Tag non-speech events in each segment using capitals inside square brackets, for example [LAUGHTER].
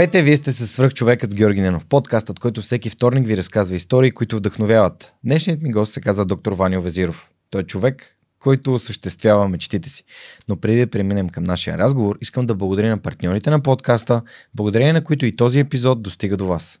Здравейте, вие сте със свръхчовекът с Георги Ненов, подкастът, който всеки вторник ви разказва истории, които вдъхновяват. Днешният ми гост се казва доктор Ванио Везиров. Той е човек, който осъществява мечтите си. Но преди да преминем към нашия разговор, искам да благодаря на партньорите на подкаста, благодарение на които и този епизод достига до вас.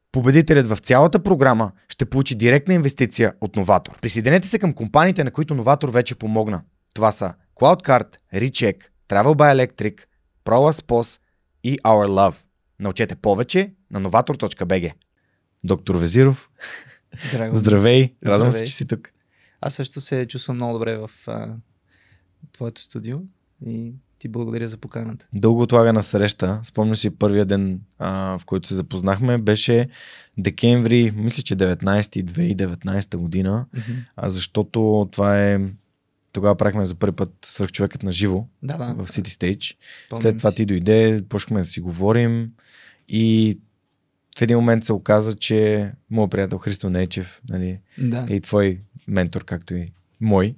Победителят в цялата програма ще получи директна инвестиция от Новатор. Присъединете се към компаниите, на които Новатор вече помогна. Това са CloudCard, Recheck, Travel by Electric, ProLaspos и Our Love. Научете повече на novator.bg. Доктор Везиров, Драго. здравей! Радвам се, че си тук. Аз също се чувствам много добре в а, твоето студио и ти благодаря за поканата. Дълго отлагана среща. Спомням си първия ден, а, в който се запознахме, беше декември, мисля, че 19 2019 година, а защото това е тогава правихме за първи път свърхчовекът на живо Да, да. в City Stage. спомням След това ти дойде, почнахме да си говорим и в един момент се оказа, че моят приятел Христо Нечев нали, Да. е и твой ментор, както и мой.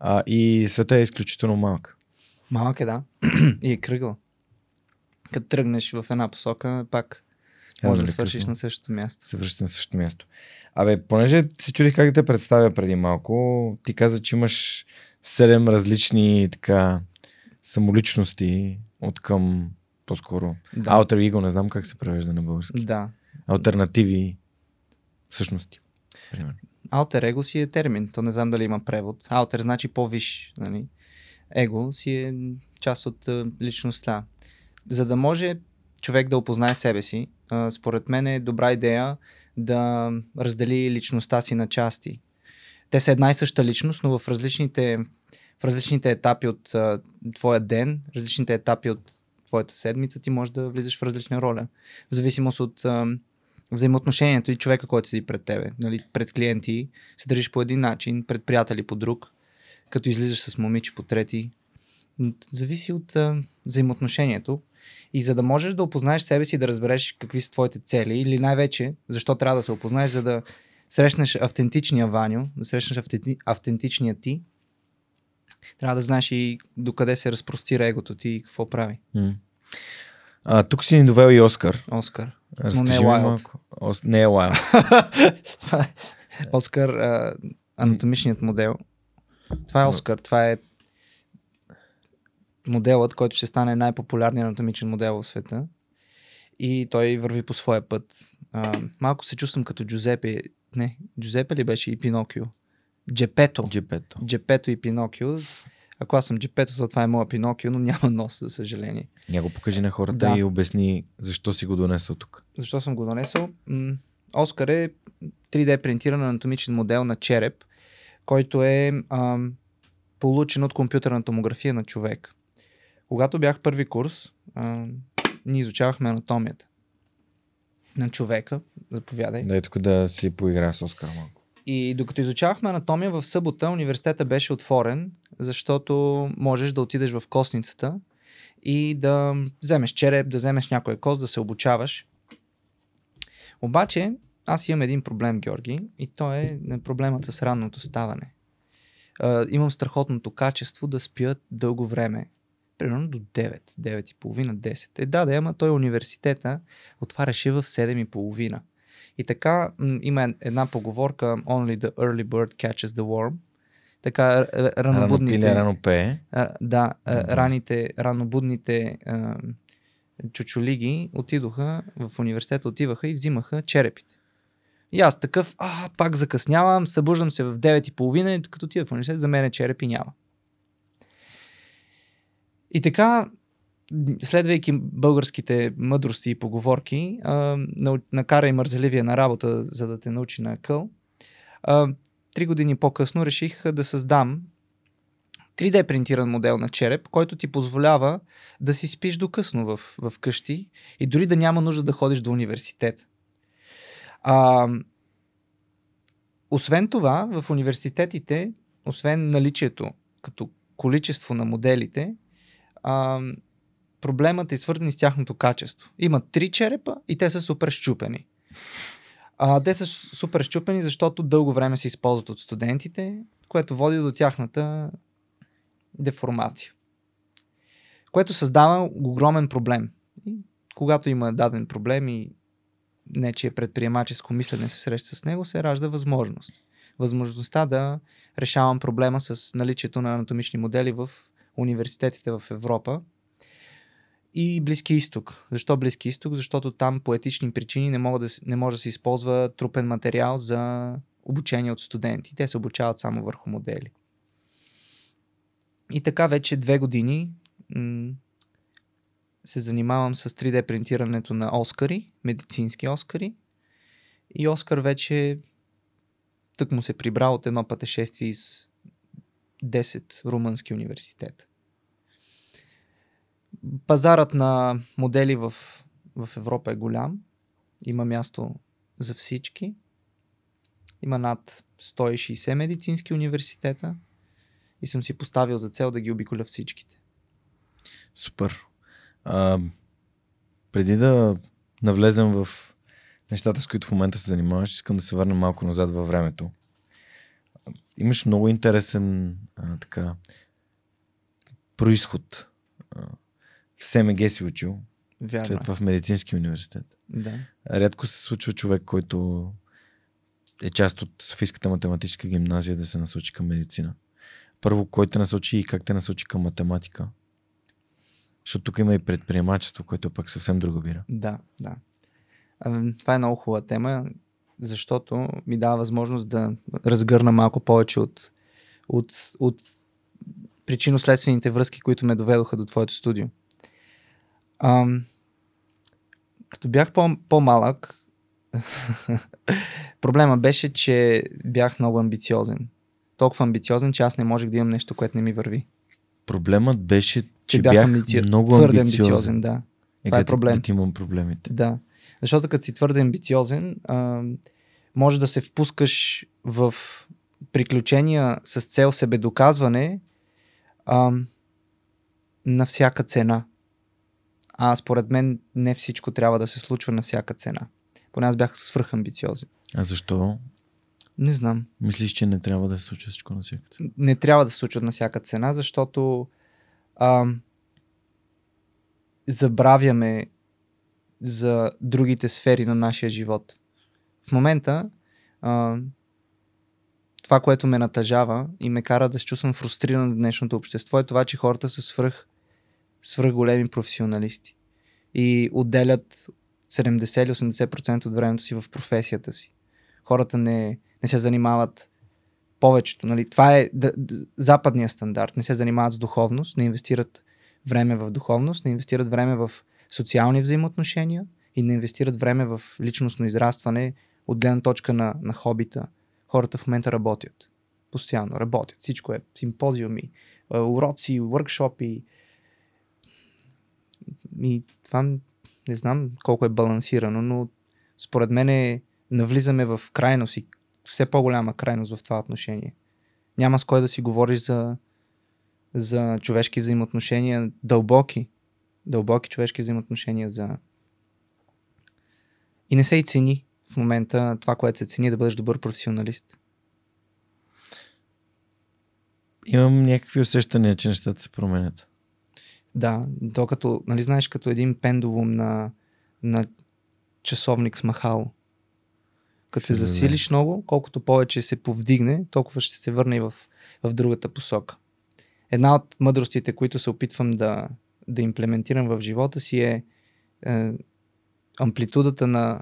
А, и света е изключително малък. Малък е, да. [CLEARS THROAT] и е кръгъл. Като тръгнеш в една посока, пак Рано може да или свършиш късно на същото място. се връща на същото място. Абе, понеже се чудих как да те представя преди малко, ти каза, че имаш седем различни така самоличности от към по-скоро Да. Outer Ego, не знам как се превежда на български. Да. Альтернативи същности. Примерно. Алтер его си е термин. То не знам дали има превод. Алтер значи по-виш. Нали? Его си е част от личността. За да може човек да опознае себе си, според мен е добра идея да раздели личността си на части. Те са една и съща личност, но в различните, в различните етапи от твоя ден, различните етапи от твоята седмица, ти можеш да влизаш в различна роля. В зависимост от взаимоотношението и човека, който седи пред тебе. Нали, пред клиенти се държиш по един начин, пред приятели по друг, като излизаш с момиче по трети. Зависи от а, взаимоотношението. И за да можеш да опознаеш себе си да разбереш какви са твоите цели, или най-вече защо трябва да се опознаеш, за да срещнеш автентичния Ваню, да срещнеш автенти... автентичния ти, трябва да знаеш и докъде се разпростира егото ти и какво прави. А, тук си ни довел и Оскар. Оскар. Разкажи не е Wild. малко. Ос... Не е Wild. [LAUGHS] Е Оскар, а, анатомичният модел. Това е Оскар. Това е моделът, който ще стане най-популярният анатомичен модел в света. И той върви по своя път. А, малко се чувствам като Джузепе. Не, Джузепе ли беше и Пинокио? Джепето. Джепето. Джепето и Пинокио. Ако аз съм Джепето, то това е моя Пинокио, но няма нос, за съжаление. Я го покажи на хората Да. и обясни защо си го донесъл тук. Защо съм го донесъл? Оскар е 3D принтиран анатомичен модел на череп, който е ам, получен от компютърна томография на човек. Когато бях първи курс, ам, ние изучавахме анатомията на човека. Заповядай. Дай тук да си поигра с Оскар малко. И докато изучавахме анатомия в събота, университета беше отворен, защото можеш да отидеш в костницата и да вземеш череп, да вземеш някоя кост, да се обучаваш. Обаче, аз имам един проблем, Георги, и то е проблемът с ранното ставане. А, имам страхотното качество да спя дълго време. Примерно до 9, 9 и половина, 10. Е, да, да, ама той университета отваряше в 7 и така има една поговорка Only the early bird catches the worm. Така Рано ранобудните... пиле, рано пее. А, да, а, раните, ранобудните а, чучулиги отидоха в университета, отиваха и взимаха черепите. И аз такъв, а, пак закъснявам, събуждам се в 9.30 и като отида в университет, за мен черепи няма. И така, следвайки българските мъдрости и поговорки, а, накарай мързеливия на работа, за да те научи на къл, а, три години по-късно реших да създам 3D принтиран модел на череп, който ти позволява да си спиш до късно в, в къщи и дори да няма нужда да ходиш до университет. А, освен това, в университетите, освен наличието като количество на моделите, а, проблемът е свързан с тяхното качество. Има три черепа и те са супер щупени. А, те са супер щупени, защото дълго време се използват от студентите, което води до тяхната деформация. Което създава огромен проблем. И когато има даден проблем и нечие предприемаческо мислене се среща с него, се ражда възможност. Възможността да решавам проблема с наличието на анатомични модели в университетите в Европа и Близки изток. Защо Близки изток? Защото там по етични причини не, могат да, не може да се използва трупен материал за обучение от студенти. Те се обучават само върху модели. И така вече две години се занимавам с 3D принтирането на Оскари, медицински Оскари. И Оскар вече тък му се прибра от едно пътешествие из 10 румънски университета. Пазарът на модели в, в Европа е голям. Има място за всички. Има над 160 медицински университета и съм си поставил за цел да ги обиколя всичките. Супер. А, преди да навлезем в нещата, с които в момента се занимаваш, искам да се върнем малко назад във времето. Имаш много интересен а, така происход. В СМГ си учил, Вярно. след това в медицински университет. Да. Рядко се случва човек, който е част от Софийската математическа гимназия да се насочи към медицина. Първо, кой те насочи и как те насочи към математика? Защото тук има и предприемачество, което пък съвсем друга бира. Да, да. А, Това е много хубава тема, защото ми дава възможност да разгърна малко повече от, от, от причинно-следствените връзки, които ме доведоха до твоето студио. Ам, като бях по- по-малък, [LAUGHS] проблема беше, че бях много амбициозен. Толкова амбициозен, че аз не можех да имам нещо, което не ми върви. Проблемът беше, че, бях, бях амбици... много твърде амбициозен. амбициозен, да. Това е където- проблем. където имам проблемите. Да. Защото като си твърде амбициозен, а, може да се впускаш в приключения с цел себедоказване а, на всяка цена. А според мен не всичко трябва да се случва на всяка цена. Поне аз бях свръхамбициозен. А защо? Не знам. Мислиш, че не трябва да се случва всичко на всяка цена? Не трябва да се случва на всяка цена, защото а, забравяме за другите сфери на нашия живот. В момента а, това, което ме натъжава и ме кара да се чувствам фрустриран в днешното общество е това, че хората са свръх, свръх големи професионалисти и отделят 70 или 80% от времето си в професията си. Хората не, не се занимават повечето. Нали? Това е да, да, западния стандарт. Не се занимават с духовност, не инвестират време в духовност, не инвестират време в социални взаимоотношения и не инвестират време в личностно израстване от гледна точка на, на хобита. Хората в момента работят. Постоянно работят. Всичко е симпозиуми, а, уроци, workshopи. И това не знам колко е балансирано, но според мен е, навлизаме в крайност и все по-голяма крайност в това отношение. Няма с кой да си говориш за, за човешки взаимоотношения, дълбоки, дълбоки човешки взаимоотношения за... И не се и цени в момента това, което се цени, да бъдеш добър професионалист. Имам някакви усещания, че нещата се променят. Да, докато, нали знаеш, като един пендулум на, на часовник с махало. Като се засилиш много, колкото повече се повдигне, толкова ще се върне и в, в другата посока. Една от мъдростите, които се опитвам да, да имплементирам в живота си е, е амплитудата на,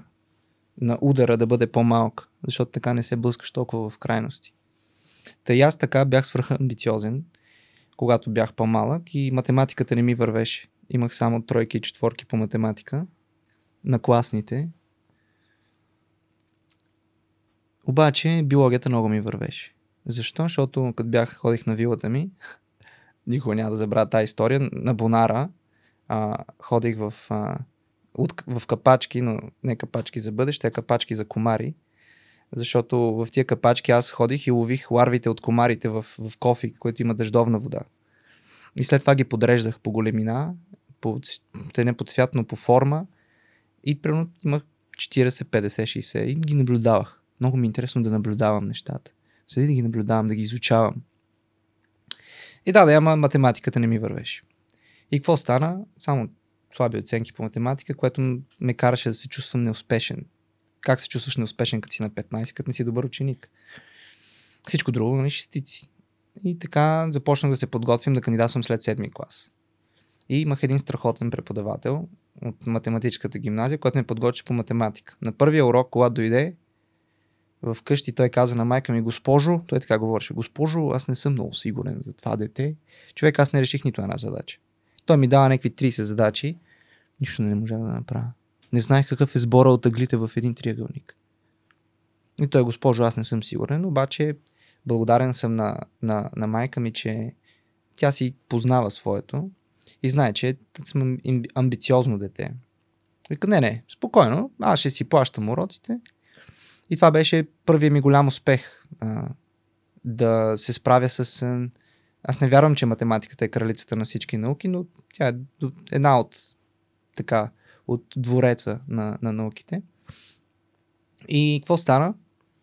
на удара да бъде по-малка, защото така не се блъскаш толкова в крайности. Та и аз така бях свръхамбициозен, когато бях по-малък и математиката не ми вървеше. Имах само тройки и четворки по математика на класните. Обаче биологията много ми вървеше. Защо? Защото като бях, ходих на вилата ми, [LAUGHS] никога няма да забравя тази история, на Бонара а, ходих в, а, от, в капачки, но не капачки за бъдеще, а капачки за комари. Защото в тия капачки аз ходих и лових ларвите от комарите в, в кофи, който има дъждовна вода. И след това ги подреждах по големина, по, те не по цвят, но по форма. И примерно имах 40, 50, 60 и ги наблюдавах. Много ми е интересно да наблюдавам нещата. Седи да ги наблюдавам, да ги изучавам. И да, да, ама математиката не ми вървеше. И какво стана? Само слаби оценки по математика, което ме караше да се чувствам неуспешен. Как се чувстваш неуспешен, като си на 15, като не си добър ученик? Всичко друго, нали, шестици. И така започнах да се подготвим да кандидатствам след седми клас. И имах един страхотен преподавател от математическата гимназия, който ме подготви по математика. На първия урок, когато дойде, в къщи той каза на майка ми, госпожо, той така говореше, госпожо, аз не съм много сигурен за това дете. Човек, аз не реших нито една задача. Той ми дава някакви 30 задачи, нищо не можах да направя. Не знаех какъв е сбора от ъглите в един триъгълник. И той, госпожо, аз не съм сигурен, обаче благодарен съм на, на, на майка ми, че тя си познава своето и знае, че съм амбициозно дете. Вика, не, не, спокойно, аз ще си плащам уроците. И това беше първият ми голям успех. А, да се справя с... а, Аз не вярвам, че математиката е кралицата на всички науки, но тя е една от така, от двореца на, на науките. И какво стана?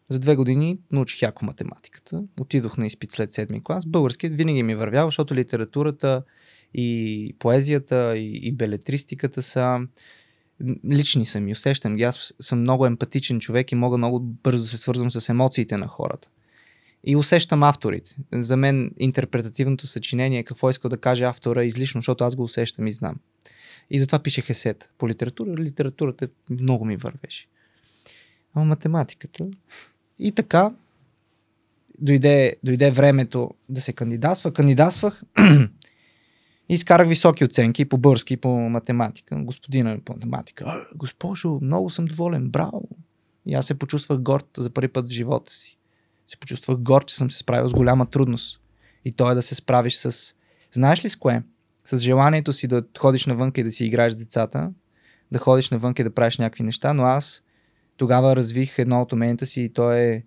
За две години научих яко математиката. Отидох на изпит след седми клас. Българският винаги ми вървява, защото литературата и поезията и, и белетристиката са лични са ми, усещам ги. Аз съм много емпатичен човек и мога много бързо да се свързвам с емоциите на хората. И усещам авторите. За мен интерпретативното съчинение, какво иска да каже автора е излишно, защото аз го усещам и знам. И затова пишех есет. По литература, литературата много ми вървеше. Ама математиката. И така, дойде, дойде времето да се кандидатства. Кандидатствах [CLEARS THROAT] изкарах високи оценки по български и по математика. Господина по математика. «А, Госпожо, много съм доволен, браво. И аз се почувствах горд за първи път в живота си. Се почувствах горд, че съм се справил с голяма трудност. И то е да се справиш с... Знаеш ли с кое? С желанието си да ходиш навънка и да си играеш с децата, да ходиш навънка и да правиш някакви неща, но аз тогава развих едно от уменията си и то е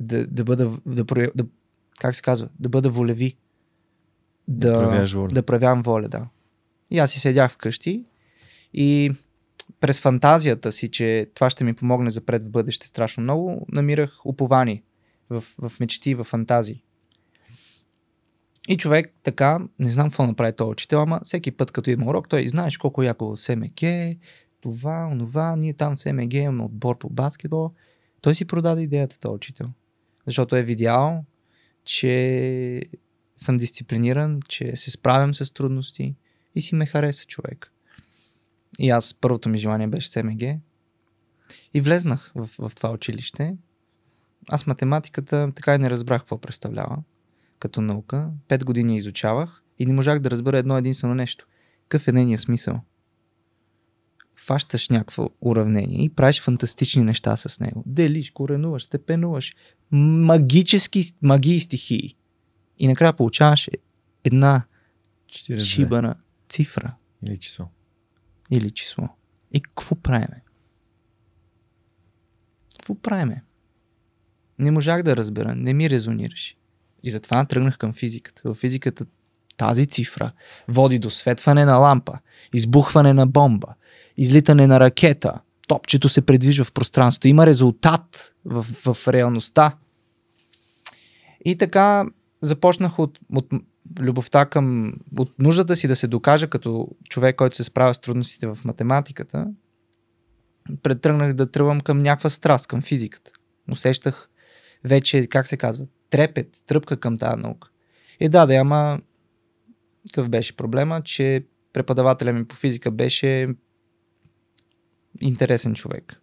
да, да бъда, да, да, как се казва, да бъда волеви. Да воля. Да проявявам воля, да. И аз си седях вкъщи и през фантазията си, че това ще ми помогне за пред в бъдеще страшно много, намирах упование в, в мечти, в фантазии. И човек така, не знам какво направи този учител, ама всеки път като има урок, той знаеш колко яко СМГ, това, онова, ние там в СМГ имаме отбор по баскетбол. Той си продаде идеята, този учител. Защото е видял, че съм дисциплиниран, че се справям с трудности и си ме хареса човек. И аз първото ми желание беше СМГ. И влезнах в, в това училище. Аз математиката така и не разбрах какво представлява като наука. Пет години изучавах и не можах да разбера едно единствено нещо. Какъв е нейният смисъл? Фащаш някакво уравнение и правиш фантастични неща с него. Делиш, коренуваш, степенуваш. Магически магии стихии. И накрая получаваш една 42. шибана цифра Или число. или число. И какво правиме? Какво правиме? Не можах да разбера, не ми резонираше. И затова тръгнах към физиката. В физиката тази цифра води до светване на лампа, избухване на бомба, излитане на ракета, топчето се предвижва в пространството. Има резултат в, в реалността. И така започнах от, от любовта към, от нуждата си да се докажа като човек, който се справя с трудностите в математиката. претръгнах да тръгвам към някаква страст, към физиката. Усещах вече, как се казва, трепет, тръпка към тази наука. И да, да, ама какъв беше проблема, че преподавателя ми по физика беше интересен човек.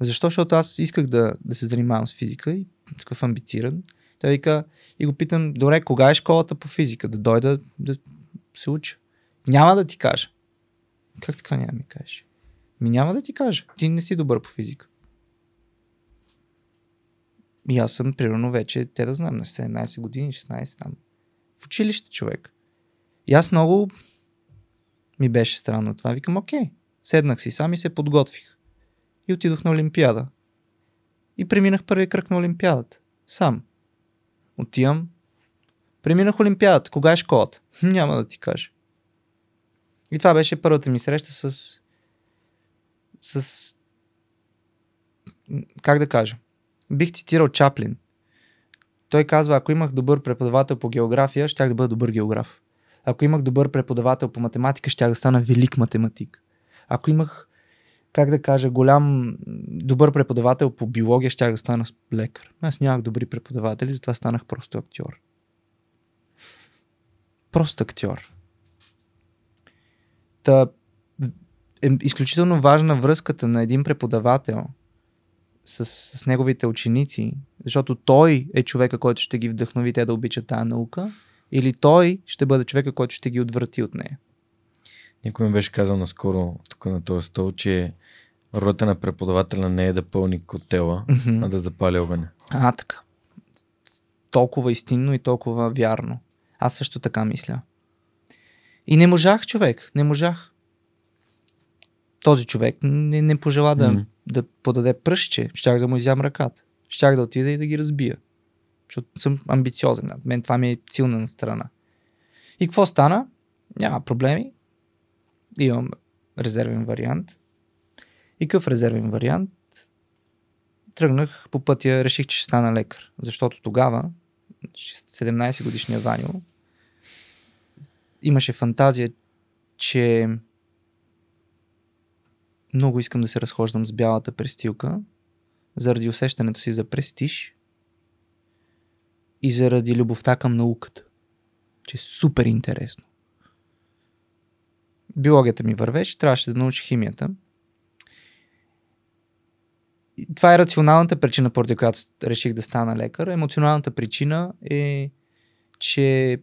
Защо? Защото аз исках да, да се занимавам с физика и такъв амбициран. Той вика и го питам, добре, кога е школата по физика? Да дойда да се уча. Няма да ти кажа. Как така няма ми кажеш? Ми няма да ти кажа. Ти не си добър по физика. И аз съм, примерно, вече, те да знам, на 17 години, 16 там. В училище човек. И аз много ми беше странно това. Викам, окей. Седнах си сам и се подготвих. И отидох на Олимпиада. И преминах първи кръг на Олимпиадата. Сам. Отивам. Преминах Олимпиадата. Кога е школата? [LAUGHS] Няма да ти кажа. И това беше първата ми среща с... с... Как да кажа? Бих цитирал Чаплин. Той казва, ако имах добър преподавател по география, щях да бъда добър географ. Ако имах добър преподавател по математика, щях да стана велик математик. Ако имах, как да кажа, голям, добър преподавател по биология, щях да стана лекар. Аз нямах добри преподаватели, затова станах просто актьор. Просто актьор. Та, е изключително важна връзката на един преподавател с, с неговите ученици, защото той е човека, който ще ги вдъхнови те да обичат тази наука, или той ще бъде човека, който ще ги отврати от нея. Някой ми беше казал наскоро тук на този стол, че ролята на преподавателя не е да пълни котела, mm-hmm. а да запали огъня. А, така. Толкова истинно и толкова вярно. Аз също така мисля. И не можах, човек. Не можах. Този човек не, не пожела да, mm. да подаде пръстче. Щях да му изям ръката. Щях да отида и да ги разбия. Защото съм амбициозен. Мен това ми е силна страна. И какво стана? Няма проблеми. Имам резервен вариант. И какъв резервен вариант? Тръгнах по пътя, реших, че ще стана лекар. Защото тогава, 17 годишния Ваню, имаше фантазия, че много искам да се разхождам с бялата престилка, заради усещането си за престиж и заради любовта към науката, че е супер интересно. Биологията ми вървеше, трябваше да научи химията. И това е рационалната причина, поради която реших да стана лекар. Емоционалната причина е, че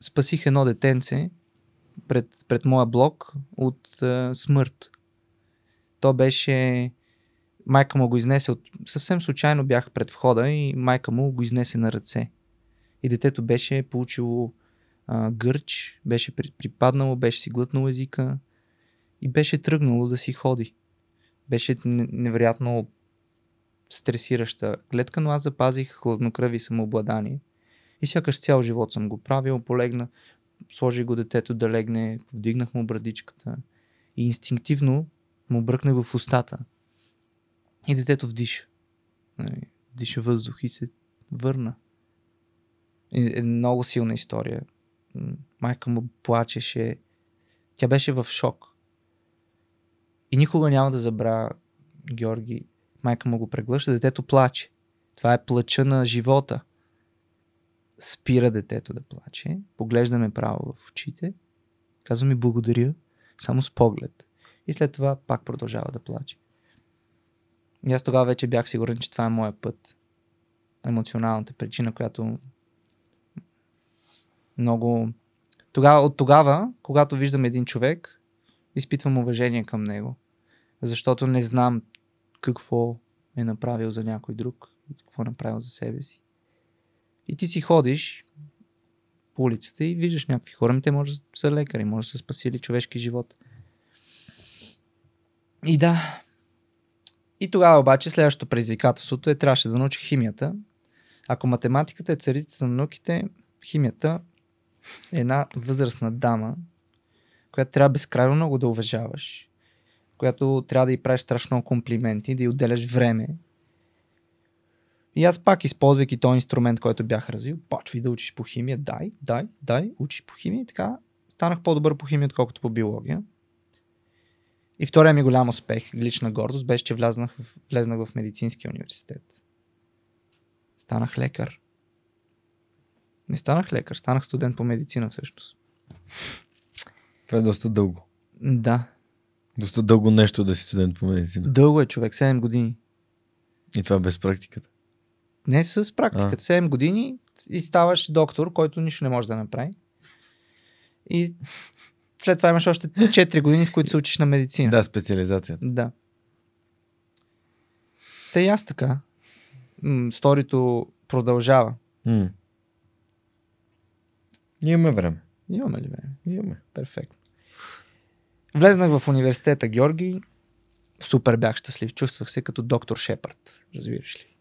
спасих едно детенце пред, пред моя блок от а, смърт. То беше... Майка му го изнесе от... Съвсем случайно бях пред входа и майка му го изнесе на ръце. И детето беше получило а, гърч, беше припаднало, беше си глътнало езика и беше тръгнало да си ходи. Беше невероятно стресираща гледка, но аз запазих хладнокръви самообладание. И сякаш цял живот съм го правил, полегна, сложи го детето да легне, вдигнах му брадичката и инстинктивно му бръкнах в устата. И детето вдиша. Нали, вдиша въздух и се върна. Е много силна история. Майка му плачеше. Тя беше в шок. И никога няма да забравя Георги. Майка му го преглъща, детето плаче. Това е плача на живота спира детето да плаче, поглежда ме право в очите, казва ми благодаря, само с поглед. И след това пак продължава да плаче. И аз тогава вече бях сигурен, че това е моя път. Емоционалната причина, която много... Тогава, от тогава, когато виждам един човек, изпитвам уважение към него. Защото не знам какво е направил за някой друг, какво е направил за себе си. И ти си ходиш по улицата и виждаш някакви хора, ми те може да са лекари, може да са спасили човешки живот. И да. И тогава обаче следващото предизвикателството е трябваше да научи химията. Ако математиката е царицата на науките, химията една възрастна дама, която трябва безкрайно много да уважаваш, която трябва да й правиш страшно комплименти, да й отделяш време, и аз пак, използвайки този инструмент, който бях развил, почвай да учиш по химия, дай, дай, дай, учиш по химия и така станах по-добър по химия, отколкото по биология. И втория ми голям успех, лична гордост, беше, че влезнах влезнах в медицинския университет. Станах лекар. Не станах лекар, станах студент по медицина всъщност. Това е доста дълго. Да. Доста дълго нещо да си студент по медицина. Дълго е човек, 7 години. И това без практиката. Не с практиката. 7 години и ставаш доктор, който нищо не може да направи. И след това имаш още 4 години, в които се учиш на медицина. Да, специализацията. Да. Та и аз така. Сторито продължава. М. Имаме време. Имаме ли време? Имаме. Перфектно. Влезнах в университета Георги. Супер бях щастлив. Чувствах се като доктор Шепард. Разбираш ли?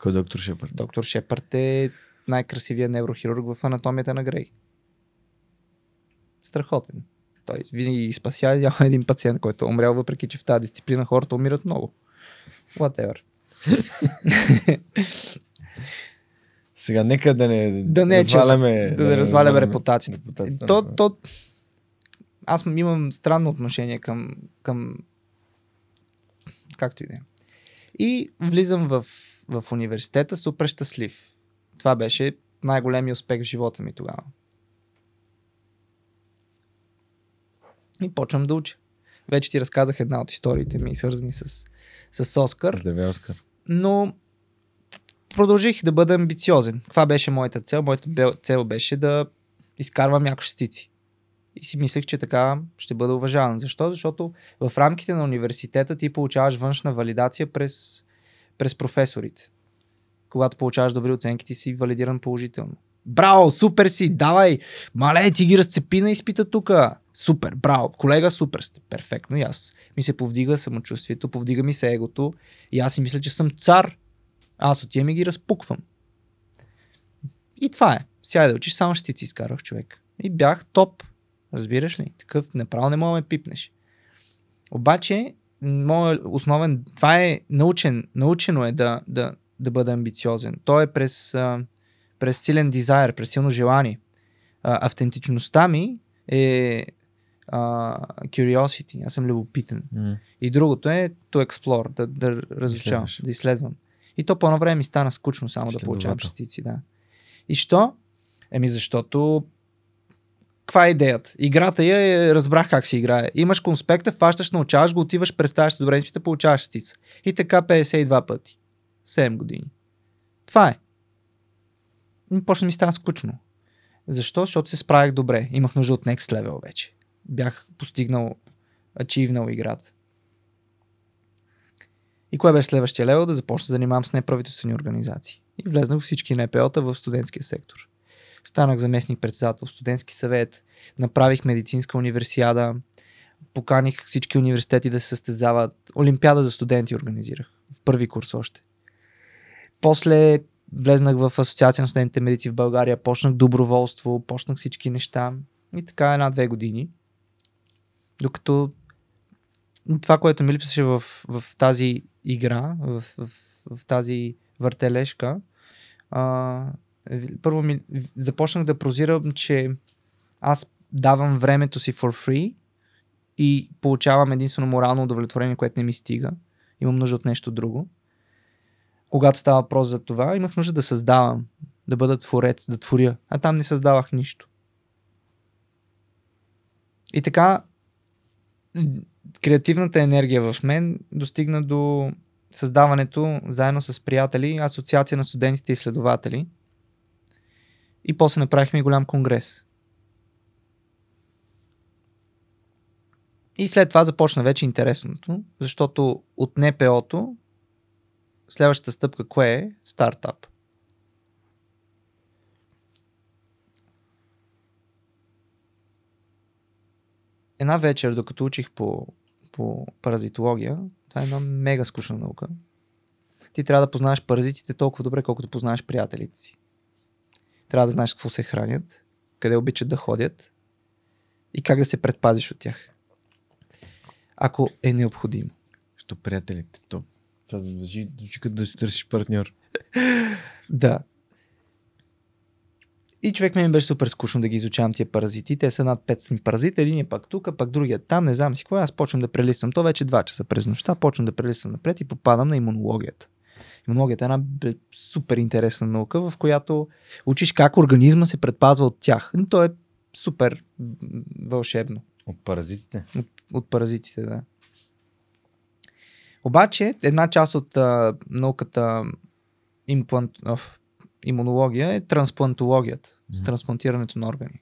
Кой е доктор Шепард? Доктор Шепард е най-красивият неврохирург в анатомията на Грей. Страхотен. Той винаги спася. Няма един пациент, който е умрял, въпреки че в тази дисциплина хората умират много. Whatever. [LAUGHS] Сега нека да не, Да не, че- разваляме, да, да разваляме репутацията. репутацията То, то, аз имам странно отношение към, към както и да е. И влизам в, в университета супер щастлив. Това беше най-големият успех в живота ми тогава. И почвам да уча. Вече ти разказах една от историите ми, свързани с, с Оскар Здравей, Оскар. но продължих да бъда амбициозен. Каква беше моята цел? Моята цел беше да изкарвам яко шестици. И си мислех, че така ще бъда уважаван. Защо? Защото в рамките на университета ти получаваш външна валидация през, през професорите. Когато получаваш добри оценки, ти си валидиран положително. Браво, супер си, давай! Мале, ти ги разцепи на изпита тук. Супер, браво, колега, супер сте. Перфектно и аз. Ми се повдига самочувствието, повдига ми се егото и аз си мисля, че съм цар. Аз отивам и ги разпуквам. И това е. Сега да учиш, само ще ти изкарах човек. И бях топ. Разбираш ли? Такъв направо не мога да ме пипнеш. Обаче, моят основен, това е научен, научено е да, да, да бъда амбициозен. То е през, през силен дизайр, през силно желание. Автентичността ми е а, curiosity. Аз съм любопитен. М. И другото е to explore, да, да разучавам, да изследвам. И то по едно време ми стана скучно само да получавам частици, да. И що? Еми защото каква е идеята? Играта я е, разбрах как се играе. Имаш конспекта, фащаш, научаваш го, отиваш, представяш добре, изпита, получаваш частица. И така 52 пъти. 7 години. Това е. И почна ми стана скучно. Защо? Защото се справях добре. Имах нужда от next level вече. Бях постигнал, ачивнал играта. И кое беше следващия левел? Да започна да занимавам с неправителствени организации. И влезнах всички НПО-та в студентския сектор. Станах заместник председател в студентски съвет, направих медицинска универсиада, поканих всички университети да се състезават. Олимпиада за студенти организирах. В първи курс още. После влезнах в Асоциация на студентите медици в България, почнах доброволство, почнах всички неща. И така една-две години. Докато това, което ми липсваше в, в тази игра, в, в, в тази въртележка, а, първо ми, започнах да прозирам, че аз давам времето си for free и получавам единствено морално удовлетворение, което не ми стига. Имам нужда от нещо друго. Когато става въпрос за това, имах нужда да създавам, да бъда творец, да творя. А там не създавах нищо. И така, креативната енергия в мен достигна до създаването заедно с приятели, Асоциация на студентите и изследователи. И после направихме голям конгрес. И след това започна вече интересното, защото от НПО-то следващата стъпка кое е? Стартап. Една вечер, докато учих по, по паразитология, това е една мега скучна наука. Ти трябва да познаеш паразитите толкова добре, колкото познаеш приятелите си. Трябва да знаеш какво се хранят, къде обичат да ходят и как да се предпазиш от тях. Ако е необходимо. Що приятелите, то. Това звучи като да си търсиш партньор. Да. И човек ми беше супер скучно да ги изучавам тия паразити. Те са над 500 паразити, един е пак тук, пак другия там, не знам си какво. Аз почвам да прелиствам. То вече 2 часа през нощта, почвам да прелиствам напред и попадам на имунологията. Имунологията е една супер интересна наука, в която учиш как организма се предпазва от тях. Но то е супер вълшебно. От паразитите. От, от паразитите, да. Обаче, една част от а, науката имплант, имунология е трансплантологията, с трансплантирането на органи.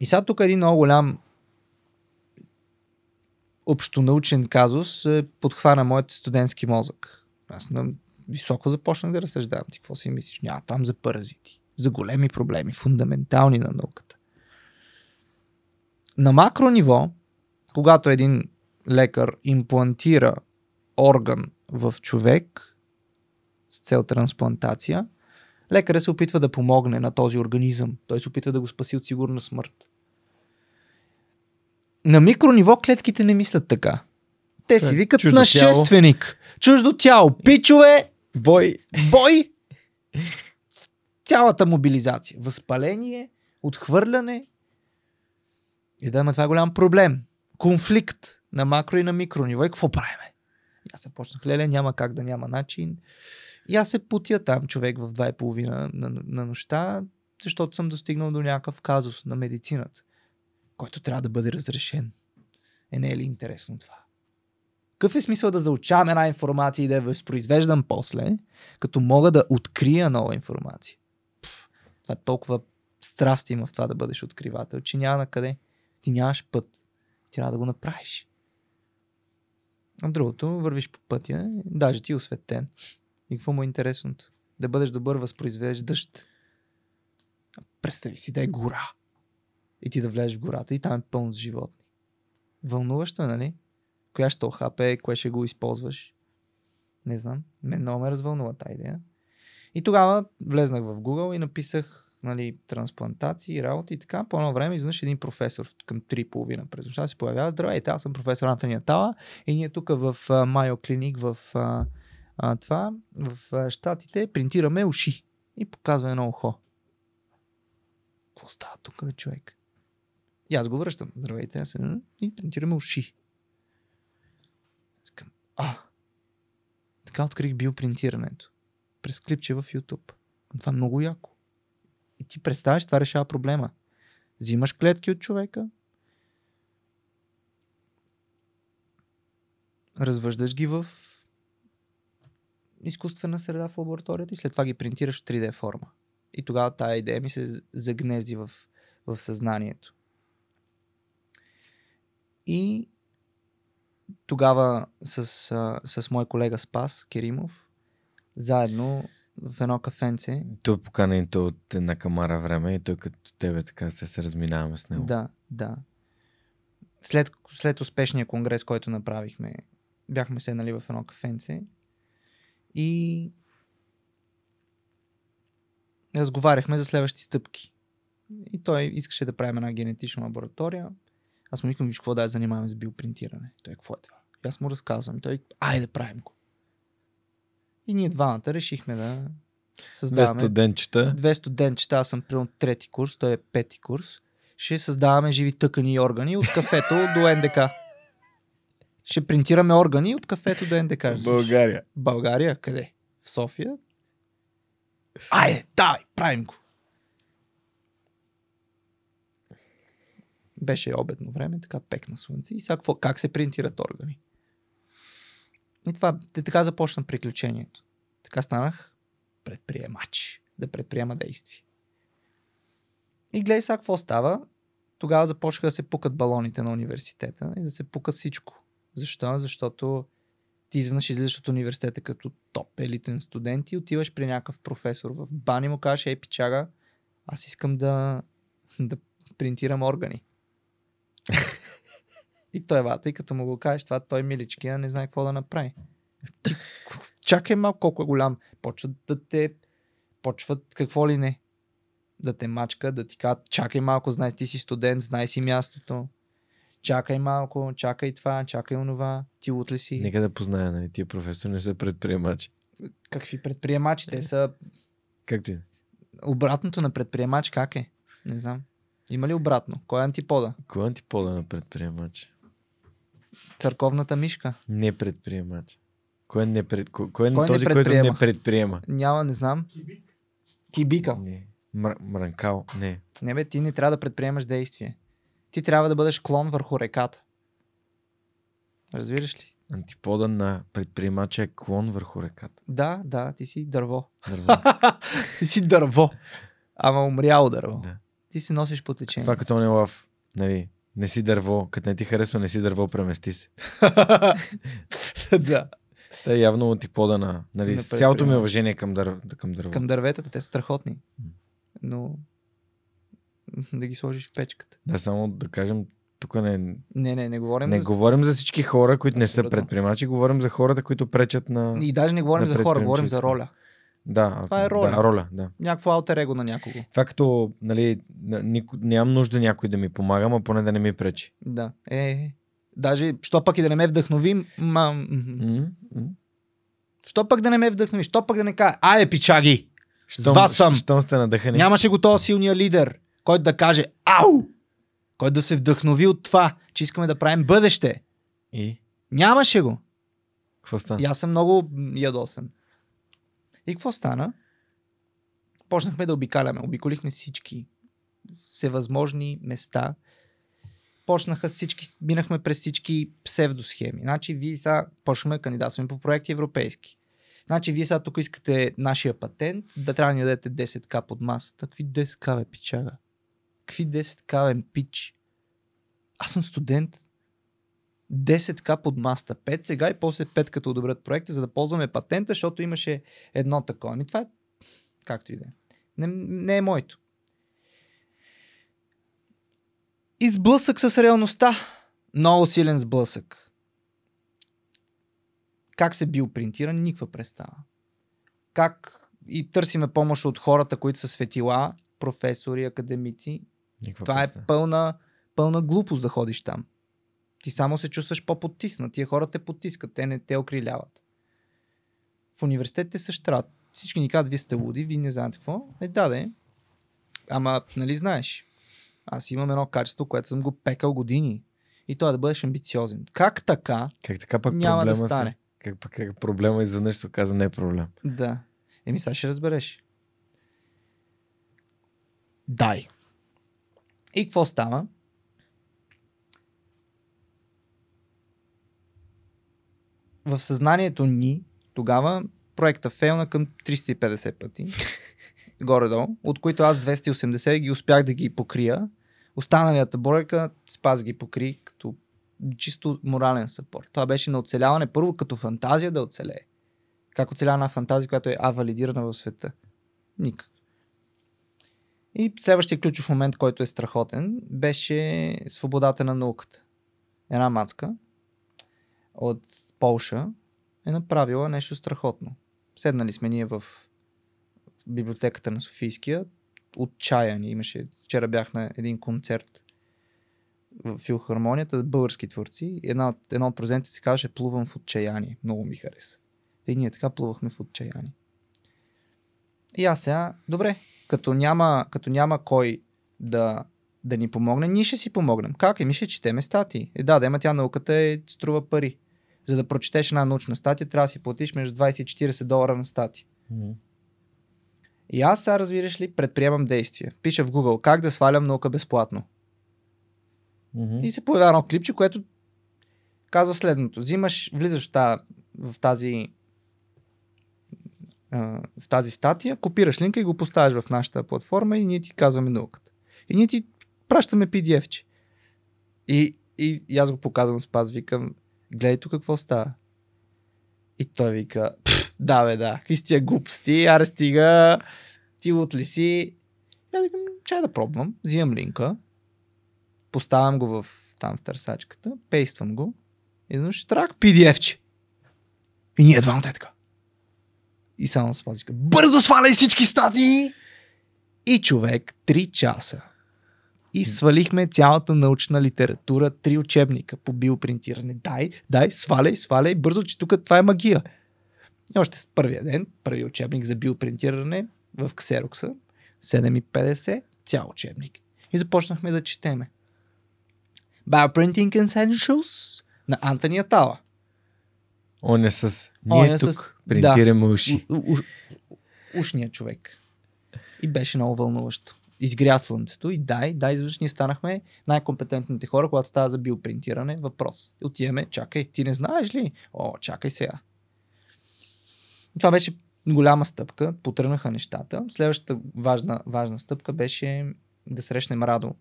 И сега тук един много голям общонаучен казус е, подхвана моят студентски мозък. Аз на високо започнах да разсъждавам. Ти какво си мислиш? Няма там за паразити. За големи проблеми, фундаментални на науката. На макро ниво, когато един лекар имплантира орган в човек с цел трансплантация, лекарът се опитва да помогне на този организъм. Той се опитва да го спаси от сигурна смърт. На микро ниво клетките не мислят така. Те си Е, викат чуждо нашественик. Чуждо тяло. Пичове, Бой! бой, цялата мобилизация. Възпаление, отхвърляне. И да, ма това е голям проблем. Конфликт на макро и на микро ниво. И какво правиме? Аз започнах, леле, няма как да няма начин. И аз се путя там човек в 2.30 на, на, на нощта, защото съм достигнал до някакъв казус на медицината, който трябва да бъде разрешен. Е, не е ли интересно това? Какъв е смисъл да заучавам една информация и да я възпроизвеждам после, като мога да открия нова информация? Пф, това е толкова страст има в това да бъдеш откривател, че няма на къде. Ти нямаш път. Трябва да го направиш. А другото, вървиш по пътя, даже ти е осветен. И какво му е интересното? Да бъдеш добър възпроизвеждащ. Представи си да е гора. И ти да влезеш в гората и там е пълно с животни. Вълнуващо е, нали? Коя ще охапе, кое ще го използваш. Не знам. Мен много ме развълнува тази идея. И тогава влезнах в Google и написах нали, трансплантации, работи и така. По едно време изведнъж един професор към 3.30 през нощта се появява. Здравейте, аз съм професор Антония Тала и ние тук в Майо Клиник в а, а, това, в а, Штатите принтираме уши и показва едно ухо. Какво става тук, бе, човек? И аз го връщам. Здравейте, аз и принтираме уши. Искам, а, така открих биопринтирането. През клипче в YouTube. Това е много яко. И ти представяш, това решава проблема. Взимаш клетки от човека, развъждаш ги в изкуствена среда в лабораторията и след това ги принтираш в 3D форма. И тогава тая идея ми се загнезди в, в съзнанието. И тогава с, с мой колега Спас Керимов, заедно в едно кафенце, Той поканен той от една камара време и той като тебе така се, се разминаваме с него. Да, да. След, след успешния конгрес, който направихме, бяхме седнали в едно кафенце и разговаряхме за следващи стъпки. И той искаше да правим една генетична лаборатория. Аз му викам, виж какво да занимаваме с биопринтиране. Той, какво е това? И аз му разказвам. Той, айде да правим го. И ние двамата решихме да Две създаваме студентчета. две студентчета, аз съм примерно трети курс, той е пети курс, ще създаваме живи тъкани и органи от кафето до НДК. Ще принтираме органи от кафето до НДК. разбираш. България. България? Къде? В София? Айде, давай, правим го. Беше обедно време, така пекна слънце и сега какво, как се принтират органи. И това, те така започна приключението. Така станах предприемач, да предприема действия. И гледай сега какво става. Тогава започнаха да се пукат балоните на университета и да се пука всичко. Защо? Защото ти изведнъж излизаш от университета като топ елитен студент и отиваш при някакъв професор в бани му кажеш, ей, пичага, аз искам да, да принтирам органи. [LAUGHS] и той вата, и като му го кажеш това, той миличкия не знае какво да направи. Ти, [LAUGHS] чакай малко колко е голям. Почват да те, почват какво ли не. Да те мачка, да ти кажат, чакай малко, знай, ти си студент, знай си мястото. Чакай малко, чакай това, чакай онова. Ти от ли си? Нека да позная, нали, тия професори не са предприемачи. Какви предприемачи? Те са Както и. да е. Обратното на предприемач как е? Не знам. Има ли обратно? Кой е антипода? Кой е антипода на предприемач? Църковната мишка. Не предприемач. Кой е, не пред... кой, кой е Кой не този, който не предприема? Няма, не знам. Кибика. Не. Мр... Мранкал? Не. Не бе, ти не трябва да предприемаш действие. Ти трябва да бъдеш клон върху реката. Разбираш ли? Антипода на предприемача е клон върху реката. Да, да, ти си дърво. Дърво. [LAUGHS] ти си дърво. Ама умряло дърво. Да. Ти се носиш по течение. Това като не лав. Нали, не си дърво. Като не ти харесва, не си дърво, премести се. [LAUGHS] да. Та е явно антипода на... Нали, На с цялото ми уважение към, дър... към дърво. Към дърветата те са страхотни. Но да ги сложиш в печката. Да, само да кажем, тук не, Не, не, не говорим не за... говорим за всички хора, които не са предприемачи, говорим за хората, които пречат на... И даже не говорим за хора, говорим за роля. Да, Това е роля. Да, роля, да. Някакво алтер его на някого. Това като, нали, на- нико, нямам нужда някой да ми помага, а поне да не ми пречи. Да. Е, даже, що пък и да не ме вдъхнови, ма... Що пък да не ме вдъхнови? Що пък да не кажа, айде пичаги! С вас съм! Щом сте надъхани. Нямаше го този силния лидер, който да каже ау! Който да се вдъхнови от това, че искаме да правим бъдеще. И? Нямаше го. Какво стана? И аз съм много ядосен. И какво стана? Почнахме да обикаляме. Обиколихме всички всевъзможни места. Почнаха всички, минахме през всички псевдосхеми. Значи, вие сега почнахме да кандидатстваме по проекти европейски. Значи, вие сега тук искате нашия патент, да трябва да ни дадете 10к под масата. Какви 10к, бе, пичага? Какви 10к, бе, пич? Аз съм студент. 10к под маста 5 сега и после 5 като одобрят проекта, за да ползваме патента, защото имаше едно такова. Ами това е както и да е. Не, не е моето. И сблъсък с реалността. Много силен сблъсък. Как се биопринтира? Никаква представа. Как и търсиме помощ от хората, които са светила, професори, академици. Никаква Това е представа. пълна, пълна глупост да ходиш там. Ти само се чувстваш по-потиснат. Тия хора те потискат, те не те окриляват. В университетите също трябва. Всички ни казват, вие сте луди, вие не знаете какво. Е, да, да. е. Ама, нали знаеш, аз имам едно качество, което съм го пекал години. И то е да бъдеш амбициозен. Как така Как така пък няма да проблема стане? Се, как пък как проблема изведнъж се оказа не е проблем? Да. Еми, сега ще разбереш. Дай. И какво става? В съзнанието ни тогава проекта фейлна към 350 пъти. [LAUGHS] Горе-долу. От които аз 280 ги успях да ги покрия. Останалията бройка спас ги покри като чисто морален съпорт. Това беше на оцеляване първо като фантазия да оцелее. Как оцелява една фантазия, която е авалидирана в света? Никак. И следващия ключов момент, който е страхотен, беше свободата на науката. Една мацка от Полша е направила нещо страхотно. Седнали сме ние в библиотеката на Софийския. Отчаяни имаше. Вчера бях на един концерт в филхармонията, български творци. Една от, едно от произведенията се казваше Плувам в отчаяние. Много ми хареса. И ние така плувахме в отчаяние. И аз сега, добре, като няма, като няма кой да, да ни помогне, ние ще си помогнем. Как? Еми ще четеме статии. Е, да, да, ема тя науката е, струва пари. За да прочетеш една научна статия, трябва да си платиш между 20 и 40 долара на статия. И аз сега, разбираш ли, предприемам действия. Пиша в Google как да свалям наука безплатно. Мгм. И се появява едно клипче, което казва следното. Взимаш, влизаш в, та, в тази в тази статия, копираш линка и го поставяш в нашата платформа и ние ти казваме науката. И ние ти пращаме PDF-че. И, и, и аз го показвам с паз, викам, гледай тук какво става. И той вика, «Пф, да бе, да, какви тия глупости, аре стига, ти от ли си? И аз викам, чай да пробвам, взимам линка, поставям го в, там в търсачката, пействам го и изведнъж трак PDF-че. И ние двамата е така. И само с пазика. Бързо сваляй всички статии! И човек, 3 часа. И свалихме цялата научна литература, три учебника по биопринтиране. Дай, дай, сваляй, сваляй, бързо, че тук това е магия. И още с първия ден, първи учебник за биопринтиране в ксерокса, 7,50, цял учебник. И започнахме да четеме. Bioprinting Essentials на Антони Атала. Он е с... Ние Он е тук с- принтираме уши. У, у, ушния човек. И беше много вълнуващо. Изгря слънцето и дай, дай, изведнъж ние станахме най-компетентните хора, когато става за биопринтиране. Въпрос. Отиваме, чакай, ти не знаеш ли? О, чакай сега. Това беше голяма стъпка, потръгнаха нещата. Следващата важна, важна стъпка беше да срещнем Радо,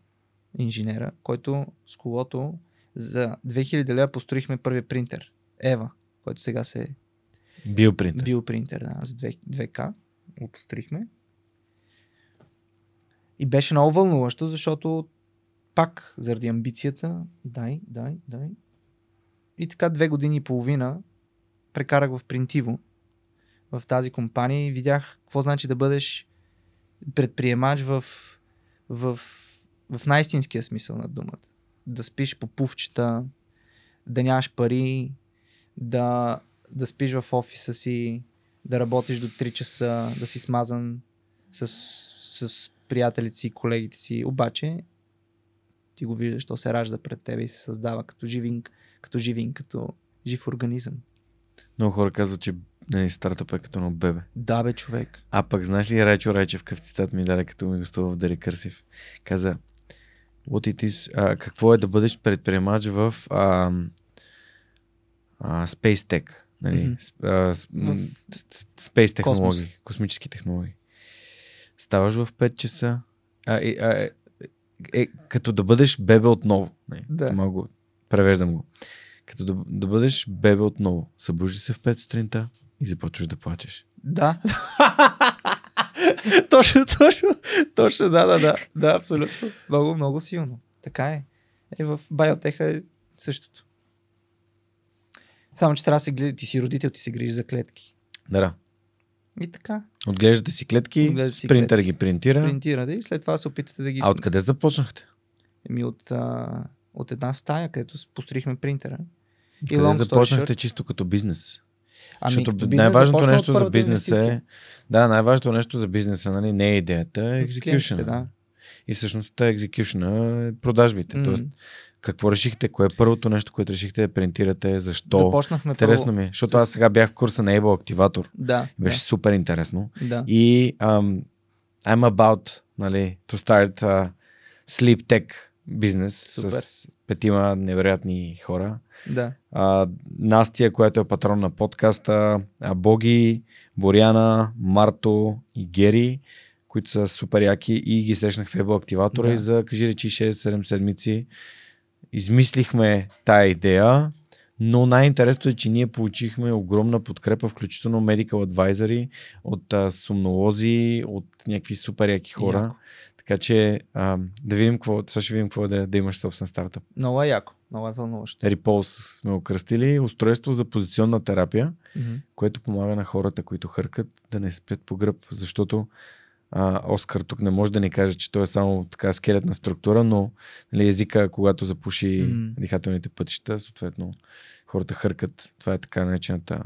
инженера, който с когото за 2000 лева построихме първия принтер. Ева, който сега се Биопринтер. биопринтер да, с 2, 2К. Го построихме. И беше много вълнуващо, защото пак заради амбицията, дай, дай, дай. И така две години и половина прекарах в Принтиво, в тази компания и видях какво значи да бъдеш предприемач в, в, в най-истинския смисъл на думата. Да спиш по пувчета, да нямаш пари, да, да спиш в офиса си, да работиш до 3 часа, да си смазан с, с приятелите си, колегите си. Обаче ти го виждаш, то се ражда пред тебе и се създава като живин, като живин, като жив организъм. Много хора казват, че нали, стартъп е като на бебе. Да, бе, човек. А пък знаеш ли Райчо Райчев какъв цитат ми даде, като ми гостува в Дари Кърсив? Каза, what it is, а, какво е да бъдеш предприемач в а, а, Space Tech, нали? С- Space космос. технологии, космически технологии. Ставаш в 5 часа, а, е, а, е, е, като да бъдеш бебе отново. Не, Да. Малко, превеждам го. Като да, да бъдеш бебе отново. Събужди се в 5 сутринта и започваш да плачеш. Да. [LAUGHS] точно, точно, точно, да, да, да, да, абсолютно. Много, много силно. Така е. Е, в биотеха е същото. Само, че трябва да се гледа, ти си родител, ти се грижиш за клетки. Да, да. И така. Отглеждате си клетки, Отглеждате си принтер клетки. ги принтира. Принтирате и след това се опитате да ги... А откъде започнахте? Еми от, а, от една стая, където построихме принтера. И Къде започнахте short- чисто като бизнес? Ами, Защото като бизнес най-важното нещо за бизнеса е... Да, най-важното нещо за бизнеса нали, не е идеята, е execution. да. И всъщност execution е продажбите. М. Тоест, какво решихте? Кое е първото нещо, което решихте да принтирате? Защо? Започнахме Интересно първо... ми е, защото с- аз сега бях в курса на Able Activator. Да, Беше супер интересно. да, да. И um, I'm about нали, to start a sleep tech бизнес Супер. с петима невероятни хора. да. А, Настя, която е патрон на подкаста, а, Боги, Боряна, Марто и Гери, които са супер яки и ги срещнах в Ебо Активатора Да. и за, кажи речи, 6-7 седмици измислихме тая идея, но най-интересното е, че ние получихме огромна подкрепа, включително medical advisory от а, сумнолози, от някакви супер яки хора. Яко. Така че а, да видим какво, сега ще видим какво е да, да имаш собствен стартъп. Много е яко. Много е вълнуващо. Репулс сме го кръстили, устройство за позиционна терапия, Мгм. което помага на хората, които хъркат, да не спят по гръб, защото а, Оскар тук не може да ни каже, че той е само така скелетна структура, но нали, езика, когато запуши М. дихателните пътища, съответно хората хъркат. Това е така наречената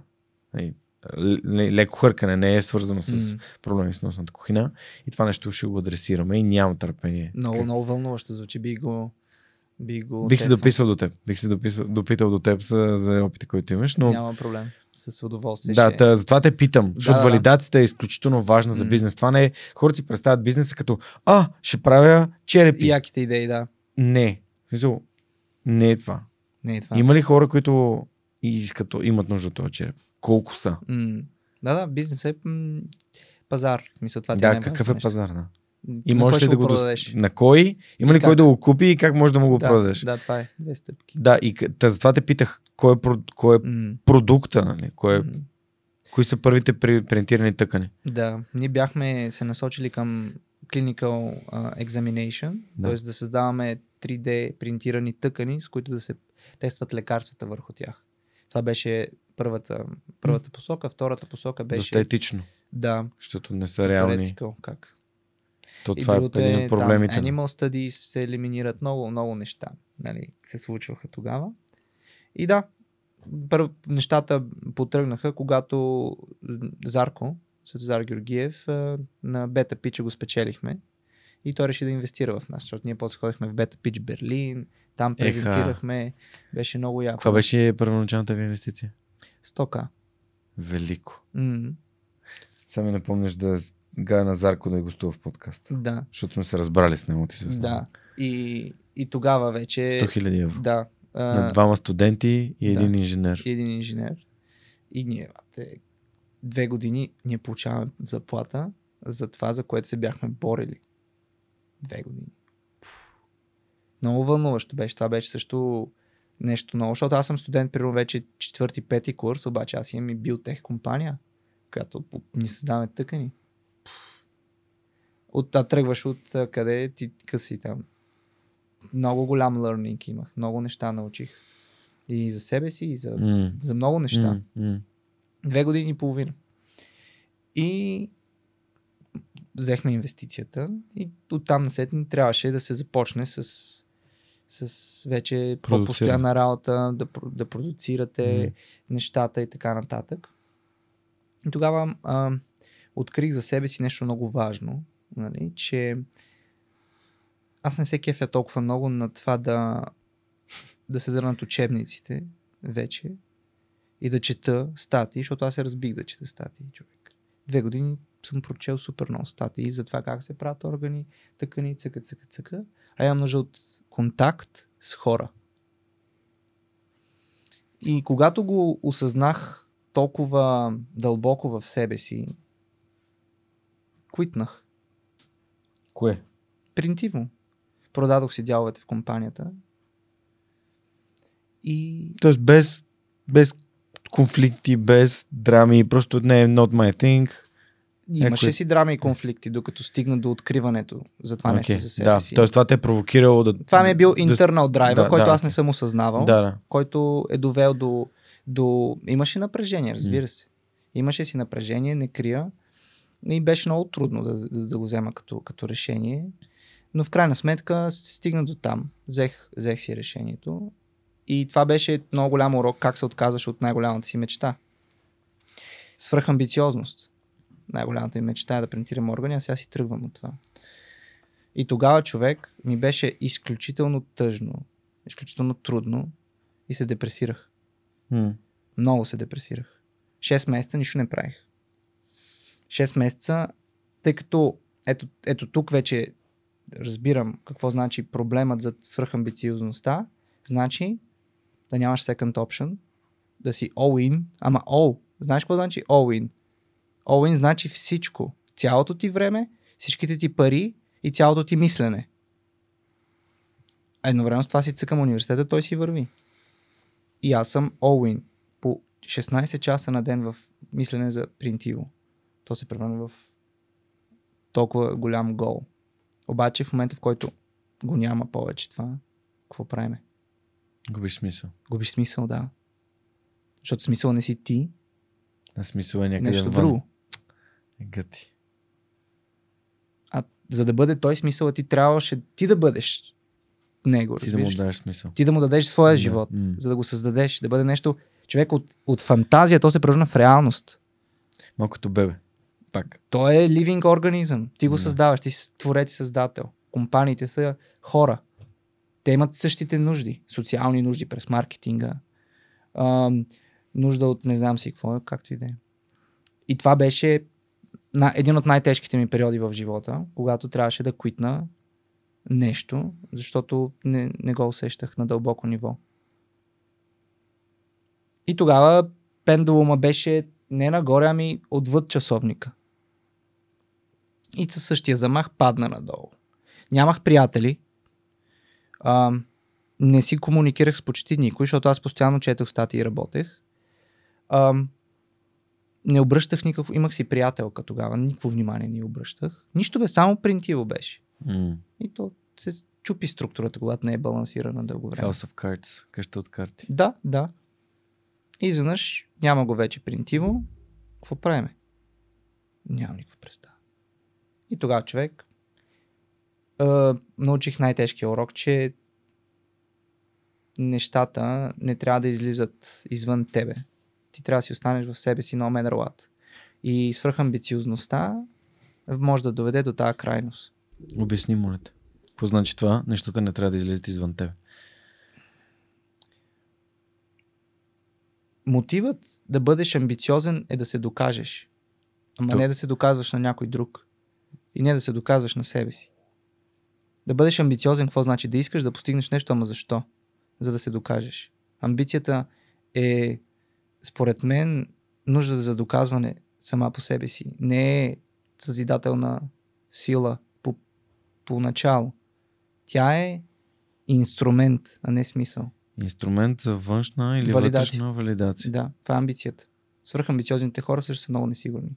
нали, леко хъркане, не е свързано с проблеми с носната кухина. И това нещо ще го адресираме и нямам търпение. Много, Как- много вълнуващо звучи. Би го... Би го Бих се дописал до теб. Бих се дописал, допитал до теб за, за опита, който имаш, но Няма проблем. С удоволствие. Да, ще... та, затова те питам, защото да, да. валидацията е изключително важна за бизнес. Това не е. Хората си представят бизнеса като, а, ще правя черепи. Яките идеи, да. Не. Не е това. Не е това. Има ли хора, които искат, имат нужда от този череп? Колко са? М, Да, да, бизнес е м, пазар. Мисля, това да, не какъв е нещо. пазар? Да. И кой можеш ли да го продадеш? На кой? Има ли И кой как? да го купи и как може да му го да, продадеш? Да, това е. Две стъпки. Да, и затова те питах, кой е, кой е М, продукта, нали? Кой е, м. кои са първите при, принтирани тъкани? Да, ние бяхме се насочили към clinical uh, examination, Да. т.е. да създаваме 3D принтирани тъкани, с които да се тестват лекарствата върху тях. Това беше първата, първата посока. Втората посока Доста беше етично, да, защото не са реални. как. То И това е другото един е, от проблемите. там animal studies се елиминират много, много неща. Нали, се случваха тогава. И да, първо нещата потръгнаха, когато Зарко, Светозар Георгиев, на бета пича го спечелихме. И той реши да инвестира в нас, защото ние после ходихме в бета пич Берлин, там Еха. презентирахме, беше много яко. Каква беше първоначалната ви инвестиция? 100к. Велико. М, Само не помниш да Гая Назарко да е гостува в подкаст. Да, Защото сме се разбрали с него. Ти се да. И, и тогава вече... 100 000 евро. Да. а, На двама студенти и един да. инженер. и един инженер. И ние, бате, две години ние получаваме заплата за това, за което се бяхме борили. Две години. Много вълнуващо беше. Това беше също нещо много, защото аз съм студент, примерно вече четвърти, пети курс, обаче аз имам и биотех компания, която ни създаваме тъкани. От, а тръгваш от а, къде ти къси там. Много голям learning имах, много неща научих. И за себе си, и за, М, за много неща. м, м. Две години и половина. И взехме инвестицията и оттам насетне трябваше да се започне с, с вече по-постоянна работа, да, да продуцирате Мгм. нещата и така нататък. И тогава а, открих за себе си нещо много важно, нали, че аз не се кефя толкова много на това да, да се дърнат учебниците вече и да чета статии, защото аз се разбих да чета статии, човек. Две години съм прочел супер много статии за това как се правят органи, тъкани, цъка, цъка, цъка. А имам нужда от контакт с хора. И когато го осъзнах толкова дълбоко в себе си, квитнах. Кое? Принтивно. Продадох си дяловете в компанията. И Тоест без, без конфликти, без драми, просто не е not my thing. имаше Някой- си драми и конфликти, докато стигна до откриването за това Окей, нещо за себе да, си. Тоест това те е провокирало да... Това ми е бил да- internal driver, да, който да, аз не съм осъзнавал, Да, да. който е довел до, до... Имаше напрежение, разбира се. Имаше си напрежение, не крия. И беше много трудно да, да, го взема като, като решение. Но в крайна сметка стигна до там. Взех, взех си решението. И това беше много голям урок как се отказваш от най-голямата си мечта. Свръхамбициозност. Най-голямата ми мечта е да принтирам органи, а сега си тръгвам от това. И тогава човек ми беше изключително тъжно, изключително трудно и се депресирах. М. Много се депресирах. 6 месеца нищо не правих. 6 месеца, тъй като ето, ето тук вече разбирам какво значи проблемът за свръхамбициозността. Значи да нямаш second option, да си all in, ама all. Знаеш какво значи all in? All in значи всичко. Цялото ти време, всичките ти пари и цялото ти мислене. Едновременно с това си цъкам университета, той си върви. И аз съм all in. По 16 часа на ден в мислене за принтиво. То се превърна в толкова голям гол. Обаче в момента, в който го няма повече това, какво правиме? Губиш смисъл. Губиш смисъл, да. Защото смисъл не си ти, На смисъл е някъде нещо вън. друго. Е, Гъти. А за да бъде той смисъл, ти трябваше ти да бъдеш него. Ти да му разбираш дадеш смисъл. ти да му дадеш своя Да, живот, м. за да го създадеш, да бъде нещо. Човек от, от фантазия, то се превърна в реалност. Малко като бебе. Пак. Той е living организъм. Ти го Да. създаваш, ти си творец и създател. Компаниите са хора. Те имат същите нужди. Социални нужди през маркетинга. Ам, нужда от не знам си какво, както и да е. И това беше на, един от най-тежките ми периоди в живота, когато трябваше да квитна нещо, защото не, не го усещах на дълбоко ниво. И тогава пендулума беше не нагоре, ами отвъд часовника. И със същия замах падна надолу. Нямах приятели. А, не си комуникирах с почти никой, защото аз постоянно четох статии и работех. А, не обръщах никакво. Имах си приятелка тогава, никакво внимание не обръщах. Нищо бе, само принтиво беше. М. И то се чупи структурата, когато не е балансирана дълго време. House of Cards. Къща от карти. Да, да. И изведнъж няма го вече принтиво. Какво правиме? Нямам никаква представа. И тогава човек а, научих най-тежкия урок, че нещата не трябва да излизат извън тебе. Ти трябва да си останеш в себе си no matter what. И свръхамбициозността може да доведе до тази крайност. Обясни, моля те. Какво значи това? Нещата не трябва да излезат извън тебе. Мотивът да бъдеш амбициозен е да се докажеш. Ама То- не да се доказваш на някой друг. И не да се доказваш на себе си. Да бъдеш амбициозен, какво значи? Да искаш да постигнеш нещо, ама защо? За да се докажеш. Амбицията е, според мен, нужда за доказване сама по себе си. Не е съзидателна сила по, начало. Тя е инструмент, а не смисъл. Инструмент за външна или Валидация. вътрешна валидация. Да, това е амбицията. Свръхамбициозните хора също са много несигурни.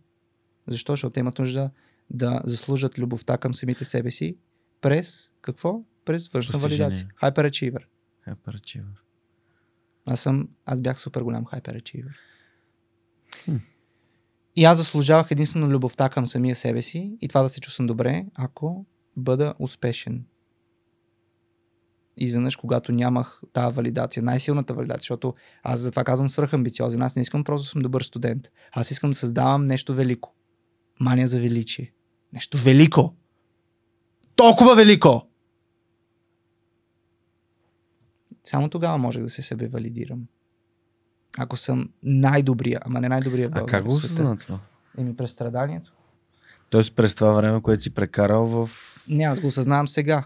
Защо? Защото те имат нужда да заслужат любовта към самите себе си през какво? През външна Постижение. валидация. Hyperachiever. Hyperachiever. Аз съм, аз бях супер голям hyperachiever. Хм. И аз заслужавах единствено любовта към самия себе си и това да се чувствам добре, ако бъда успешен. Изведнъж, когато нямах тази валидация, най-силната валидация, защото аз затова казвам свръхамбициозен. Аз не искам просто да съм добър студент. Аз искам да създавам нещо велико. Мания за величие. Нещо велико. Толкова велико! Само тогава можех да се себе валидирам. Ако съм най-добрия, ама не най-добрия А как го осъзна това? Еми през страданието. Тоест през това време, което си прекарал в... Не, аз го осъзнавам сега.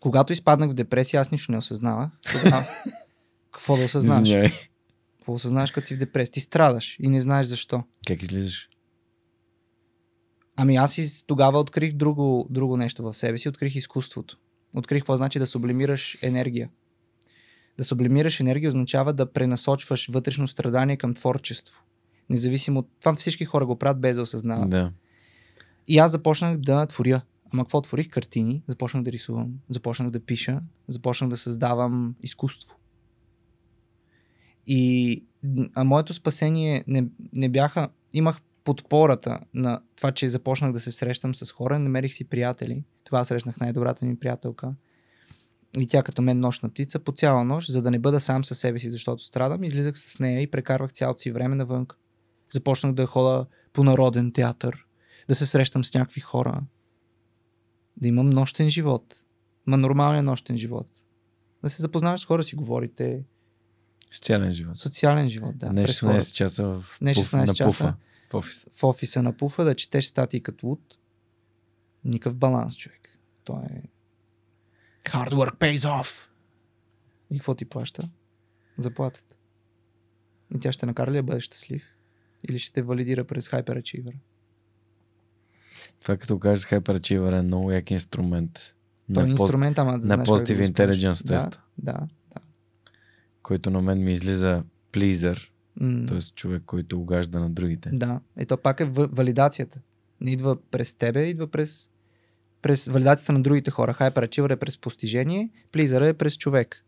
Когато изпаднах в депресия, аз нищо не осъзнавах. Тогава, [LAUGHS] какво да осъзнаваш? Какво осъзнаваш, като си в депресия? Ти страдаш и не знаеш защо. Как излизаш? Ами аз и тогава открих друго, друго нещо в себе си. Открих изкуството. Открих какво значи да сублимираш енергия. Да сублимираш енергия означава да пренасочваш вътрешно страдание към творчество. Независимо от това всички хора го правят без да осъзнават. Да. И аз започнах да творя. Ама какво творих? Картини. Започнах да рисувам. Започнах да пиша. Започнах да създавам изкуство. И а моето спасение не, не бяха... Имах подпората на това, че започнах да се срещам с хора. Намерих си приятели. Тогава срещнах най-добрата ми приятелка. И тя като мен нощна птица по цяла нощ, за да не бъда сам със себе си, защото страдам, излизах с нея и прекарвах цялото си време навън. Започнах да хода по народен театър, да се срещам с някакви хора, да имам нощен живот. Ма нормален нощен живот. Да се запознаваш с хора, си говорите. Социален живот. Социален живот, да. не през 16 хората. часа в, Не пуф, 16 на часа. пуфа. В офиса. В офиса на пуфа да четеш статии като луд. Никакъв баланс, човек. Той е... Hard work pays off. И какво ти плаща? Заплатата. И тя ще накара ли да бъдеш щастлив? Или ще те валидира през Hyperachiever? Това като кажеш Hyperachiever е много як инструмент. Той е инструмент, ама да на да Positive. Intelligence Да, теста, да, да. който на мен ми излиза pleaser, М, т.е. човек, който угажда на другите. Да. Ето пак е валидацията. Не идва през тебе, идва през, през валидацията на другите хора. Hyperachiever е през постижение, Pleaser е през човек.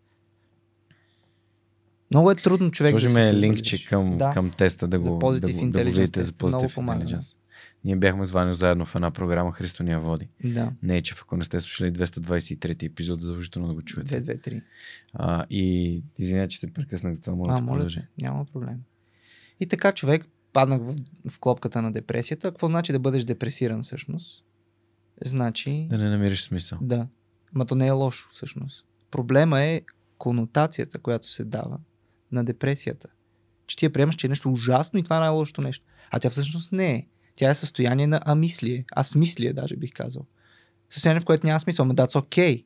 Много е трудно човек Сложи да се линкче към, да. към теста да го, да, го, да го видите за Positive. Intelligence. Ние бяхме с Ваню заедно в една програма, Христо ни я води. Да. Не е, че ако не сте слушали 223 епизод, задължително да го чуете. 2, 2, 3. А, и извиня, че те прекъснах за това, моля А, да продължи. няма проблем. И така човек паднах в, в клопката на депресията. Какво значи да бъдеш депресиран всъщност? Значи... Да не намериш смисъл. Да. Ма то не е лошо всъщност. Проблема е конотацията, която се дава на депресията. Че ти я приемаш, че е нещо ужасно и това е най-лошото нещо. А тя всъщност не е. Тя е състояние на амислие. Асмислие даже бих казал. Състояние, в което няма смисъл. Ама that's okay.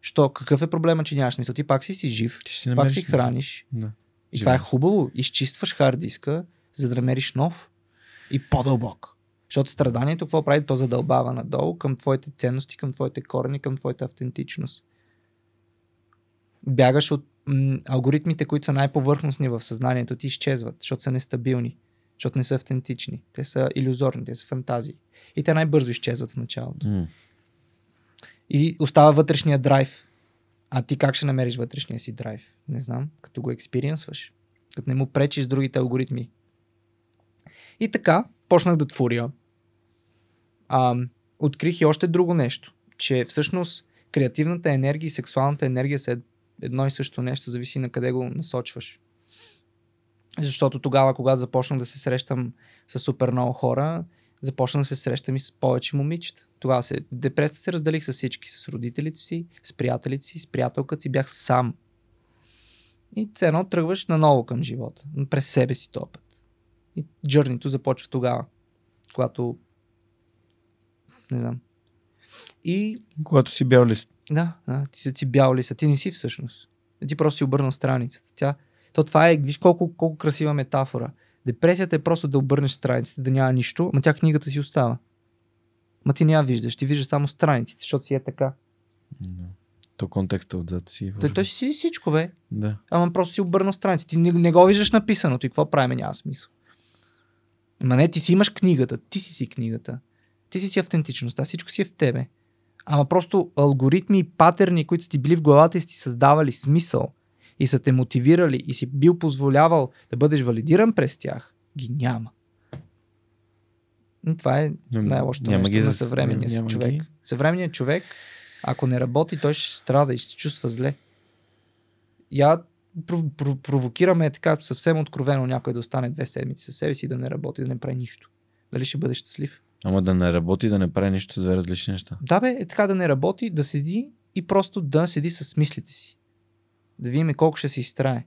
Що? Какъв е проблема, че нямаш смисъл? Ти пак си си жив, Ти си пак си храниш. Да. И това е хубаво. Изчистваш хард диска, за да намериш нов и по-дълбок. Защото страданието какво прави? То задълбава надолу към твоите ценности, към твоите корени, към твоята автентичност. Бягаш от м- алгоритмите, които са най-повърхностни в съзнанието, ти изчезват, защото са нестабилни, защото не са автентични. Те са иллюзорни, те са фантазии. И те най-бързо изчезват в началото. М. И остава вътрешния драйв. А ти как ще намериш вътрешния си драйв? Не знам. Като го експириенсваш. Като не му пречиш с другите алгоритми. И така, почнах да творя. А, открих и още друго нещо. Че всъщност креативната енергия и сексуалната енергия са ед- едно и също нещо, зависи на къде го насочваш. Защото тогава, когато започнах да се срещам с супер много хора, започнах да се срещам и с повече момичета. Тогава се, в депресията се разделих с всички, с родителите си, с приятелите си, с приятелката си, бях сам. И цено тръгваш наново към живота, през себе си този път. И джърнито започва тогава, когато не знам. И Когато си бял лист. да, да, ти си, си бял ли са, ти не си всъщност. Ти просто си обърнал страницата. Тя, то това е, виж колко, колко красива метафора. Депресията е просто да обърнеш страницата, да няма нищо, ма тя книгата си остава. Ма ти не я виждаш, ти виждаш само страниците, защото си е така. Да. То контекста отзад си. Той, той си всичко, бе. Да. Ама просто си обърнал страниците. Ти не, не го виждаш написаното и какво правим, няма смисъл. Ма не, ти си имаш книгата, ти си си книгата. Ти си си автентичността, всичко си е в тебе. Ама просто алгоритми и патерни, които са ти били в главата и са ти създавали смисъл и са те мотивирали и си бил позволявал да бъдеш валидиран през тях, ги няма. И това е най-лошото Няма нещо ги на за- съвременния няма човек. ги. Съвременният човек, ако не работи, той ще страда и ще се чувства зле. Я пров- пров- провокираме така съвсем откровено някой да остане две седмици със себе си да не работи, да не прави нищо. Дали ще бъде щастлив? Ама да не работи, да не прави нищо, две различни неща. Да бе, е така да не работи, да седи и просто да седи с мислите си. Да видим колко ще се изтрае.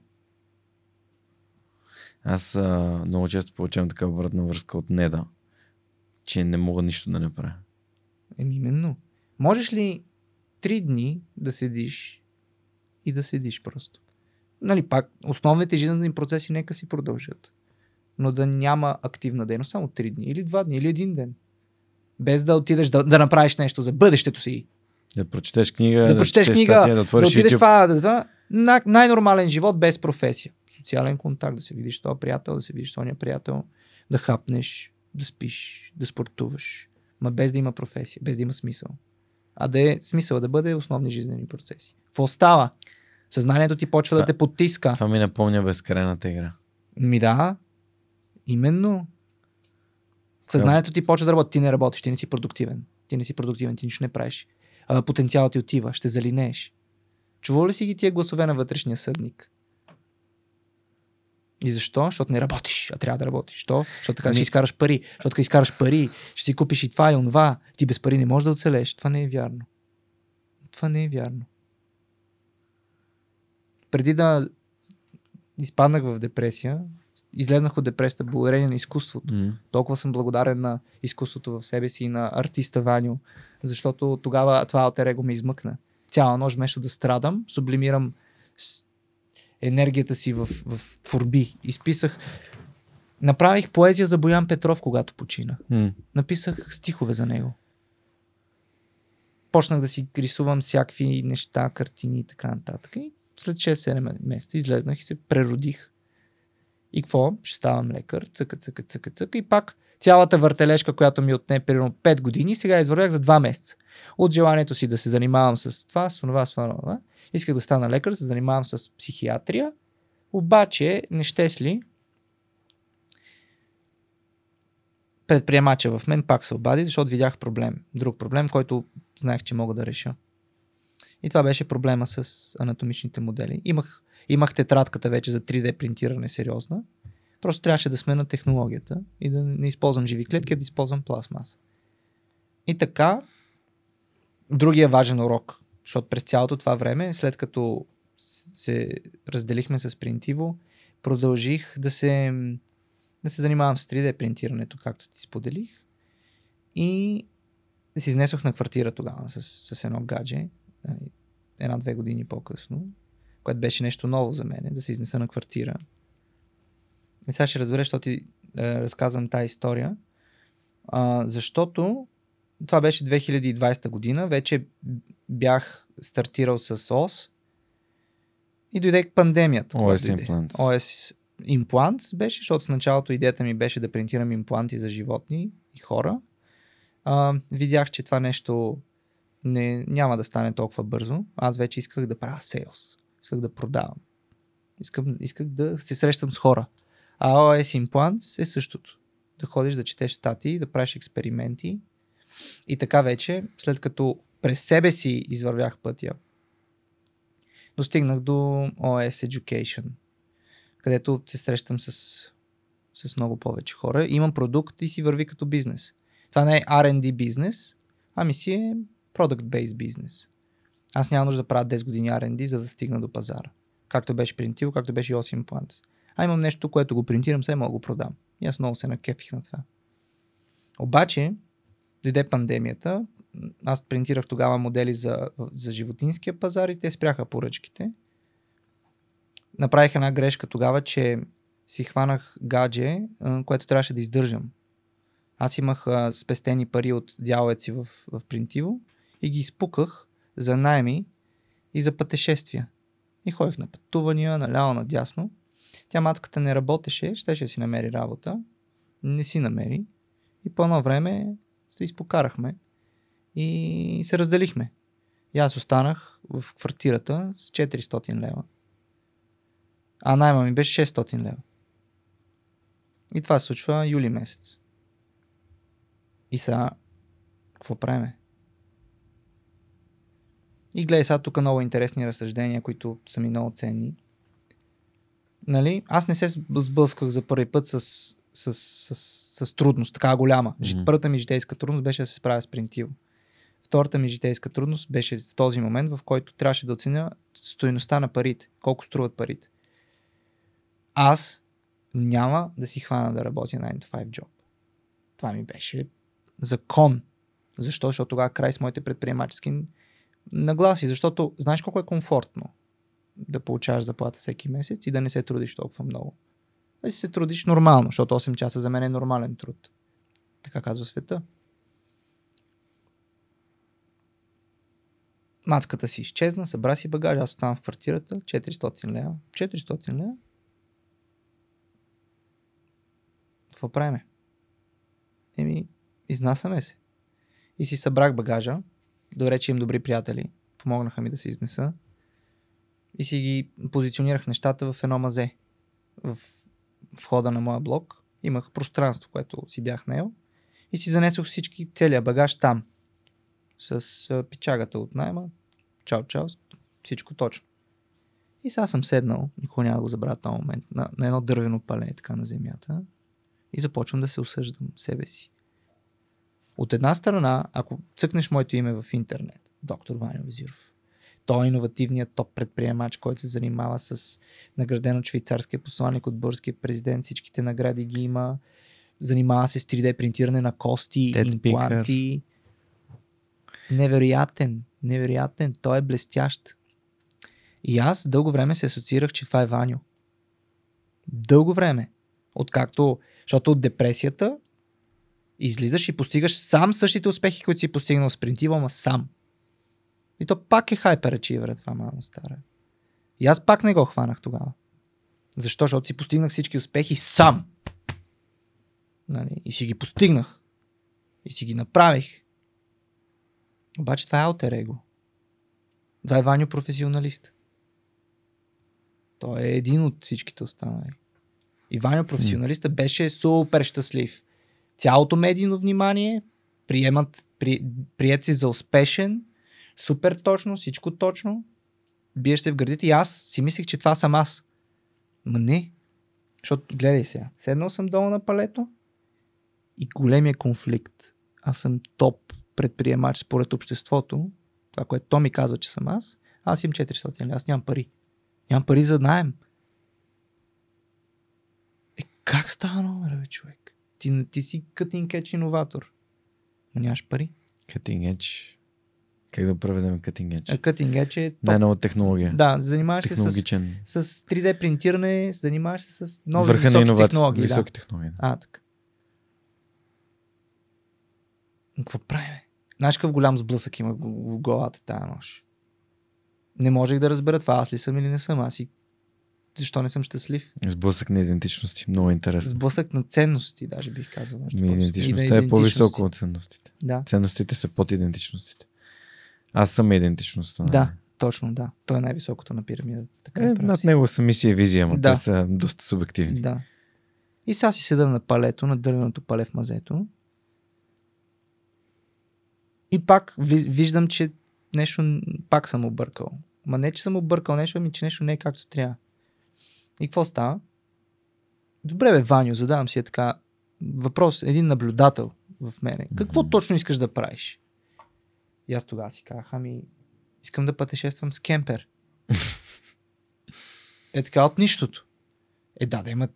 Аз а, много често получавам така обратна връзка от Неда, че не мога нищо да не правя. Еми именно. Можеш ли три дни да седиш и да седиш просто? Нали, пак, основните жизнени процеси нека си продължат. Но да няма активна дейност, само три дни, или два дни, или един ден. Без да отидеш да, да направиш нещо за бъдещето си. Да прочетеш книга, Да прочетеш четеш книга, статия, да Да отвориш отидеш YouTube. това, да, да, на, най-нормален живот без професия. Социален контакт, да се видиш този приятел, да се видиш този приятел, да хапнеш, да спиш, да спортуваш. Ма без да има професия, без да има смисъл. А да е смисъл да бъде основни жизнени процеси. Какво става? Съзнанието ти почва да Това- те потиска. Това ми напомня безкрайната игра. Ми да, именно. Съзнанието ти почва да работи, ти не работиш, ти не си продуктивен. Ти не си продуктивен, ти нищо не правиш. А, потенциалът ти отива, ще залинееш. Чувал ли си ги тия гласове на вътрешния съдник? И защо? Защото не работиш, а трябва да работиш. Що? Защото така Ми- ще изкараш пари. Защото така изкараш пари, ще си купиш и това и онова. Ти без пари не можеш да оцелеш. Това не е вярно. Това не е вярно. Преди да изпаднах в депресия, излезнах от депресията благодарение на изкуството. М. Толкова съм благодарен на изкуството в себе си и на артиста Ваню, защото тогава това алтер его ме измъкна. Цяла нощ вместо да страдам, сублимирам енергията си в, в творби. Изписах, направих поезия за Боян Петров, когато почина. М. Написах стихове за него. Почнах да си рисувам всякакви неща, картини и така нататък. И след 6-7 месеца излезнах и се преродих. И какво? Ще ставам лекар, цъка, цъка, цъка, цъка. И пак цялата въртележка, която ми отне примерно 5 години, сега извървях за 2 месеца. От желанието си да се занимавам с това, с това, с това. Исках да стана лекар, да се занимавам с психиатрия. Обаче, не щеш ли, предприемача в мен пак се обади, защото видях проблем. Друг проблем, който знаех, че мога да реша. И това беше проблема с анатомичните модели. Имах, имах тетрадката вече за 3D принтиране сериозна. Просто трябваше да смена технологията и да не използвам живи клетки, а да използвам пластмаса. И така, другия важен урок, защото през цялото това време, след като се разделихме с Принтиво, продължих да се, да се занимавам с 3D принтирането, както ти споделих. И се изнесох на квартира тогава с, с едно гадже, нали, една-две години по-късно, което беше нещо ново за мен, да се изнеса на квартира. И сега ще разбереш, защото ти е, разказвам тази история. А, защото това беше 2020 година, вече бях стартирал с ОС и дойде пандемията. OS. Implants. OS Implants беше, защото в началото идеята ми беше да принтирам импланти за животни и хора. А, видях, че това нещо не, няма да стане толкова бързо. Аз вече исках да правя сейлс. Исках да продавам. Искам, исках да се срещам с хора. А OS Implants е същото. Да ходиш да четеш статии, да правиш експерименти. И така вече, след като през себе си извървях пътя, достигнах до OS Education. където се срещам с, с много повече хора. Имам продукт и си върви като бизнес. Това не е R&D бизнес, ами си е product-based бизнес. Аз няма нужда да правя 10 години R&D, за да стигна до пазара. Както беше принтил, както беше и 8 Plants. А имам нещо, което го принтирам, сега мога да го продам. И аз много се накепих на това. Обаче, дойде пандемията, аз принтирах тогава модели за, за животинския пазар и те спряха поръчките. Направих една грешка тогава, че си хванах гадже, което трябваше да издържам. Аз имах а, спестени пари от дяловете си в, в Принтиво и ги изпуках за найми и за пътешествия. И ходих на пътувания, наляво, надясно. Тя матката не работеше, щеше да си намери работа. Не си намери. И по едно време се изпокарахме и се разделихме. И аз останах в квартирата с 400 лева. А найма ми беше 600 лева. И това се случва юли месец. И сега, какво правиме? И гледай сега тук много интересни разсъждения, които са ми много ценни. Нали? Аз не се сблъсках за първи път с, с, с, с, с трудност, така голяма. Mm-hmm. Първата ми житейска трудност беше да се справя с принтиво. Втората ми житейска трудност беше в този момент, в който трябваше да оценя стоеността на парите, колко струват парите. Аз няма да си хвана да работя 9 to 5 job. Това ми беше закон. Защо? Защото тогава край с моите предприемачески нагласи. Защото знаеш колко е комфортно да получаваш заплата всеки месец и да не се трудиш толкова много. Да си се трудиш нормално, защото 8 часа за мен е нормален труд. Така казва света. Мацката си изчезна, събра си багаж, аз оставам в квартирата, 400 лева. 400 лева? Какво правиме? Еми, изнасяме се. И си събрах багажа, добре, че им добри приятели, помогнаха ми да се изнеса. И си ги позиционирах нещата в едно мазе. В входа на моя блок имах пространство, което си бях наел. И си занесох всички, целият багаж там. С пичагата от найма. Чао, чао. Всичко точно. И сега съм седнал, никога няма да го забравя този момент, на, на едно дървено пале, така на земята. И започвам да се осъждам себе си. От една страна, ако цъкнеш моето име в интернет, доктор Ваня Визиров, той е иновативният топ предприемач, който се занимава с награден от швейцарския посланник от българския президент. Всичките награди ги има. Занимава се с 3D принтиране на кости, Dead импланти. Speaker. Невероятен, невероятен. Той е блестящ. И аз дълго време се асоциирах, че това е Ваню. Дълго време. Откакто, защото от депресията излизаш и постигаш сам същите успехи, които си постигнал с принтива, ама сам. И то пак е хайперачивър, това мамо стара. И аз пак не го хванах тогава. Защо? Защото си постигнах всички успехи сам. Нали? И си ги постигнах. И си ги направих. Обаче това е алтер его. Това е Ваню професионалист. Той е един от всичките останали. И Ваню професионалиста беше супер щастлив цялото медийно внимание, приемат, при, прият си за успешен, супер точно, всичко точно, биеш се в гърдите и аз си мислех, че това съм аз. Ма не. Защото, гледай сега, седнал съм долу на палето и големия конфликт. Аз съм топ предприемач според обществото, това, което то ми казва, че съм аз, аз имам 400, аз нямам пари. Нямам пари за найем. Е, как става номера, бе, човек? Ти, ти си cutting иноватор. Но нямаш пари. Cutting edge. Как да проведем cutting edge? Cutting edge е. Най-нова технология. Да, занимаваш се с, с 3D принтиране, занимаваш се с нови Върха високи на иновации, технологии. Високи да. технологии. Да. А, така. Какво правим? Знаеш какъв голям сблъсък има в главата тази нощ? Не можех да разбера това, аз ли съм или не съм. Аз си защо не съм щастлив? Сблъсък на идентичности. Много интересно. Сблъсък на ценности, даже бих казал. Ми, идентичността е по-високо от ценностите. Да. Ценностите са под идентичностите. Аз съм идентичността. Да, нали? точно, да. Той е най-високото на пирамидата. Така е, над него са мисия и визия, но да. те са доста субективни. Да. И сега си седа на палето, на дървеното пале в мазето. И пак виждам, че нещо пак съм объркал. Ма не, че съм объркал нещо, ами че нещо не е както трябва. И какво става? Добре, бе, Ваню, задавам си е така въпрос, един наблюдател в мене. Какво точно искаш да правиш? И аз тогава си казах, ами, искам да пътешествам с кемпер. [LAUGHS] е така от нищото. Е, да, да има,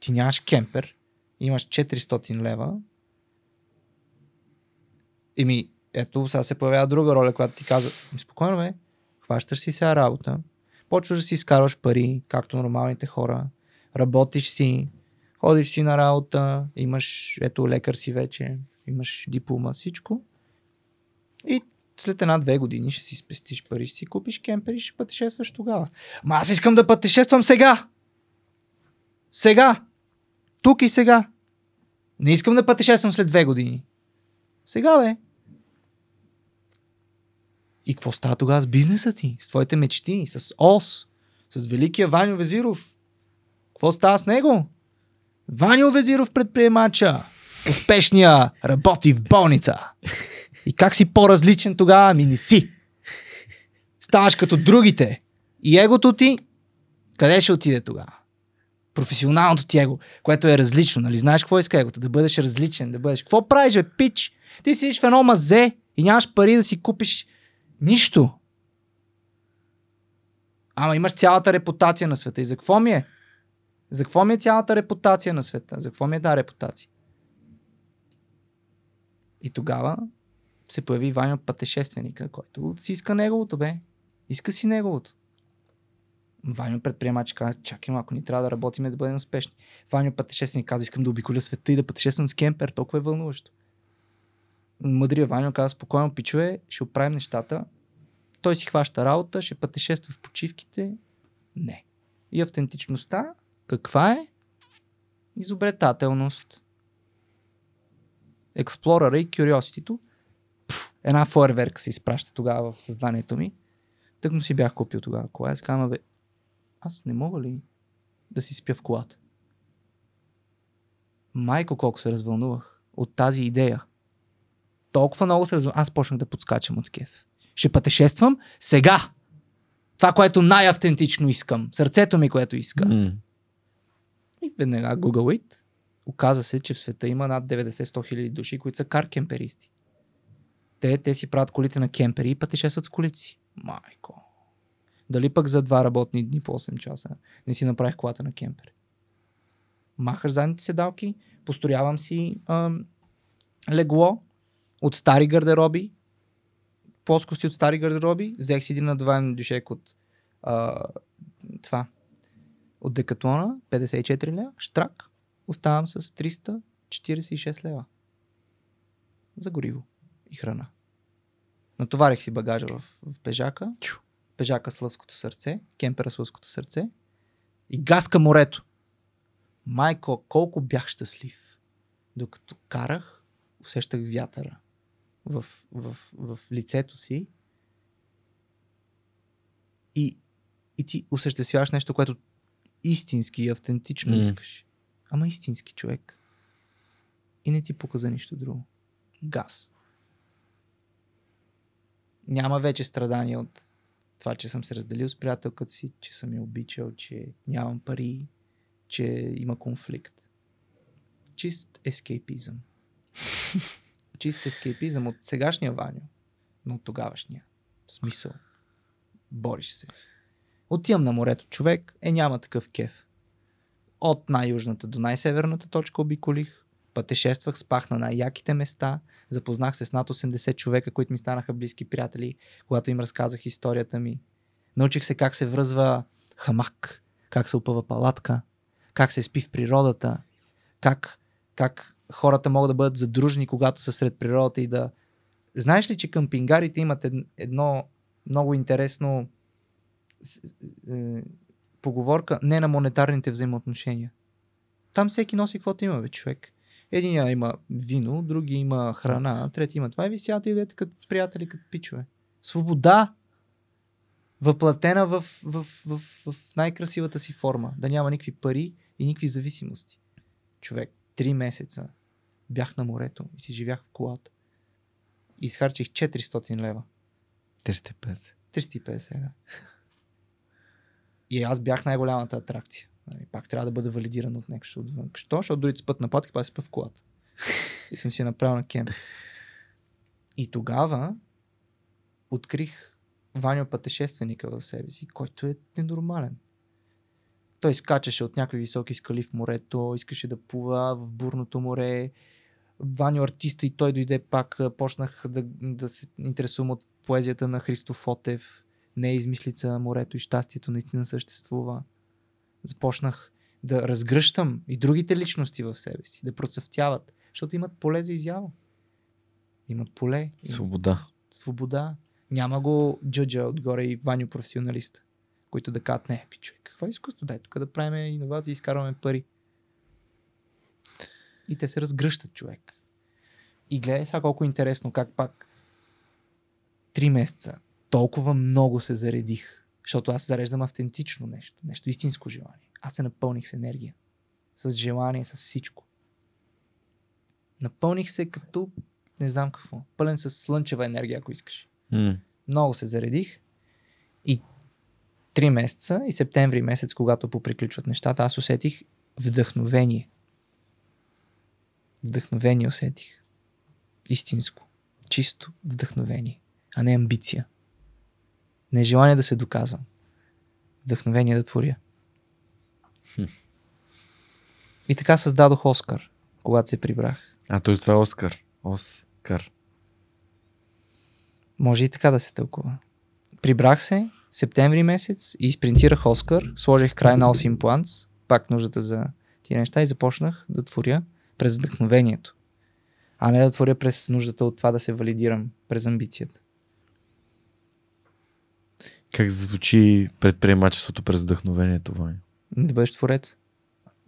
ти нямаш кемпер, имаш 400 лева. Еми, ето, сега се появява друга роля, която ти казва, «Ами, спокойно бе, хващаш си сега работа, почваш да си изкарваш пари, както нормалните хора, работиш си, ходиш си на работа, имаш, ето лекар си вече, имаш диплома, всичко. И след една-две години ще си спестиш пари, ще си купиш кемпер и ще пътешестваш тогава. Ма аз искам да пътешествам сега! Сега! Тук и сега! Не искам да пътешествам след две години. Сега, бе! И какво става тогава с бизнеса ти? С твоите мечти? С ОС? С великия Ваню Везиров? Какво става с него? Ваню Везиров предприемача. Успешния работи в болница. И как си по-различен тогава? Ами не си. Ставаш като другите. И егото ти, къде ще отиде тогава? Професионалното ти его, което е различно. Нали знаеш какво иска егото? Да бъдеш различен, да бъдеш. Какво правиш, бе, пич? Ти си в едно мазе и нямаш пари да си купиш нищо. Ама имаш цялата репутация на света. И за какво ми е? За какво ми е цялата репутация на света? За какво ми е тази репутация? И тогава се появи Ваня пътешественика, който си иска неговото, бе. Иска си неговото. Ваню предприемач каза, чакай малко, ни трябва да работиме да бъдем успешни. Ваню пътешественик каза, искам да обиколя света и да пътешествам с кемпер, толкова е вълнуващо. Мъдрия Ваню каза, спокойно, пичове, ще оправим нещата. Той си хваща работа, ще пътешества в почивките. Не. И автентичността, каква е? Изобретателност. Експлоръра и Curiosity. Една фойерверка се изпраща тогава в съзнанието ми. Тък му си бях купил тогава кола. Аз казвам, бе, аз не мога ли да си спя в колата? Майко, колко се развълнувах от тази идея. Толкова много се развълнувах. Аз почнах да подскачам от кеф. Ще пътешествам сега. Това, което най-автентично искам. Сърцето ми, което иска. М. И веднага Google It. Оказа се, че в света има над 90-100 хиляди души, които са кар кемперисти. Те, те си правят колите на кемпери и пътешестват с колите си. Майко. Дали пък за два работни дни по 8 часа не си направих колата на кемпер. Махаш задните седалки, построявам си ам, легло от стари гардероби, плоскости от стари гардероби, взех си един надуваем дюшек от а, това, от Декатлона, 54 лева, штрак, оставам с 346 лева. За гориво и храна. Натоварих си багажа в, в пежака, Чу. пежака с лъвското сърце, кемпера с лъвското сърце и газ към морето. Майко, колко бях щастлив. Докато карах, усещах вятъра в, в, в лицето си и, и ти осъществяваш нещо, което истински и автентично М. искаш. Ама истински човек. И не ти показа нищо друго. Газ. Няма вече страдания от това, че съм се разделил с приятелката си, че съм я обичал, че нямам пари, че има конфликт. Чист ескейпизъм. [LAUGHS] Чист ескейпизъм от сегашния Ваню, но от тогавашния. Смисъл. Бориш се. Отивам на морето. Човек е няма такъв кеф. От най-южната до най-северната точка обиколих. Пътешествах, спах на най-яките места. Запознах се с над 80 човека, които ми станаха близки приятели, когато им разказах историята ми. Научих се как се връзва хамак, как се опъва палатка, как се спи в природата, как, как хората могат да бъдат задружни, когато са сред природата и да... Знаеш ли, че къмпингарите имат ед- едно много интересно е, поговорка не на монетарните взаимоотношения. Там всеки носи каквото има, бе, човек. Единия има вино, други има храна, трети има това и ви сядате и идете като приятели, като пичове. Свобода! Въплатена в, в, в, в най-красивата си форма. Да няма никакви пари и никакви зависимости. Човек, три месеца бях на морето и си живях в колата. Изхарчих 400 лева. 350. 350, да. И аз бях най-голямата атракция. Нали, пак трябва да бъда валидиран от някой отвън. Що? Защото с път на пътки, пак спа в колата. И съм си направил на кемп. И тогава открих Ваню пътешественика в себе си, който е ненормален. Той скачаше от някакви високи скали в морето, искаше да плува в бурното море. Ваню артиста и той дойде пак, почнах да, да се интересувам от поезията на Христо Фотев. Не е измислица, морето и щастието наистина съществува. Започнах да разгръщам и другите личности в себе си, да процъфтяват, защото имат поле за изява. Имат поле. Имат Свобода. свобода. Няма го джаджа отгоре и Ваню професионалист, които да кажат, не, пи човек, какво е изкуство? Дай тук да правим иновации и изкарваме пари. И те се разгръщат човек. И гледай сега колко интересно, как пак три месеца толкова много се заредих, защото аз зареждам автентично нещо, нещо истинско желание. Аз се напълних с енергия, с желание, с всичко. Напълних се като не знам какво. Пълен с слънчева енергия, ако искаш. М. Много се заредих и три месеца и септември месец, когато поприключват нещата, аз усетих вдъхновение. Вдъхновение усетих. Истинско. Чисто вдъхновение, а не амбиция. Не желание да се доказвам. Вдъхновение да творя. И така създадох Оскар, когато се прибрах. А, т.е. това е Оскар. Оскар. Може и така да се тълкува. Прибрах се септември месец и изпринтирах Оскар, сложих край на Os Implants, пак нуждата за тия неща и започнах да творя през вдъхновението, а не да творя през нуждата от това да се валидирам, през амбицията. Как звучи предприемачеството през вдъхновението, Ваня? Да бъдеш творец,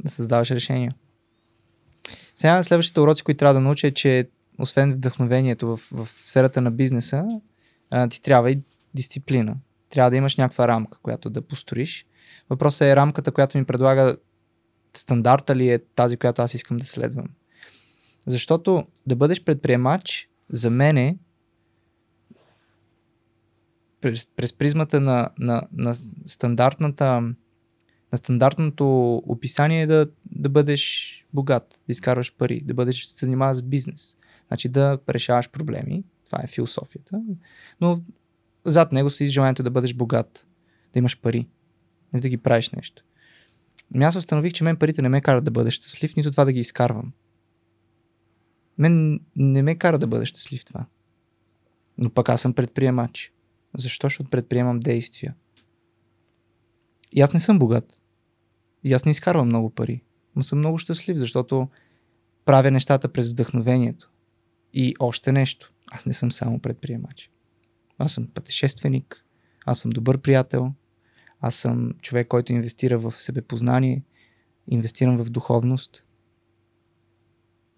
да създаваш решения. Сега следващите уроци, които трябва да науча е, че освен вдъхновението в, в сферата на бизнеса, а, ти трябва и дисциплина. Трябва да имаш някаква рамка, която да построиш. Въпросът е рамката, която ми предлага стандарта ли е тази, която аз искам да следвам. Защото да бъдеш предприемач, за мен е през, през призмата на, на, на стандартната на стандартното описание да, да бъдеш богат, да изкарваш пари, да бъдеш се занимаваш с бизнес. Значи да решаваш проблеми. Това е философията. Но зад него стои желанието да бъдеш богат, да имаш пари, не да ги правиш нещо. Ами аз установих, че мен парите не ме карат да бъда щастлив, нито това да ги изкарвам. Мен не ме кара да бъда щастлив това. Но пък аз съм предприемач. Защо? Защото предприемам действия. И аз не съм богат. И аз не изкарвам много пари. Но съм много щастлив, защото правя нещата през вдъхновението. И още нещо. Аз не съм само предприемач. Аз съм пътешественик. Аз съм добър приятел. Аз съм човек, който инвестира в себепознание. Инвестирам в духовност.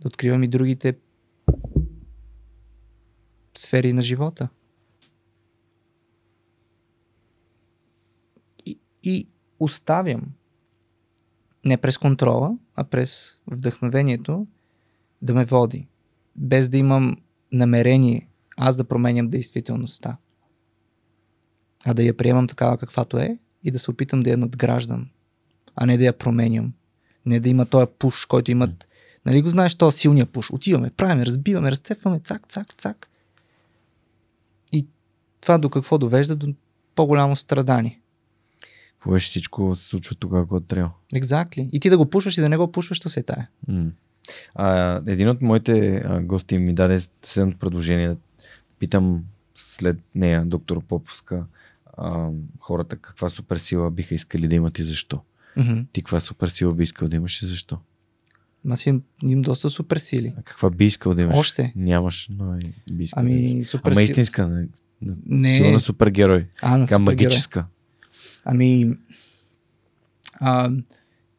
Да откривам и другите сфери на живота. И, оставям не през контрола, а през вдъхновението да ме води, без да имам намерение аз да променям действителността, а да я приемам такава каквато е и да се опитам да я надграждам, а не да я променям. Не да има този пуш, който имат. Нали го знаеш, този силния пуш? Отиваме, правиме, разбиваме, разцепваме, цак, цак, цак. И това до какво довежда? До по-голямо страдание. Какво беше всичко се случва тогава, когато трябва? Exactly. И ти да го пушваш и да не го пушваш, то се е тая. М. А, един от моите а, гости ми даде следното предложение. Питам след нея, доктор Поповска, а, хората каква суперсила биха искали да имат и защо. Мгм. Ти каква суперсила би искал да имаш и защо? Аз имам, имам доста супер сили. А каква би искал да имаш? Още? Нямаш, но и би искал да имаш. Ами, супер Ама истинска, не, не. Не. сила на супергерой. А, на Така супергерой. магическа. Ами, а,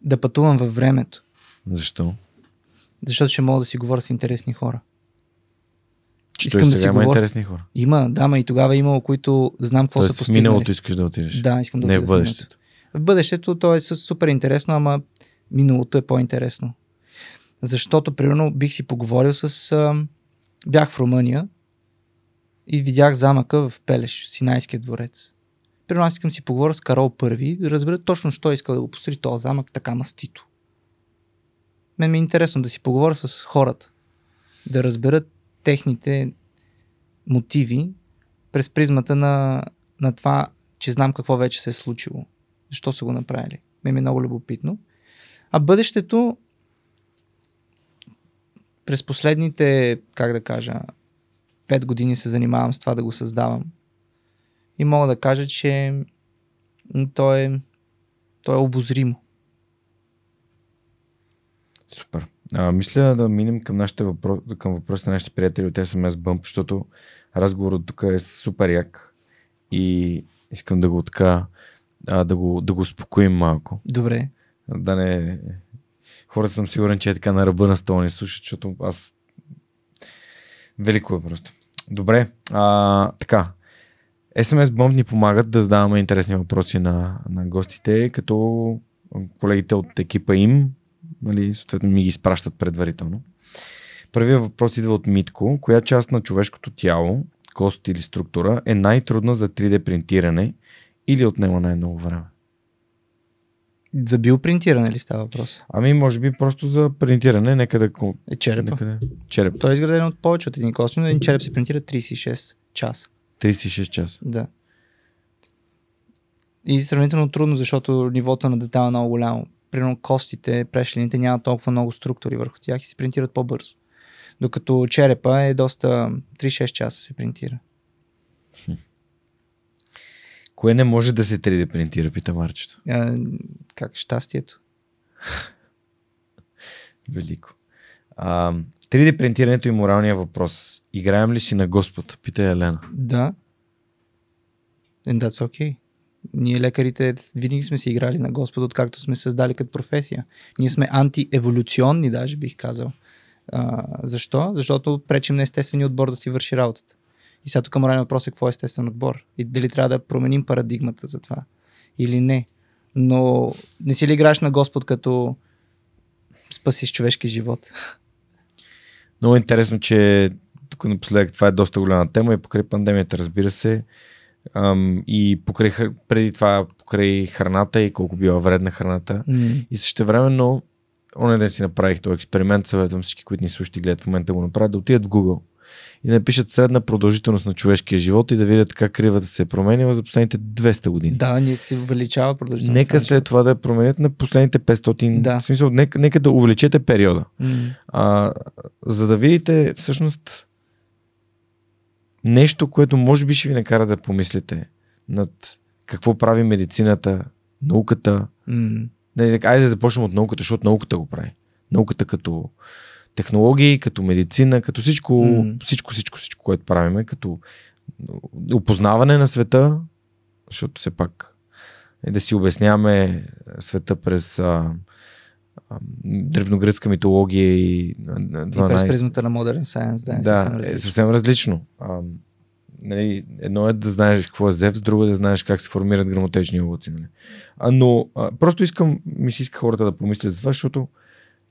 да пътувам във времето. Защо? Защото ще мога да си говоря с интересни хора. Че Искам той да сега си има говоря. интересни хора. Има, да, ма и тогава е имало, които знам какво са Тоест в постигнали. миналото искаш да отидеш. Да, искам да Не в бъдещето. В бъдещето то е супер интересно, ама миналото е по-интересно. Защото, примерно, бих си поговорил с... А, бях в Румъния и видях замъка в Пелеш, Синайския дворец. При нас искам си поговоря с Карол първи, да разбера точно, що е искал да го построи този замък така мастито. Мен ми е интересно да си поговоря с хората, да разберат техните мотиви през призмата на, на това, че знам какво вече се е случило. Защо са го направили. Ме ми е много любопитно. А бъдещето през последните, как да кажа, пет години се занимавам с това да го създавам. И мога да кажа, че то е, то е обозримо. Супер. А, мисля да минем към, нашите въпрос, към въпросите на нашите приятели от SMS Bump, защото разговорът тук е супер як и искам да го така, а, да, го, да го успокоим малко. Добре. Да не... Хората съм сигурен, че е така на ръба на стола ни слушат, защото аз... Велико е просто. Добре, а, така. SMS Bump ни помагат да задаваме интересни въпроси на, на гостите, като колегите от екипа им нали, съответно ми ги изпращат предварително. Първият въпрос идва от Митко. Коя част на човешкото тяло, кост или структура е най-трудна за 3D принтиране или отнема най-много време? За биопринтиране ли става въпрос? Ами, може би просто за принтиране, нека да... Е черепа. Нека да... Череп. Той е изграден от повече от един кост, но един череп се принтира 36 часа. 36 часа. Да. И сравнително трудно, защото нивото на детайла е много голямо примерно костите, прешлините нямат толкова много структури върху тях и се принтират по-бързо. Докато черепа е доста 3-6 часа се принтира. Кое не може да се 3D принтира, пита Марчето? А, как щастието? [LAUGHS] Велико. А, 3D принтирането и моралния въпрос. Играем ли си на Господ? Пита Елена. Да. And that's okay. Ние лекарите винаги сме си играли на Господ, откакто сме създали като професия. Ние сме антиеволюционни, даже бих казал. А, защо? Защото пречим на естествения отбор да си върши работата. И сега тук морален въпрос е какво е естествен отбор. И дали трябва да променим парадигмата за това. Или не. Но не си ли играеш на Господ като спасиш човешки живот? Много интересно, че тук напоследък това е доста голяма тема и покрай пандемията, разбира се, Ам, и покрай, преди това покрай храната и колко била вредна храната. Mm. И също времено, оня ден си направих този експеримент, съветвам всички, които ни слушат и гледат в момента го направят, да отидат в Google и напишат средна продължителност на човешкия живот и да видят как кривата се е променила за последните 200 години. Да, ние се увеличава продължителността. Нека след това да променят на последните 500. Да. В смисъл, нека, нека да увеличете периода. Mm. А, за да видите всъщност нещо, което може би ще ви накара да помислите над какво прави медицината, науката. Mm. Айде да започнем от науката, защото науката го прави. Науката като технологии, като медицина, като всичко, Mm. всичко, всичко, всичко, което правиме, като опознаване на света, защото все пак е да си обясняваме света през а, а, древногръцка митология и а, И 12... през призмата на Modern Science, да, е Да, съвсем е различно. съвсем различно. А, нали, едно е да знаеш какво е Зевс, друго е да знаеш как се формират грамотечни облаци. Нали. А, но а, просто искам, ми се иска хората да помислят за това, защото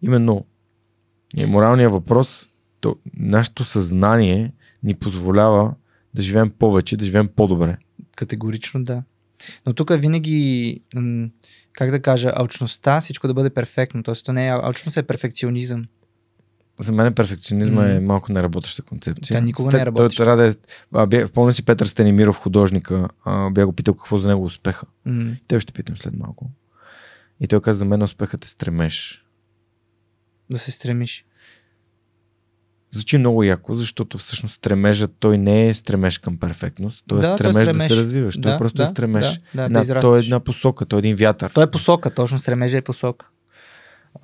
именно е, моралният въпрос, то, нашето съзнание ни позволява да живеем повече, да живеем по-добре. Категорично да. Но тук винаги, как да кажа, алчността, всичко да бъде перфектно. Тоест, то не е, алчност е перфекционизъм. За мен перфекционизма М. е малко неработеща концепция. Тя никога Сте- не е работеща. Той трябва да е, а, бях, помня си Петър Стенимиров, художника, а, бях го питал какво за него е успеха. М- Те ще питам след малко. И той каза, за мен успехът е стремеж. Да се стремиш. Звучи много яко, защото всъщност стремежът той не е стремеж към перфектност. Той е Да, той е стремеж да стремеж. се развиваш. той Да, просто да, е стремеж. да, да, да една, той е една посока, той е един вятър. То е посока, точно стремежа е посока.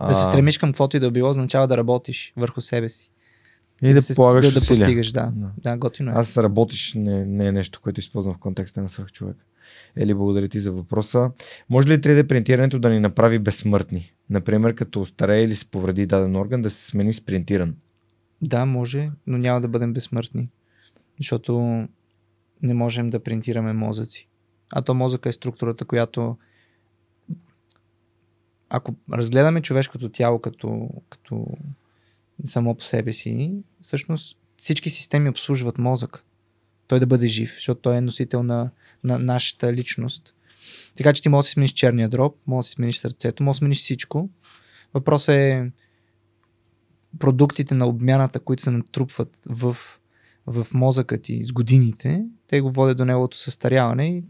Да се А, стремиш към каквото и да било, означава да работиш върху себе си. И да, се- полагаш да, да постигаш, да. Да. Да, готино е. Аз работиш не, не е нещо, което използвам в контекста на свърх човек. Ели, благодаря ти за въпроса. Може ли 3D принтирането да ни направи безсмъртни? Например, като старее или се повреди даден орган, да се смени с принтиран. Да, може, но няма да бъдем безсмъртни. Защото не можем да принтираме мозъци. А то мозъка е структурата, която ако разгледаме човешкото тяло като, като само по себе си, всъщност всички системи обслужват мозък. Той да бъде жив, защото той е носител на, на нашата личност. Така че ти можеш да си смениш черния дроб, можеш да си смениш сърцето, можеш да смениш всичко. Въпросът е продуктите на обмяната, които се натрупват в, в мозъка ти с годините, те го водят до неговото състаряване и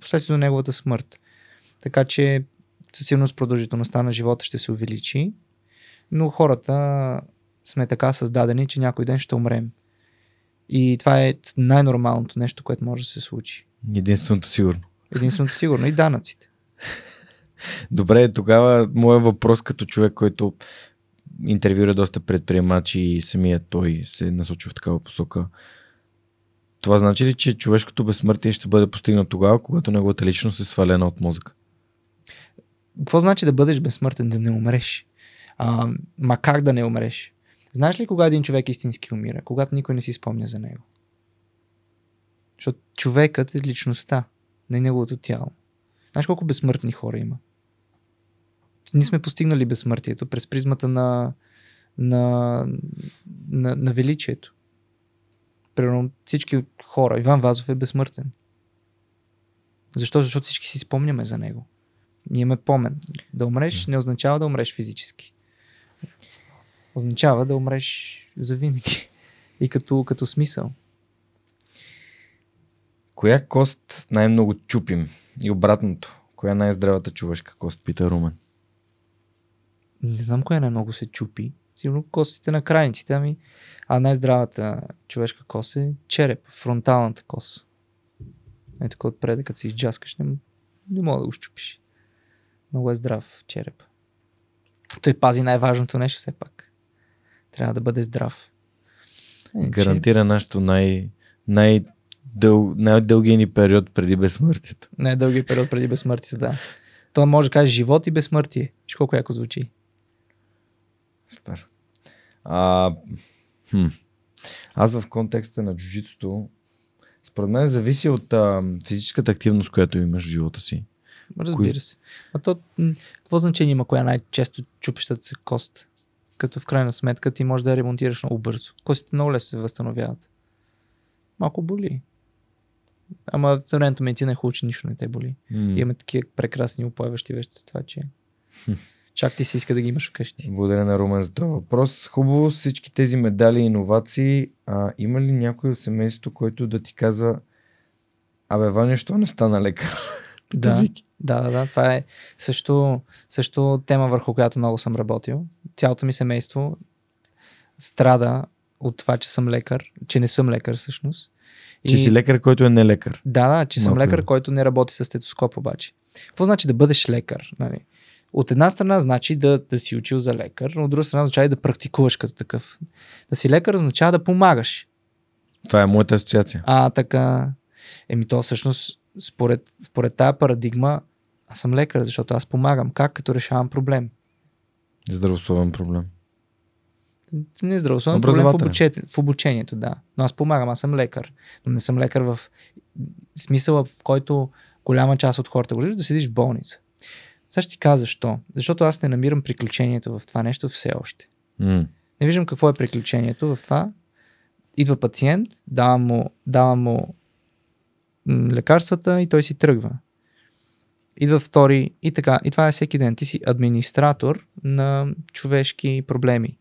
последствие до неговата смърт. Така че със сигурност продължителността на живота ще се увеличи, но хората сме така създадени, че някой ден ще умрем. И това е най-нормалното нещо, което може да се случи. Единственото сигурно. Единственото сигурно и данъците. [LAUGHS] Добре, тогава моят въпрос като човек, който интервюира доста предприемачи и самият той се насочи в такава посока. Това значи ли, че човешкото безсмъртие ще бъде постигнато тогава, когато неговата личност е свалена от мозъка? Какво значи да бъдеш безсмъртен, да не умреш? А, ма как да не умреш? Знаеш ли кога един човек истински умира? Когато никой не си спомня за него. Защото човекът е личността, не неговото тяло. Знаеш колко безсмъртни хора има? Ние сме постигнали безсмъртието през призмата на, на, на, на величието. Примерно всички хора. Иван Вазов е безсмъртен. Защо? Защото всички си спомняме за него. Ние ме помен. Да умреш не означава да умреш физически. Означава да умреш за винаги. И като, като смисъл. Коя кост най-много чупим? И обратното. Коя е най-здравата човешка кост, пита Румен. Не знам коя най-много се чупи. Сигурно костите на крайниците, ами. А най-здравата човешка кост е череп, фронталната кост. Е така отпред, като си изджаскаш, не, не мога да го щупиш. Много е здрав череп. Той пази най-важното нещо все пак. Трябва да бъде здрав. Гарантира нашето най- най- дъл, най-дългия ни период преди безсмъртието. Най-дългия период преди безсмъртието, да. То може да каже живот и безсмъртие. Виж колко яко звучи. Супер. А, хм. Аз в контекста на джуджитото, според мен зависи от а, физическата активност, която имаш в живота си. Разбира се. А то, какво значение има коя най-често чупещата се кост? Като в крайна сметка ти можеш да я ремонтираш много бързо. Костите много лесно се възстановяват. Малко боли. Ама съвременната медицина е хубаво, че нищо не те боли. М. Имаме такива прекрасни упойващи вещества, че [LAUGHS] чак ти се иска да ги имаш вкъщи. Благодаря на Румен за този въпрос. Хубаво всички тези медали и иновации. А, има ли някой от семейството, който да ти казва Абе, Ваня, що не стана лекар? [LAUGHS] Да, да, да, да. Това е също, също тема, върху която много съм работил. Цялото ми семейство страда от това, че съм лекар, че не съм лекар всъщност. Че си лекар, който е не лекар. Да, да, че съм Малко лекар, е. който не работи с стетоскоп обаче. Какво значи да бъдеш лекар? Нали? От една страна значи да, да си учил за лекар, но от друга страна означава и да практикуваш като такъв. Да си лекар означава да помагаш. Това е моята асоциация. А, така. Еми то всъщност, според, според тая парадигма, аз съм лекар, защото аз помагам. Как? Като решавам проблем. Здравословен проблем. Не здравословен проблем в, обучението, в обучението, да. Но аз помагам, аз съм лекар. Но не съм лекар в смисъла, в който голяма част от хората го виждат, да седиш в болница. Сега ще ти кажа защо. Защото аз не намирам приключението в това нещо все още. М. Не виждам какво е приключението в това. Идва пациент, дава му, дава му лекарствата и той си тръгва. Идва втори и така. И това е всеки ден. Ти си администратор на човешки проблеми. И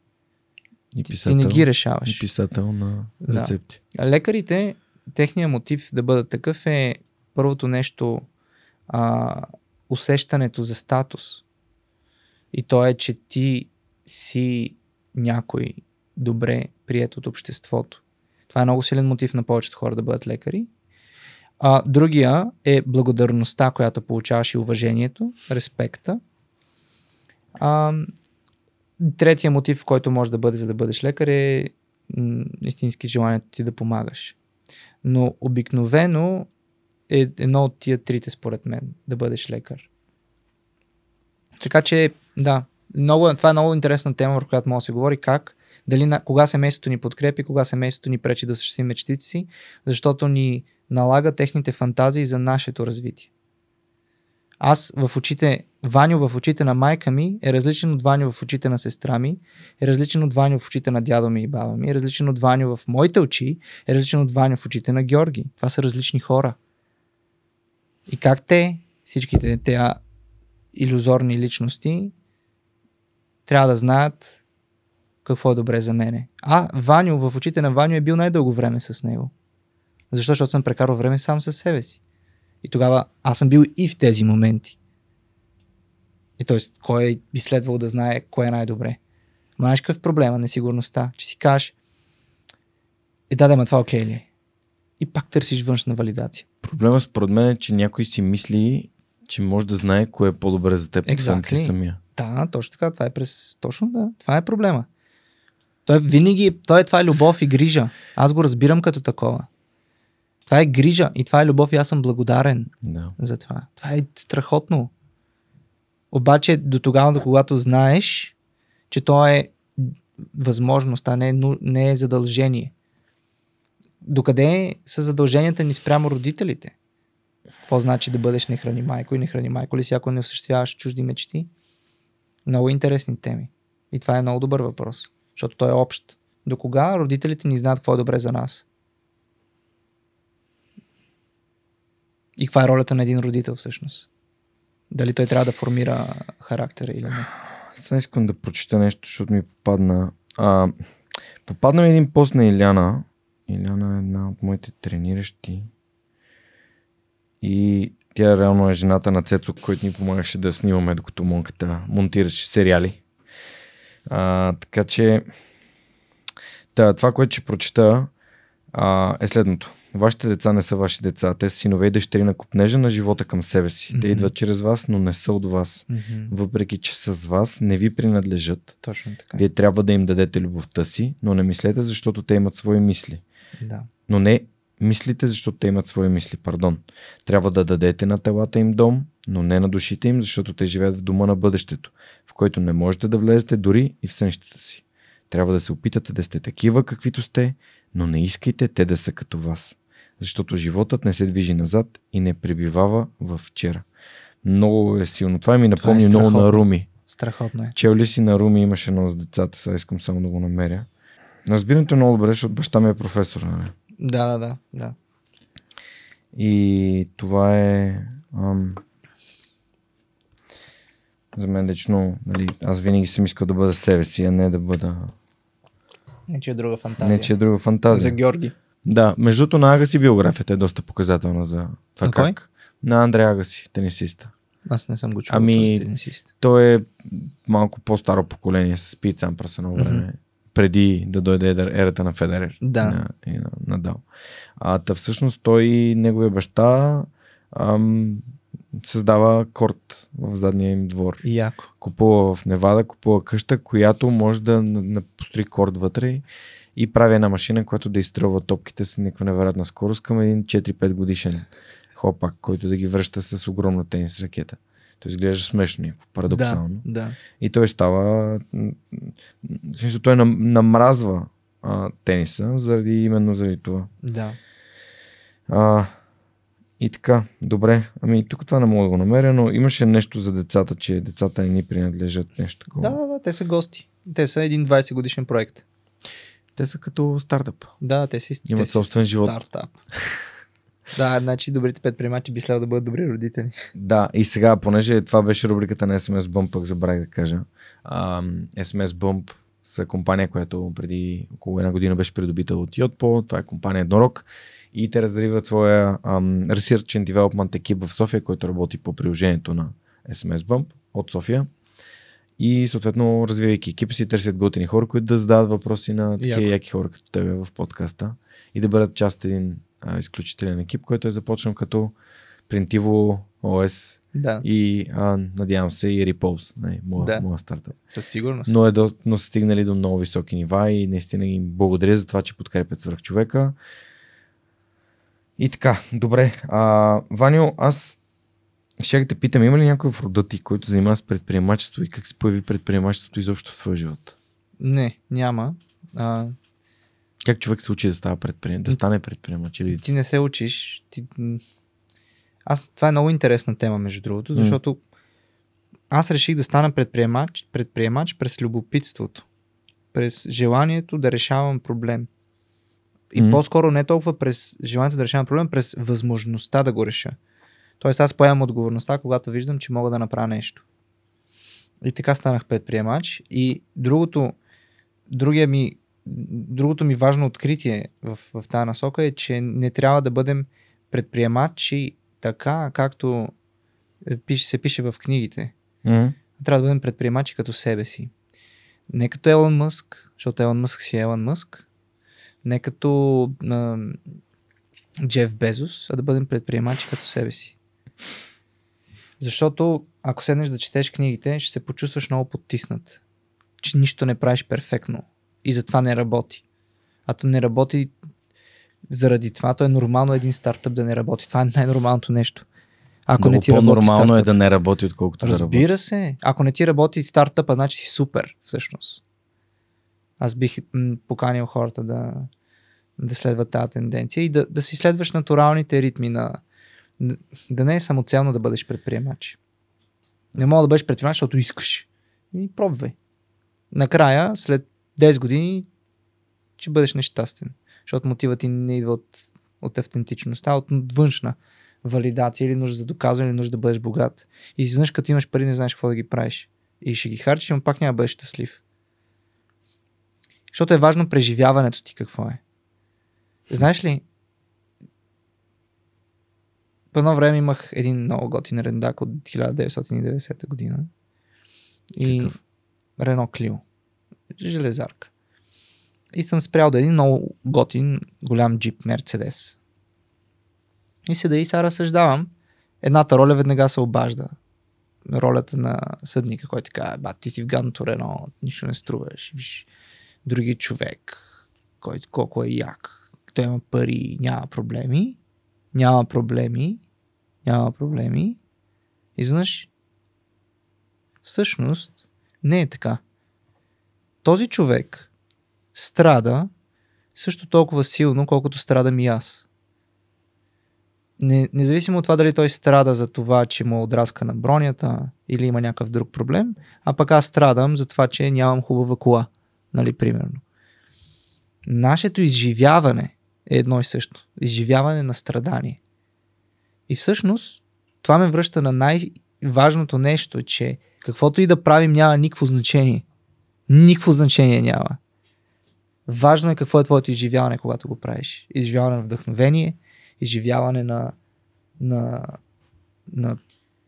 Ти, ти писател, не ги решаваш. и писател на Да. рецепти. А Лекарите, техният мотив да бъдат такъв е първото нещо а, усещането за статус. И то е, че ти си някой добре прият от обществото. Това е много силен мотив на повечето хора да бъдат лекари. А, другия е благодарността, която получаваш и уважението, респекта. А, третия мотив, който може да бъде за да бъдеш лекар е м, истински желанието ти да помагаш. Но обикновено е едно от тия трите според мен да бъдеш лекар. Така че, да, много, това е много интересна тема, върху която може да се говори как, дали на, кога семейството ни подкрепи, кога семейството ни пречи да осъществим мечтите си, защото ни налага техните фантазии за нашето развитие. Аз в очите Ваню в очите на майка ми е различен от Ваню в очите на сестра ми, е различен от Ваню в очите на дядо ми и баба ми, е различен от Ваню в моите очи, е различен от Ваню в очите на Георги. Това са различни хора. И как те, всичките тези иллюзорни личности, трябва да знаят какво е добре за мене. А Ваню, в очите на Ваню е бил най-дълго време с него. Защо? Защото съм прекарал време сам със себе си. И тогава аз съм бил и в тези моменти. И т.е. кой би следвал да знае кое е най-добре. Ма знаеш какъв е проблема, несигурността, че си кажеш, е да, да, ма това окей ли е? И пак търсиш външна валидация. Проблема според мен е, че някой си мисли, че може да знае кое е по-добре за теб, освен ти Exactly. самия. Да, точно така. Това е през... Точно да. Това е проблема. Той винаги... Той, това е любов и грижа. Аз го разбирам като такова. Това е грижа и това е любов и аз съм благодарен Да. за това. Това е страхотно. Обаче до тогава, до когато знаеш, че то е възможност, а не, е не е задължение. Докъде са задълженията ни спрямо родителите? Какво значи да бъдеш не храни майко и не храни майко ли си, ако не осъществяваш чужди мечти? Много интересни теми. И това е много добър въпрос, защото той е общ. До кога родителите ни знаят какво е добре за нас? И каква е ролята на един родител всъщност? Дали той трябва да формира характера или не? Сега искам да прочета нещо, защото ми попадна. А, попадна ми един пост на Иляна. Иляна е една от моите трениращи. И тя реално е жената на Цецо, който ни помагаше да снимаме, докато монката монтираше сериали. А, така че та, това, което ще прочета а, е следното. Вашите деца не са ваши деца. Те са синове и дъщери на купнежа на живота към себе си. Те Мгм. идват чрез вас, но не са от вас. Въпреки, че с вас, не ви принадлежат. Точно така. Вие трябва да им дадете любовта си, но не мислете, защото те имат свои мисли. Да. Но не мислите, защото те имат свои мисли, пардон. Трябва да дадете на телата им дом, но не на душите им, защото те живеят в дома на бъдещето, в който не можете да влезете дори и в сънщата си. Трябва да се опитате да сте такива, каквито сте, но не искайте те да са като вас. Защото животът не се движи назад и не пребивава в вчера. Много е силно. Това ми напомни много на. Руми. Страхотно е. Чел ли си на Руми имаше едно с децата, сега искам само да го намеря. Разбирането е много добре, защото баща ми е професор. Нали? Да, да, да. да. И това е... Ам, за мен лично, нали, аз винаги съм искал да бъда себе си, а не да бъда... Не, че е друга фантазия. Не, че е друга За фантазия. Георги. Да, между другото на Агаси биографията е доста показателна за това На кой? как. На Андре Агаси, тенисиста. Аз не съм го чул. Ами, този тенисист. Той е малко по-старо поколение с Пит Сампрас едно време. Мгм. Преди да дойде ера- ерата на Федерер. Да. И на, и на Надал. А, та всъщност той, неговия баща, ам, създава корт в задния им двор. Яко. Купува в Невада, купува къща, която може да на- на- построи корт вътре и прави една машина, която да изстрелва топките с някаква невероятна скорост към един 4-5 годишен хлопак, който да ги връща с огромна тенис ракета. То изглежда смешно, някакво парадоксално. Да, да. И той става. В смисъл, той нам, намразва а, тениса, заради именно заради това. Да. А, и така, добре. Ами тук това не мога да го намеря, но имаше нещо за децата, че децата не ни принадлежат нещо такова. Да, да, да, те са гости. Те са един 20 годишен проект. Те са като стартъп. Да, те си Имат те си собствен живот. Стартап. Да, значи добрите предприемачи би следвало да бъдат добри родители. Да, и сега, понеже това беше рубриката на SMS Bump, пък забравих да кажа. А, SMS Bump са компания, която преди около една година беше придобита от Yotpo. Това е компания Еднорог. И те разриват своя ам, Research and Development екип в София, който работи по приложението на SMS Bump от София. И съответно, развивайки екипа си, търсят готини хора, които да задават въпроси на такива яки хора като тебе в подкаста и да бъдат част един а, изключителен екип, който е започнал като Printиvo OS Да, и а, надявам се и Repose, не, моя, Да. моя стартъп. със сигурност. Но, е до, но са стигнали до много високи нива и наистина им благодаря за това, че подкрепят свърх човека. И така, добре. А, Ваню, аз ще те питам, има ли някой в рода ти, който занимава с предприемачество и как се появи предприемачеството изобщо в твоя живот? Не, няма. А, Как човек се учи да става предприемач, да стане предприемач или ти не се учиш. Ти... Аз, това е много интересна тема, между другото, защото аз реших да стана предприемач, предприемач през любопитството. През желанието да решавам проблем. И Мгм. по-скоро не толкова през желанието да решавам проблем, през възможността да го реша. Тоест аз поемам отговорността, когато виждам, че мога да направя нещо. И така станах предприемач. И другото, другия ми, другото ми важно откритие в, в тази насока е, че не трябва да бъдем предприемачи така, както е, пише, се пише в книгите. М. Трябва да бъдем предприемачи като себе си. Не като Елон Мъск, защото Елон Мъск си е Елон Мъск. Не като а, Джеф Безос, а да бъдем предприемачи като себе си. Защото ако седнеш да четеш книгите, ще се почувстваш много потиснат. Че нищо не правиш перфектно. И затова не работи. А то не работи заради това. То е нормално един стартъп да не работи. Това е най-нормалното нещо. Ако Много не ти работи по-нормално е да не работи, отколкото да работи. Разбира се. Ако не ти работи стартъпа, значи си супер, всъщност. Аз бих м, поканил хората да, да следват тази тенденция и да, да си следваш натуралните ритми на... Да не е самоцелно да бъдеш предприемач. Не мога да бъдеш предприемач, защото искаш. И пробвай. Накрая, след 10 години, ще бъдеш нещастен. Защото мотивът ти не идва от, от автентичността, а от външна валидация или нужда за доказване, или нужда да бъдеш богат. И изведнъж като имаш пари, не знаеш какво да ги правиш. И ще ги харчиш, но пак няма да бъдеш щастлив. Защото е важно преживяването ти какво е. Знаеш ли, по едно време имах един много готин рендак от 1990 година. И Какъв? Рено Клио. Железарка. И съм спрял да е един много готин, голям джип Мерцедес. И седа и сега разсъждавам. Едната роля веднага се обажда. Ролята на съдника, който казва, ба, ти си в гадното Рено, нищо не струваш. Виж, други човек, който колко е як. Той има пари, няма проблеми. Няма проблеми. Няма проблеми. Изведнъж всъщност не е така. Този човек страда също толкова силно, колкото страдам и аз. Не, независимо от това дали той страда за това, че му е отраска на бронята или има някакъв друг проблем, а пък аз страдам за това, че нямам хубава кола, нали, примерно. Нашето изживяване е едно и също. Изживяване на страдание. И всъщност това ме връща на най-важното нещо, че каквото и да правим няма никакво значение. Никакво значение няма. Важно е какво е твоето изживяване, когато го правиш. Изживяване на вдъхновение, изживяване на, на, на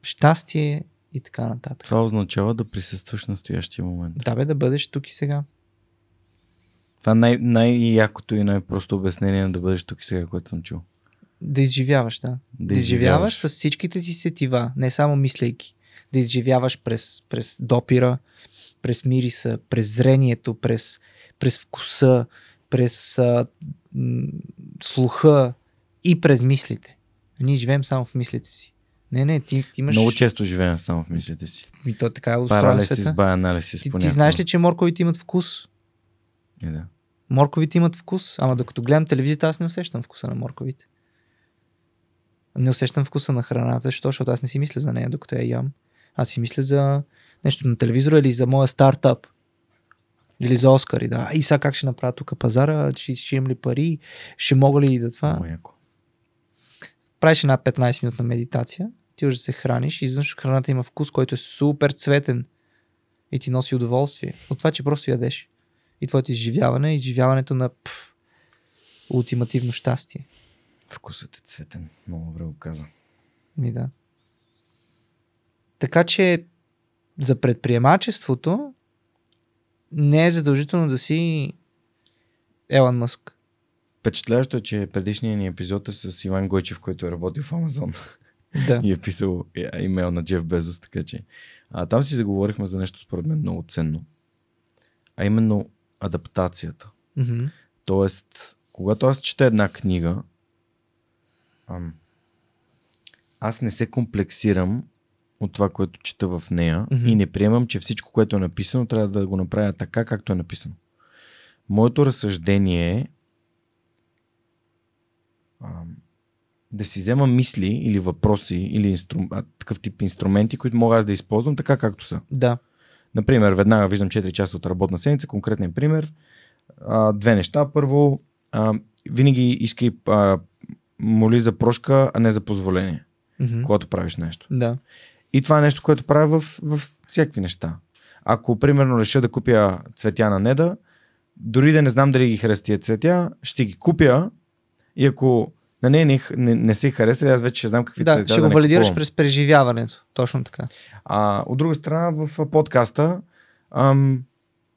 щастие и така нататък. Това означава да присъстваш в настоящия момент. Да бе, да бъдеш тук и сега. Това е най- най-якото и най-просто обяснение да бъдеш тук и сега, което съм чул. Да изживяваш, да. Да, изживяваш с всичките си сетива, не само мислейки. Да изживяваш през, през допира, през мириса, през зрението, през, през вкуса, през а, м, слуха и през мислите. Ние живеем само в мислите си. Не, не, ти, ти имаш... Много често живеем само в мислите си. И то така е устроен Паралисис, света. баяналисис, Ти, ти знаеш ли, че морковите имат вкус? Е, да. Морковите имат вкус, ама докато гледам телевизията, аз не усещам вкуса на морковите. Не усещам вкуса на храната, защо? защото аз не си мисля за нея, докато я ям. Аз си мисля за нещо на телевизора или за моя стартъп. Или за Оскари, да. И сега как ще направя тук пазара, ще, ще имам ли пари, ще мога ли да това. Много яко. Правиш една 15 минутна медитация, ти уже се храниш и изведнъж храната има вкус, който е супер цветен и ти носи удоволствие от това, че просто ядеш. И твоето изживяване е изживяването на пф, ултимативно щастие. Вкусът е цветен. Много добре го каза. Ми да. Така че за предприемачеството не е задължително да си Елан Мъск. Впечатляващо е, че предишният ни епизод е с Иван Гойчев, който е работил в Амазон [LAUGHS] Да. и е писал е, имейл на Джеф Безос, така че а, там си заговорихме за нещо според мен много ценно. А именно адаптацията. Мгм. Тоест, когато аз чета една книга, ам, аз не се комплексирам от това, което чета в нея Мгм. и не приемам, че всичко, което е написано, трябва да го направя така, както е написано. Моето разсъждение е да си взема мисли или въпроси или инстру... а, такъв тип инструменти, които мога аз да използвам така както са. Да. Например, веднага виждам 4 часа от работна седмица, конкретен пример. А, две неща. Първо, а, винаги искай а, моли за прошка, а не за позволение, Мгм. когато правиш нещо. Да. И това е нещо, което правя в, в всякакви неща. Ако, примерно, реша да купя цветя на Неда, дори да не знам дали ги хареса тия цветя, ще ги купя и ако на нея не, не, не се харесали, аз вече ще знам какви Да, цветя ще да го не валидираш купувам. през преживяването. Точно така. А от друга страна, в подкаста ам,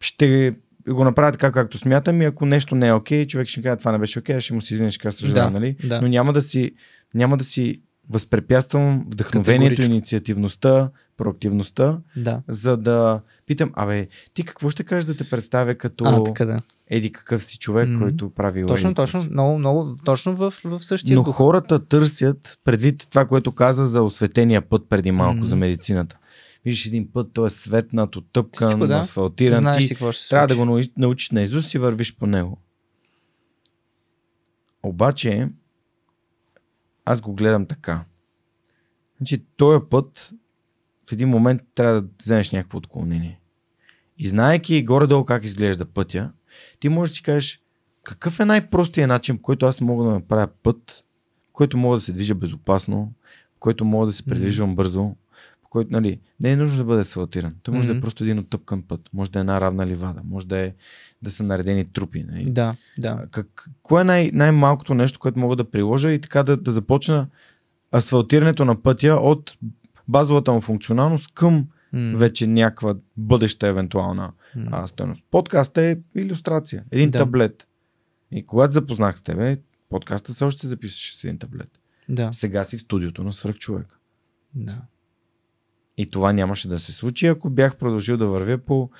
ще го направя така, както смятам и ако нещо не е окей, човек ще ми каже, това не беше окей, ще му се извиня, ще съжалявам, Да, нали? да. Но няма да си, няма да си възпрепятствам вдъхновението, инициативността, проактивността, Да. за да питам, абе, ти какво ще кажеш да те представя като А, така да. еди какъв си човек, Мгм. който прави Точно, еди точно. Много, много, точно в, в същия Но дух. хората търсят, предвид това, което каза за осветения път преди малко, Мгм. за медицината. Виждаш един път, той е светнат, оттъпкан, Всичко, да. асфалтиран. Знаеш ти си какво ще трябва да случи. го нау- научиш на Изус и вървиш по него. Обаче, аз го гледам така. Значи, този път в един момент трябва да вземеш някакво отклонение. И знаеки горе-долу как изглежда пътя, ти можеш да си кажеш какъв е най-простият начин, по който аз мога да направя път, който мога да се движа безопасно, който мога да се придвижвам бързо, който, нали, не е нужно да бъде асфалтиран. Той може да Мгм. е просто един оттъпкан път, може да е една равна ливада, може да е да са наредени трупи. Нали? Да, да. Как, кое е най- най-малкото нещо, което мога да приложа и така да, да започна асфалтирането на пътя от базовата му функционалност към М, вече някаква бъдеща евентуална м. а, стоеност. Подкаст е иллюстрация. Един Да. таблет. И когато запознах с тебе, подкаста все още записваше с един таблет. Да, Сега си в студиото на свръхчовек. да. И това нямаше да се случи, ако бях продължил да вървя по...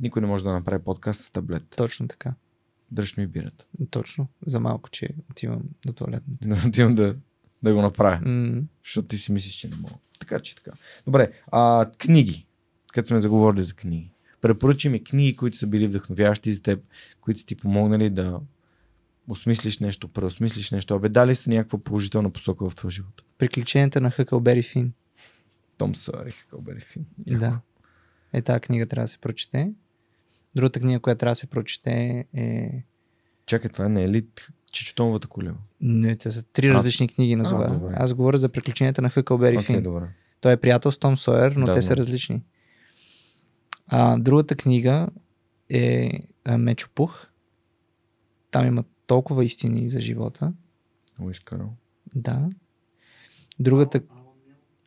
Никой не може да направи подкаст с таблет. Точно така. Дръж ми бирата. Точно. За малко, че отивам до туалетната. Да [LAUGHS] отивам да, да го направя. М, Защото ти си мислиш, че не мога. Така че така. Добре, а, книги. Като сме заговорили за книги. Препоръчи ми книги, които са били вдъхновяващи за теб, които са ти помогнали да осмислиш нещо, преосмислиш нещо. Абе, дали са някаква положителна посока в твоя живот? Приключенията на Хъкълбери Фин. Том Сойер и Хъкълбери Фин. Да. Е, тази книга трябва да се прочете. Другата книга, която трябва да се прочете е... Чакай, това не е ли Чичотоновата колеба? Не, те са три А, различни книги назова. добре. Аз говоря за приключенията на Хъкълбери Фин. добре. Той е приятел с Том Сойер, но Да, те са знам. различни. А, другата книга е а, Мечопух. Там има толкова истини за живота. Луис. Да. Другата...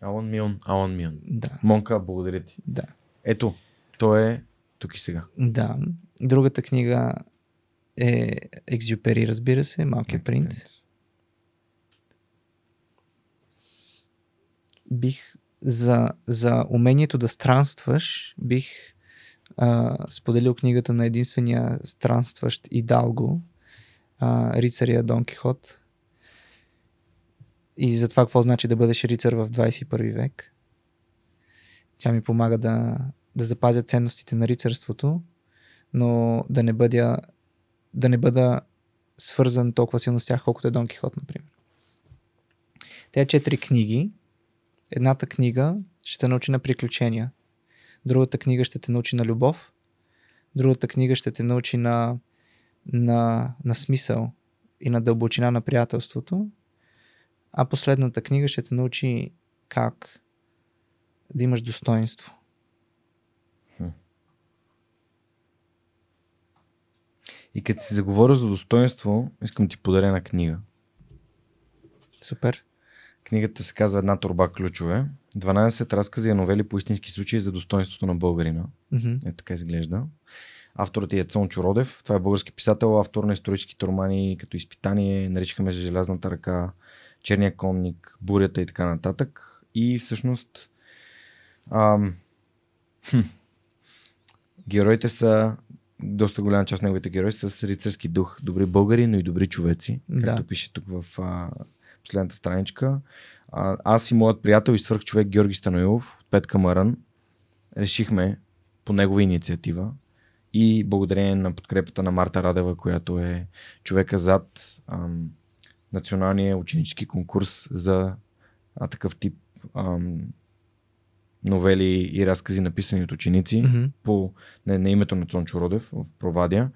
Алан Мион. Алан Мион. Да, Монка, благодаря ти. да. Ето, той е тук и сега. Да. Другата книга е Екзюпери, разбира се, Малкият принц. Бих за, за умението да странстваш, бих а, споделил книгата на единствения странстващ Идалго, а, рицаря Дон Кихот. И за това какво значи да бъдеш рицар в 21 век. Тя ми помага да, да запазя ценностите на рицарството, но да не бъда, да не бъда свързан толкова силно с тях, колкото е Дон Кихот, например. Те четири книги. Едната книга ще те научи на приключения. Другата книга ще те научи на любов. Другата книга ще те научи на, на, на смисъл и на дълбочина на приятелството. А последната книга ще те научи как да имаш достоинство. И като си заговоря за достоинство, искам ти подаря една книга. Супер. Книгата се казва Една турба ключове. 12 разкази и новели по истински случаи за достоинството на българина. Мгм. Е, така изглежда. Авторът е Цончо Родев. Това е български писател, автор на историческите романи като изпитание, наричахме се Желязната ръка, Черния конник, Бурята и така нататък. И всъщност ам, хм, героите са доста голяма част от неговите герои са с рицарски дух. Добри българи, но и добри човеци. Да. Както пише тук в а, последната страничка. А, аз и моят приятел и свърх човек Георги Станоилов от Петка Мърън решихме по негова инициатива и благодарение на подкрепата на Марта Радева, която е човека зад ам, националния ученически конкурс за а, такъв тип ам, новели и разкази, написани от ученици Мгм. по на, на името на Цончо Родев в Провадия.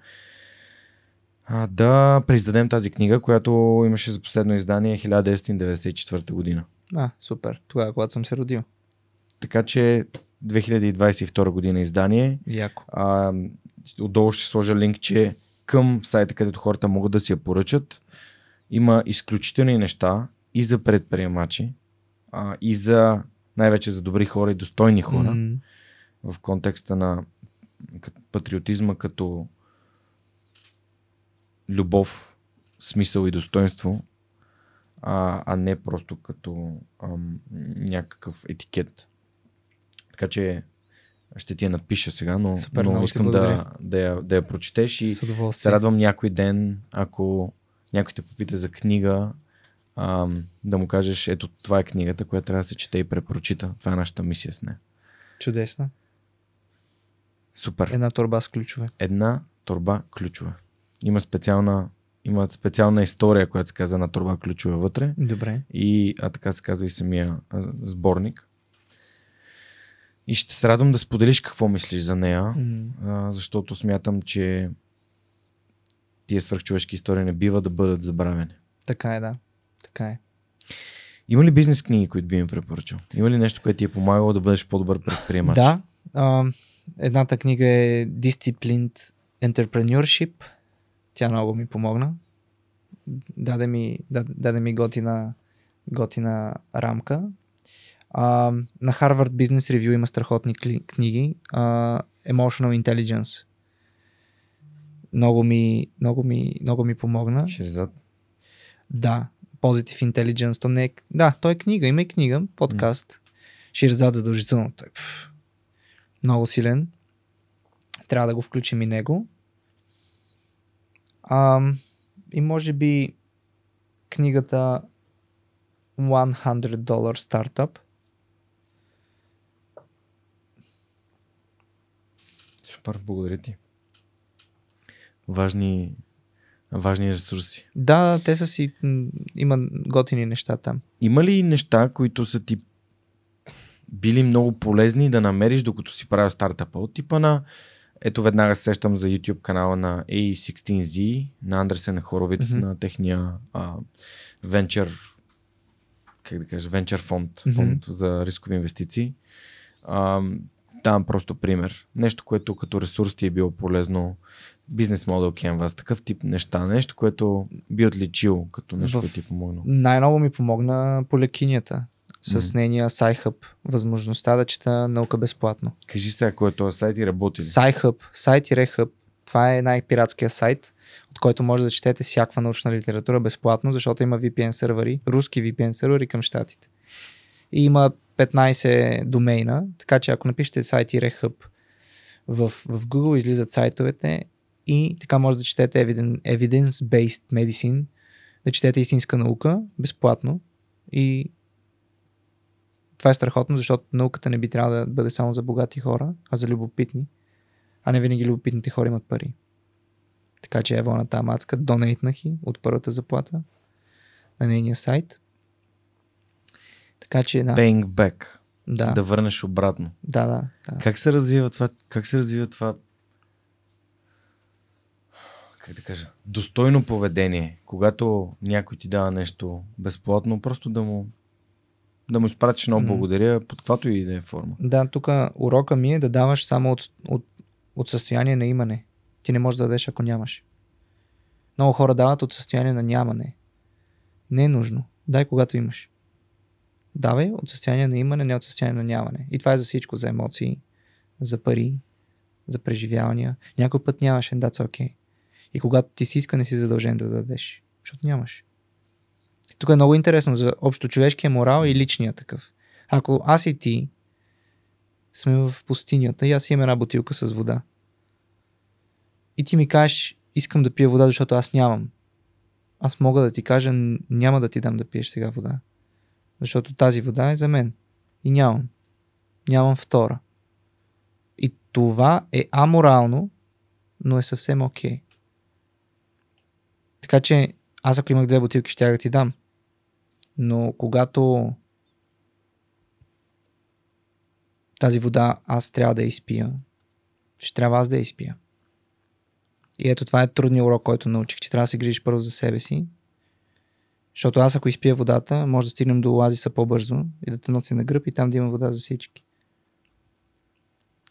А, да преиздадем тази книга, която имаше за последно издание 1994 година. А, супер. Тогава, когато съм се родил. Така че 2022 година издание. Яко. А, отдолу ще сложа линкче към сайта, където хората могат да си я поръчат. Има изключителни неща и за предприемачи, а, и за най-вече за добри хора и достойни хора М, в контекста на патриотизма като любов, смисъл и достоинство, а, а не просто като ам, някакъв етикет. Така че ще ти я надпиша сега, но, Супер, но искам да, да, я, да я прочетеш и се радвам някой ден, ако някой те попита за книга, ам, да му кажеш, ето това е книгата, която трябва да се чете и препрочита. Това е нашата мисия с нея. Чудесно. Супер. Една турба с ключове. Една турба ключове. Има специална, има специална история, която се казва на турба ключове вътре Добре. и а, така се казва и самия а, сборник. И ще се радвам да споделиш какво мислиш за нея, М, а, защото смятам, че тия свръхчовешки истории не бива да бъдат забравени. Така е, да. Така е. Има ли бизнес книги, които би ми препоръчал? Има ли нещо, което ти е помагало да бъдеш по-добър предприемач? Да. А, едната книга е Disciplined Entrepreneurship. Тя много ми помогна. Даде ми, даде, даде ми готина, готина рамка. А, на Harvard Business Review има страхотни книги. А, Emotional Intelligence. Много ми, много ми, много ми помогна. Шерзад. Да, Positive Intelligence, то не е... Да, той е книга, има и книга, подкаст. Ширзад задължително. Той, пф, много силен. Трябва да го включим и него. А, и може би книгата 100 Dollar Startup. Супер, благодаря ти. Важни, важни ресурси. Да, те са си... Има готини неща там. Има ли неща, които са ти били много полезни да намериш, докато си правил стартъпа? От типа на ето веднага се сещам за YouTube канала на A16Z, на Андерсен Хоровиц, Мгм. на техния а, венчър, как да кажа, венчър фонд, Мгм. фонд за рискови инвестиции. А, давам просто пример. Нещо, което като ресурс ти е било полезно. Бизнес модел Canvas, такъв тип неща. Нещо, което би отличил като нещо, В- което ти е помогнало. Най-много ми помогна полекинята с Мгм. нейния SciHub. Възможността да чета наука безплатно. Кажи сега, кой е този сайт и работи ли? SciHub, сайт-hub, това е най-пиратския сайт, от който може да четете всякаква научна литература безплатно, защото има VPN сървъри, руски VPN сървъри към щатите. И има 15 домейна, така че ако напишете сайт-hub в, в Google, излизат сайтовете и така може да четете evidence- evidence-based medicine, да четете истинска наука безплатно и това е страхотно, защото науката не би трябвало да бъде само за богати хора, а за любопитни. А не винаги любопитните хора имат пари. Така че ево на тази мацка, донейтнах и от първата заплата на нейния сайт. Така че да, Paying back. да, Да върнеш обратно. да, да, да. Как се развива това? Как се развива това? Как да кажа? Достойно поведение. Когато някой ти дава нещо безплатно, просто да му да му изпратиш много благодаря, под каквато и да е форма. Да, тук урока ми е да даваш само от, от, от състояние на имане. Ти не можеш да дадеш, ако нямаш. Много хора дават от състояние на нямане. Не е нужно. Дай когато имаш. Давай от състояние на имане, не от състояние на нямане. И това е за всичко. За емоции, за пари, за преживявания. Някой път нямаш, and that's okay. И когато ти си иска, не си задължен да дадеш. Защото нямаш. Тук е много интересно за общо човешкия морал и личния такъв. Ако аз и ти сме в пустинята и аз имам една бутилка с вода. И ти ми кажеш, искам да пия вода, защото аз нямам. Аз мога да ти кажа, «Н- няма да ти дам да пиеш сега вода. Защото тази вода е за мен. И нямам. Нямам втора. И това е аморално, но е съвсем окей. Така че, аз ако имах две бутилки, ще да ти дам. Но когато тази вода аз трябва да я изпия, ще трябва аз да я изпия. И ето това е трудният урок, който научих, че трябва да се грижиш първо за себе си. Защото аз ако изпия водата, може да стигнем до оазиса по-бързо и да те носи на гръб и там да има вода за всички.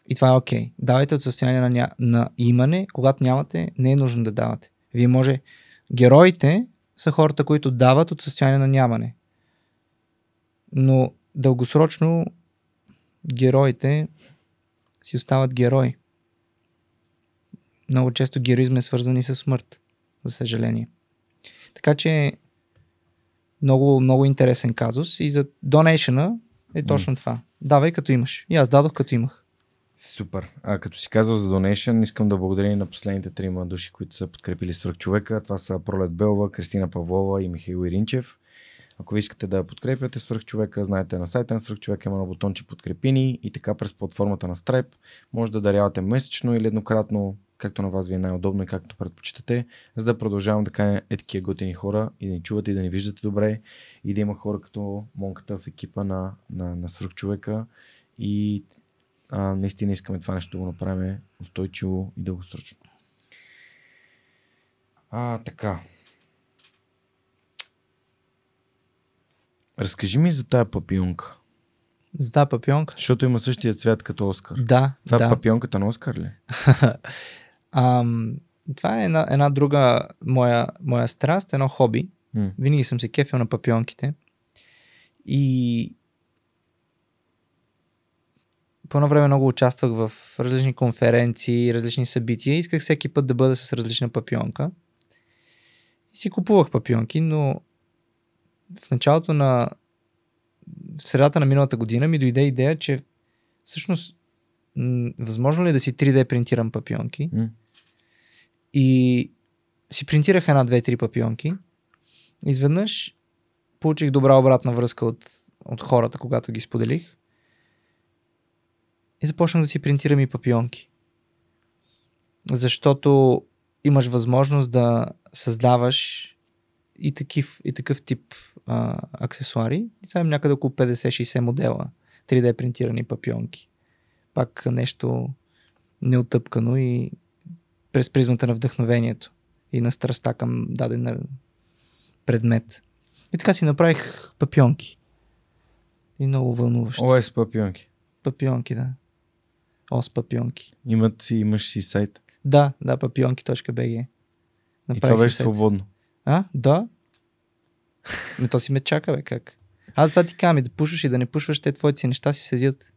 И това е окей. Okay. Давайте от състояние на, ня... на имане, когато нямате, не е нужно да давате. Вие може... Героите са хората, които дават от състояние на нямане. Но дългосрочно героите си остават герои. Много често героизм е свързан и с смърт, за съжаление. Така че много, много интересен казус и за донейшена е точно mm. това. Давай като имаш. И аз дадох като имах. Супер. А като си казал за Donation, искам да благодаря на последните трима души, които са подкрепили свърх човека. Това са Пролет Белва, Кристина Павлова и Михаил Иринчев. Ако ви искате да подкрепяте свърх човека, знаете на сайта на свърх човека има на бутонче подкрепини и така през платформата на Stripe може да дарявате месечно или еднократно, както на вас ви е най-удобно и както предпочитате, за да продължавам да каня е такива готини хора и да ни чувате и да ни виждате добре и да има хора като Монката в екипа на, на, на свърх човека и а, наистина искаме това нещо да го направим устойчиво и дългосрочно. А, така. Разкажи ми за тая папионка. За тази папионка? Защото има същия цвят като Оскар. Да. Това да. е папионката на Оскар ли? [LAUGHS] Ам, това е една, една друга моя, моя страст, едно хоби. М. Винаги съм се кефил на папионките. И по едно време много участвах в различни конференции, различни събития. Исках всеки път да бъда с различна папионка. И си купувах папионки, но в началото на в средата на миналата година ми дойде идея, че всъщност възможно ли е да си 3D принтирам папионки? М. И си принтирах една, две, три папионки. Изведнъж получих добра обратна връзка от, от хората, когато ги споделих. И започнах да си принтирам и папионки. Защото имаш възможност да създаваш и, такив, и такъв тип а, аксесуари. И сега някъде около 50-60 модела 3D принтирани папионки. Пак нещо неотъпкано и през призмата на вдъхновението и на страста към даден предмет. И така си направих папионки. И много вълнуващо. ОС папионки. Папионки, да. Ос папионки. Имат си, имаш си сайт. Да, да, папионки.bg. И това беше свободно. А, да. Но то си ме чака, бе, как? Аз това ти казвам да пушваш и да не пушваш, те твоите си неща си седят.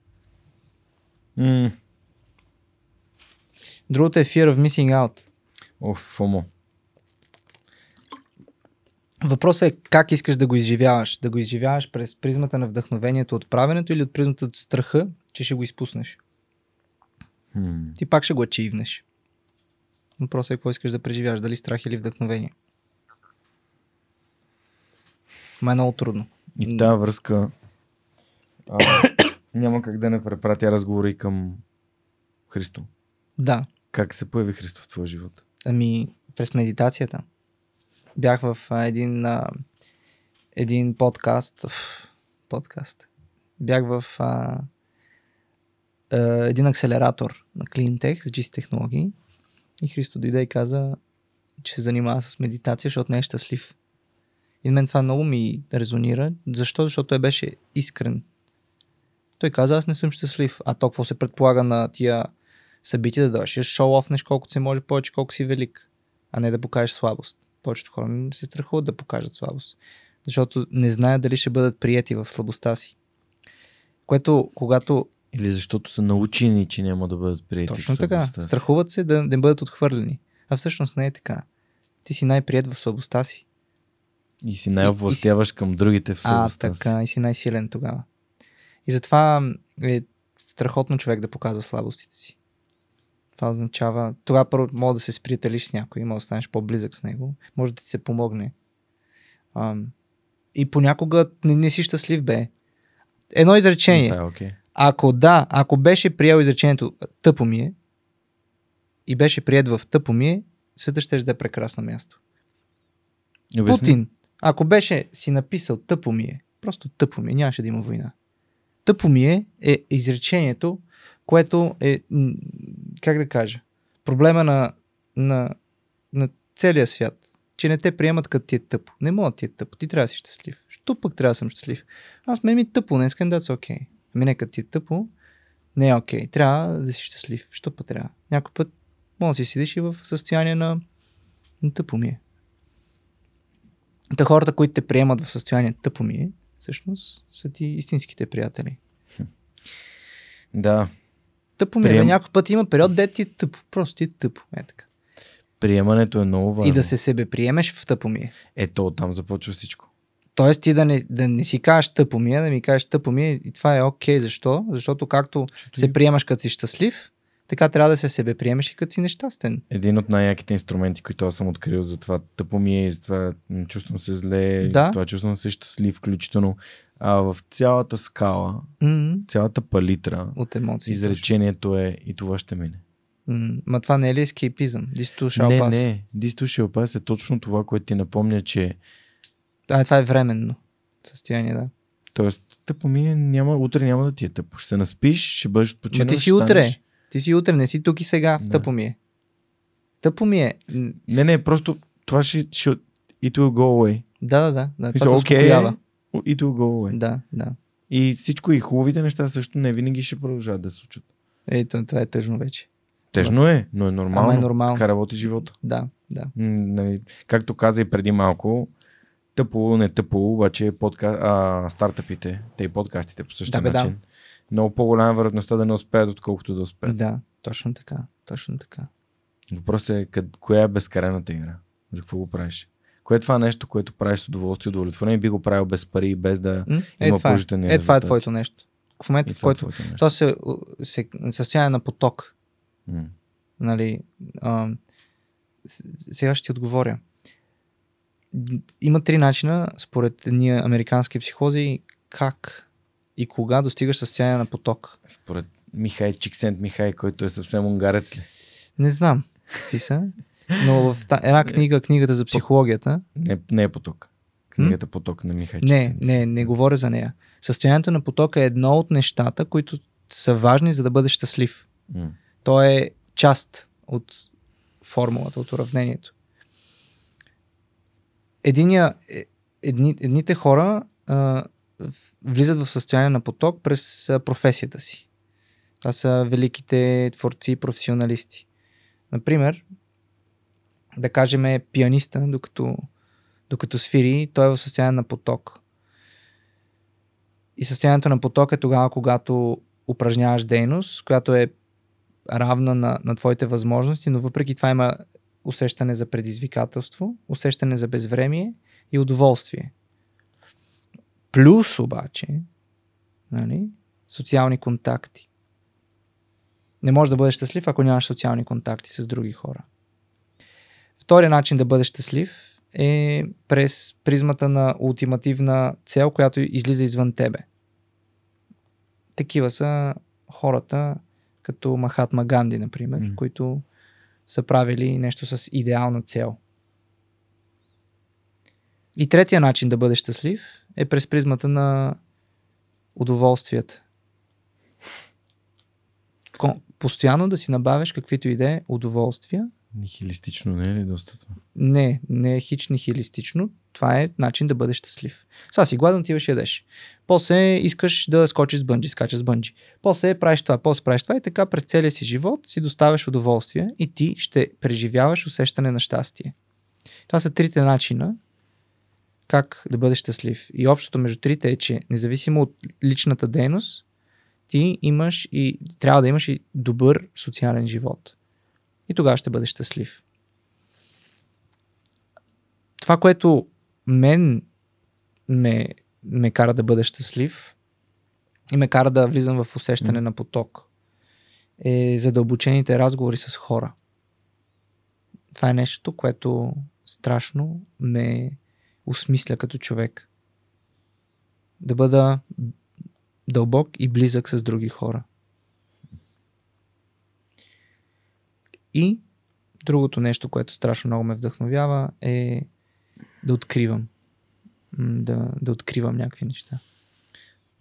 М. Другото е fear of missing out. Оф, фомо. Въпросът е как искаш да го изживяваш. Да го изживяваш през призмата на вдъхновението от правенето или от призмата от страха, че ще го изпуснеш. М. Ти пак ще го ачивнеш. Въпросът е какво искаш да преживяваш, дали страх или вдъхновение. Ма е много трудно. И в тази връзка а, [COUGHS] няма как да не препратя разговора и към Христо. Да, Как се появи Христо в твоя живот? ами през медитацията. Бях в един, а, един подкаст. Уф, подкаст. Бях в а, а, един акселератор на Cleantech с GC технологии. И Христо дойде и каза, че се занимава с медитация, защото не е щастлив. И мен това много ми резонира. Защо? Защото той беше искрен. Той каза, аз не съм щастлив. А то какво се предполага на тия събития да дойдеш, шоу офнеш колкото се може повече, колко си велик, а не да покажеш слабост. Повечето хора не се страхуват да покажат слабост, защото не знаят дали ще бъдат прияти в слабостта си. Което, когато Или защото са научени, че няма да бъдат приети. точно така, страхуват се да не бъдат отхвърлени. А всъщност не е така. Ти си най-прият в слабостта си. И си най-овластяваш към другите в А, слабостта си. така, и си най-силен тогава. И затова е страхотно човек да показва слабостите си. Това означава, тогава първо мога да се сприятелиш с някой, може да станеш по-близък с него, може да ти се помогне. Ам, и понякога не, не си щастлив, бе. Едно изречение. Това е окей. Ако да, ако беше приел изречението тъпо ми е и беше прият в тъпо ми е, света ще да е прекрасно място. Обясни. Путин, ако беше си написал тъпо ми е, просто тъпо ми е, нямаше да има война. Тъпо ми е, е изречението, което е, как да кажа, проблема на, на, на целия свят. Че не те приемат като ти е тъпо. Не мога да ти е тъпо. Ти трябва да си щастлив. Що пък трябва да съм щастлив? Аз ме ми е тъпо, днес да са окей. Ами не като ти е тъпо, не е окей. Трябва да си щастлив. Що пък трябва? Някой път може да си седиш и в състояние на, на тъпо ми е. Та хората, които те приемат в състояние тъпо ми е, всъщност са ти истинските приятели. Да. Тъпо ми е. Прием- Някой път има период, де ти е тъпо. Просто ти е тъпо. Е така. Приемането е много важно. И да се себе приемеш в тъпо ми е. Ето, там започва всичко. Тоест ти да не, да не си кажеш тъпо ми е, да ми кажеш тъпо ми е и това е окей. Защо? Защото както Защото се приемаш като си щастлив, така трябва да се себе приемеш и като си нещастен. Един от най-яките инструменти, които аз съм открил за това тъпо ми е, и за това чувствам се зле, Да. това чувствам се щастлив, включително а, в цялата скала, М, цялата палитра, От емоции. изречението е и това ще мине. М, Ма това не е ли ескейпизъм? Дисто шал не, пас. не, Дисто Шилпас е точно това, което ти напомня, че А, това е временно състояние, да. Тоест, тъпо ми е, няма, утре няма да ти е тъпо. Ще се наспиш, ще бъдеш Ма починал. ти ще си утре. станеш. Ти си утре, не си тук и сега. В Да. тъпо ми е. Тъпо ми е. Не, не, просто това ще, ще it will go away. Да, да, да. да. Това те it will go away. Да, да. И всичко и хубавите неща също не винаги ще продължават да се случат. Ето, това е тъжно вече. Тежно е, но е нормално. Ама е нормално. Така работи живота. Да, да. Нали, както каза и преди малко, тъпо, не тъпо, обаче подка... а, стартъпите, те и подкастите по същия Да, бе, да. начин. Много по-голяма вероятността да не успеят, отколкото да успеят. Да, точно така. Точно така. Въпросът е къд, коя е безкрайната игра? За какво го правиш? Кое е това нещо, което правиш с удоволствие и удовлетворение? Би го правил без пари, без да? Е, има това е. положителни Е, това е твоето нещо. В момента, в това е който нещо. то се, се състояние на поток, М. нали, а, сега ще ти отговоря. Има три начина, според ние американски психози, как и кога достигаш състояние на поток. Според Михай Чиксент Михай, който е съвсем унгарец ли? Не знам какви са, но в та, една книга, книгата за психологията, Не, не е поток. Книгата Поток на Михай не, не, не говоря за нея. Състоянието на потока е едно от нещата, които са важни за да бъдеш щастлив. М. То е част от формулата, от уравнението. Единия, е- едни, едните хора а, влизат в състояние на поток през а, професията си. Това са великите творци и професионалисти. Например, да кажем е пианиста, докато, докато свири, той е в състояние на поток. И състоянието на поток е тогава, когато упражняваш дейност, която е равна на, на твоите възможности, но въпреки това има усещане за предизвикателство, усещане за безвремие и удоволствие. Плюс обаче, нали, социални контакти. Не можеш да бъдеш щастлив, ако нямаш социални контакти с други хора. Втория начин да бъдеш щастлив е през призмата на ултимативна цел, която излиза извън тебе. Такива са хората, като Махатма Ганди, например, М. които са правили нещо с идеална цел. И третия начин да бъдеш щастлив е през призмата на удоволствията. Постоянно да си набавяш каквито и да е удоволствия. Нихилистично не е ли доста това? Не, не е хич нихилистично. Това е начин да бъдеш щастлив. Сега си гладен, отиваш и ядеш. После искаш да скочиш с бънджи, скачаш с бънджи. После правиш това, после правиш това и така през целия си живот си доставяш удоволствие и ти ще преживяваш усещане на щастие. Това са трите начина как да бъдеш щастлив. И общото между трите е, че независимо от личната дейност, ти имаш и трябва да имаш и добър социален живот. И тогава ще бъдеш щастлив. Това, което мен ме, ме кара да бъда щастлив и ме кара да влизам в усещане М. на поток, е задълбочените разговори с хора. Това е нещо, което страшно ме осмисля като човек. Да бъда дълбок и близък с други хора. И другото нещо, което страшно много ме вдъхновява е да откривам. Да, да откривам някакви неща.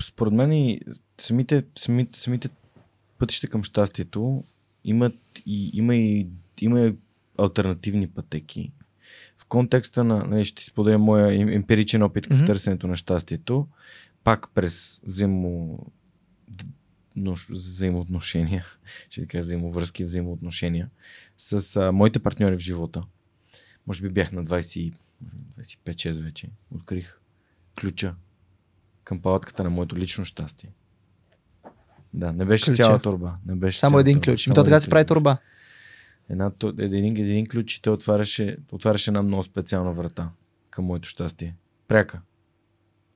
Според мен и самите, самите, самите пътища към щастието имат и, има и има и альтернативни пътеки. В контекста на, нали, ще споделя моя емпиричен опит в Мгм. търсенето на щастието, пак през взаимо, взаимоотношения, [LAUGHS] ще ти кажа взаимовръзки, взаимоотношения с а, моите партньори в живота. Може би бях на 20, 25-6 вече. Открих ключа към палатката на моето лично щастие. Да, не беше Ключа. цяла турба. Не беше Само един турба, ключ. Само то така един се прави турба. Една, един, един ключ и той отваряше, отваряше една много специална врата към моето щастие. Пряка.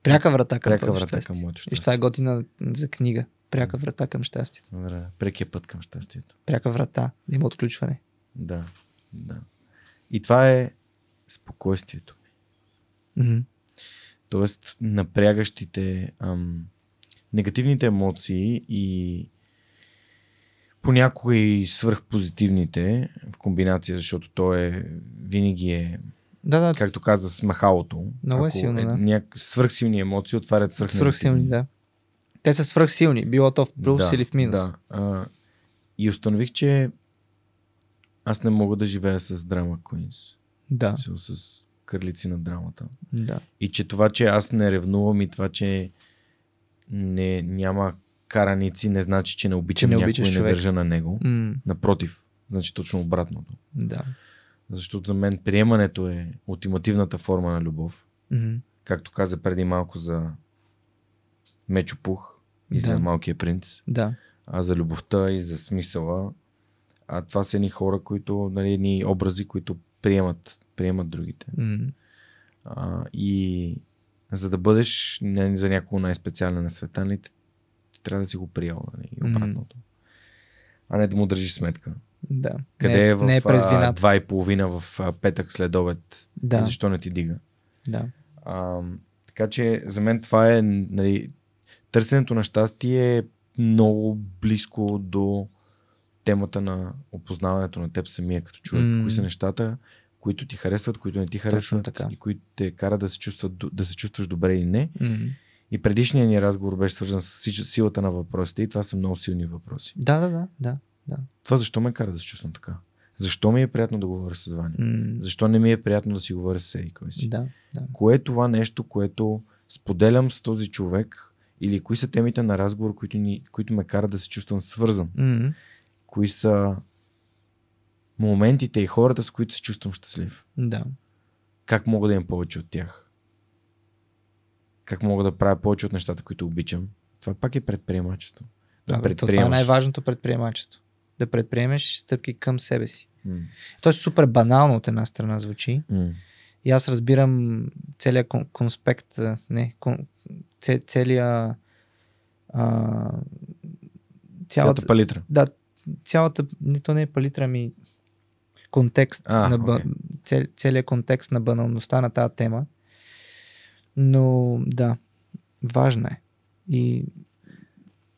Пряка врата към Пряка врата щастие. към моето щастие. това е готина за книга. Пряка врата към щастието. Да, прекия път към щастието. Пряка врата. Да има отключване. Да, да. И това е спокойствието. Мгм. Тоест, напрягащите, ам, негативните емоции и понякога и свръхпозитивните в комбинация, защото то е винаги е, Да, да. както каза, с махалото. Много е силно, да. Няк... Свръхсилни емоции отварят свръх Свръхсилни, да. Те са свръхсилни. Било то в плюс да, или в минус. Да. А, и установих, че аз не мога да живея с драма Queens. Да. С, с кърлици на драмата. да. И че това, че аз не ревнувам и това, че не, няма караници, не значи, че не обичам не някой и не държа на него. М, Напротив, значи точно обратното. да. Защото за мен приемането е ултимативната форма на любов. Мгм. Както каза преди малко за Мечо Пух и Да. за Малкия принц. Да. а за любовта и за смисъла. А това са едни хора, които, нали, едни образи, които приемат, приемат другите. М, А, и за да бъдеш не, за някого най-специален на света, нали, трябва да си го приел, нали, и обратното. А не да му държиш сметка. Да. Къде не, е в не е през вината. два и половина в а, петък след обед? Да. Защо не ти дига? Да. А, така че за мен това е нали, търсенето на щастие е много близко до темата на опознаването на теб самия като човек. Mm. Кои са нещата, които ти харесват, които не ти харесват така. и които те карат да се, чувстват, да се чувстваш добре или не. М. И предишният ни разговор беше свързан с силата на въпросите и това са много силни въпроси. Да, да, да. да. Това защо ме кара да се чувствам така? Защо ми е приятно да говоря с Ваня? М, Защо не ми е приятно да си говоря с кой си? Да, да. Кое е това нещо, което споделям с този човек или кои са темите на разговор, които, ни, които ме карат да се чувствам свързан? М, Кои са моментите и хората, с които се чувствам щастлив? Да. Как мога да имам повече от тях? Как мога да правя повече от нещата, които обичам? Това пак е предприемачество. Да Абе, то това е предприемаш. най-важното предприемачество. Да предприемеш стъпки към себе си. М, То е супер банално от една страна звучи. м, И аз разбирам целият кон- конспект, не, кон, це, целият а, Цялата цялата, палитра. да, цялата, не то не е палитра, ми контекст, А, на, окей. цел, целият контекст на баналността на тази тема. Но да, важна е. И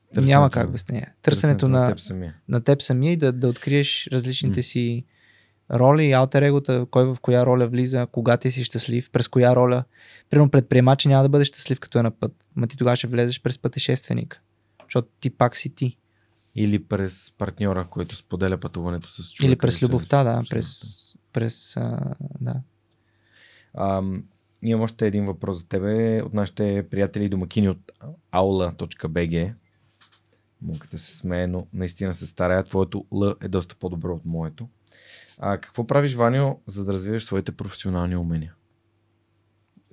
Търсенето няма на- как без нея. Търсенето на, теб самия. на теб самия и да, да откриеш различните М. си роли и алтер егота, кой в коя роля влиза, кога ти си щастлив, през коя роля. Примерно предприемач няма да бъде щастлив като е на път, ма ти тогава ще влезеш през пътешественик, защото ти пак си ти. Или през партньора, който споделя пътуването с човека. Или през любовта, да, през, през а, да. Ам, имам още един въпрос за тебе от нашите приятели и домакини от aula.bg. Муката се смее, но наистина се старая. Твоето Л е доста по-добро от моето. А, какво правиш, Ваню, за да развиеш своите професионални умения?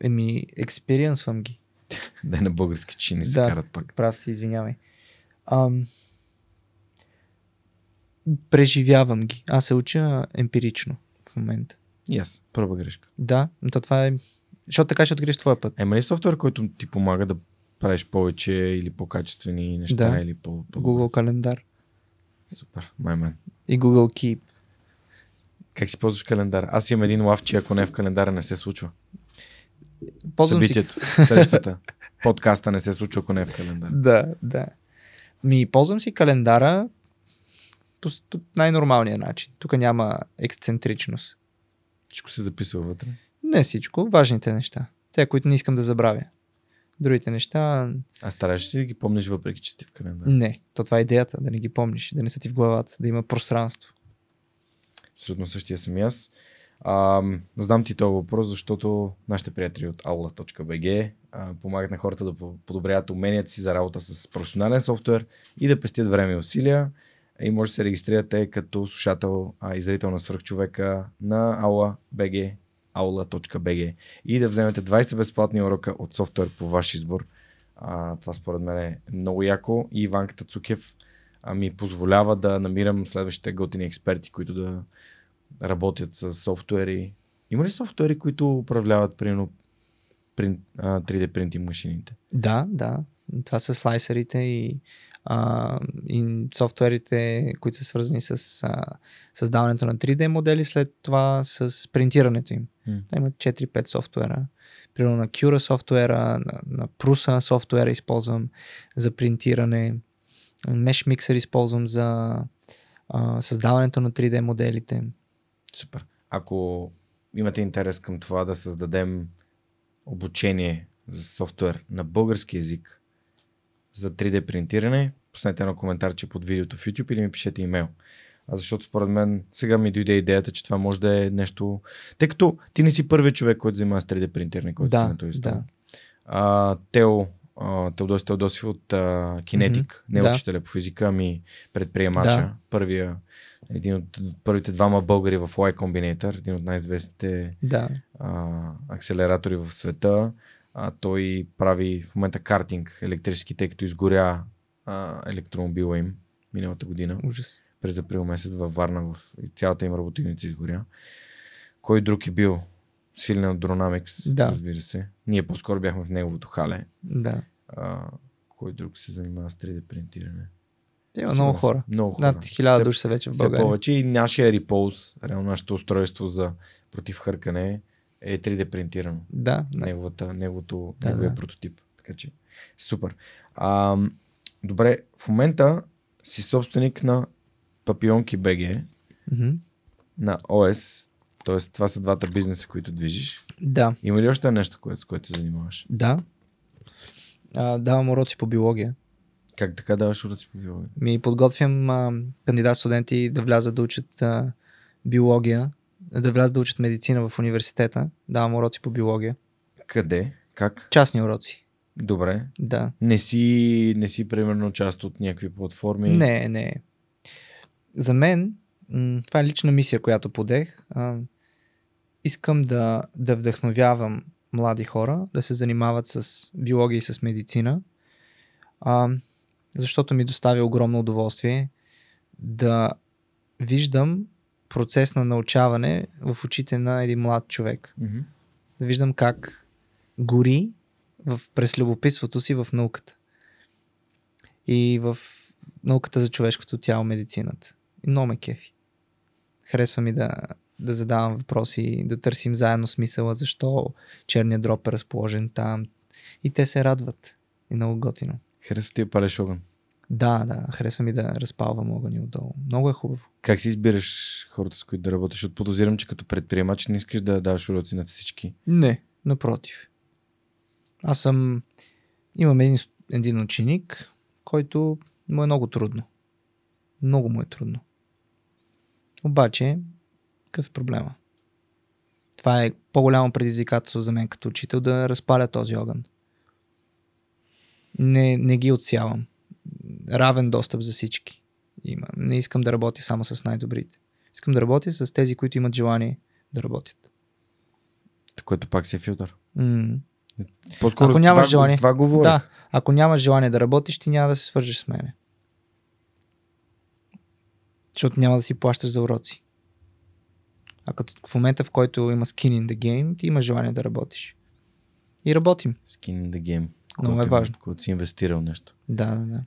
Еми, експириенсвам ги. [LAUGHS] Да на български, че не се Да. карат пак. Прав си, извинявай. Ам, преживявам ги. Аз се уча емпирично в момента. И аз. Първа грешка. Да, но то това е... Защото така ще откриеш твоя път. Ема ли софтуер, който ти помага да правиш повече или по-качествени неща? Да. Или по, по Google календар Супер, май мен. и Google Keep. Как си ползваш календар? Аз имам един лав, че ако не е в календара не се случва. Ползвам си Събитието, срещата, подкаста не се случва, ако не е в календар. Да, да. Ми, ползвам си календара по, по най-нормалния начин. Тук няма ексцентричност. Всичко се записва вътре. Не всичко, важните неща. Те, които не искам да забравя. Другите неща, А стараш си да ги помниш въпреки, че сте в календар. не. То това е идеята, да не ги помниш, да не са ти в главата, да има пространство. Абсолютно същия съм и аз. А, задам ти този въпрос, защото нашите приятели от aula.bg а, помагат на хората да по- подобряват уменията си за работа с професионален софтуер и да пестят време и усилия. И може да се регистрирате като слушател а, и зрител на свръхчовека на aula.bg aula.bg и да вземете 20 безплатни урока от софтуер по ваш избор. А, това според мен е много яко и Иванката Цукев а, ми позволява да намирам следващите готини експерти, които да работят с софтуери. Има ли софтуери, които управляват примерно прин, а, 3D принтинг машините? Да, да. Това са слайсерите и, а, и софтуерите, които са свързани с а, създаването на 3D модели, след това с принтирането им. Те имат 4-5 софтуера. Примерно на Cura софтуера, на, на Prusa софтуера използвам за принтиране. Mesh Mixer използвам за а, създаването на 3D моделите. Супер. Ако имате интерес към това да създадем обучение за софтуер на български язик за 3D принтиране, пуснете едно коментарче под видеото в YouTube или ми пишете имейл. А защото според мен сега ми дойде идеята, че това може да е нещо... Тъй като ти не си първият човек, който занимава с 3D принтиране, който Да, на този стол. да. А, Тео, а, Теодосив от а, Кинетик, Мгм, не да. учителя по физика, ами предприемача. Да. Първия, един от първите двама българи в Y Combinator, един от най-известните Да. а, акселератори в света. А, той прави в момента картинг електрически, тъй като изгоря а, електромобила им миналата година Ужас. през април месец във Варна в цялата им работилница изгоря. Кой друг е бил? Свилен от Dronamics, Да. разбира се. Ние по-скоро бяхме в неговото хале. Да. А, кой друг се занимава с 3D принтиране? Има много хора. Много хора. Над хиляда Все- души са вече в Все България. повече и нашия Repulse, реално нашето устройство за против хъркане е 3D принтирано. Да, да. Неговата, неговото, Да, неговия да. прототип. Така че, супер. А, добре, в момента си собственик на Папионки БГ, Мгм. на ОС, т.е. това са двата бизнеса, които движиш. Да, Има ли още нещо, което, с което се занимаваш? да. А, давам уроци по биология. Как така даваш уроци по биология? Ми подготвям а, кандидат студенти да влязат да учат а, биология, да влязат да учат медицина в университета. Давам уроци по биология. Къде? Как? Частни уроци. Добре. Да. Не си, не си примерно част от някакви платформи? Не, не. За мен, това е лична мисия, която подех. А, искам да, да вдъхновявам млади хора да се занимават с биология и с медицина, а, защото ми доставя огромно удоволствие да виждам процес на научаване в очите на един млад човек. Мгм. Да виждам как гори в, през любопитството си в науката. И в науката за човешкото тяло, медицината. И много ме кефи. Харесва ми да, да задавам въпроси, да търсим заедно смисъла, защо черният дроп е разположен там. И те се радват. И много готино. Харесва ти да палеш огън. Да, да, харесва ми да разпалвам огъни отдолу. Много е хубаво. Как си избираш хората, с които да работиш? Защото подозирам, че като предприемач не искаш да даваш уроци на всички. Не, напротив. Аз съм... Имам един, един ученик, който му е много трудно. Много му е трудно. Обаче, какъв е проблема? Това е по-голямо предизвикателство за мен като учител да разпаля този огън. Не, не ги отсявам. Равен достъп за всички. Има. Не искам да работя само с най-добрите. Искам да работя с тези, които имат желание да работят. Което пак си е филтър. М. По-скоро Ако нямаш това, желание. Това говоря. Да, ако нямаш желание да работиш, ти няма да се свържеш с мене. Защото няма да си плащаш за уроци. А като в момента, в който има skin in the game, ти имаш желание да работиш. И работим. Skin in the game. Много е важно. Когато си инвестирал нещо. Да, да, да.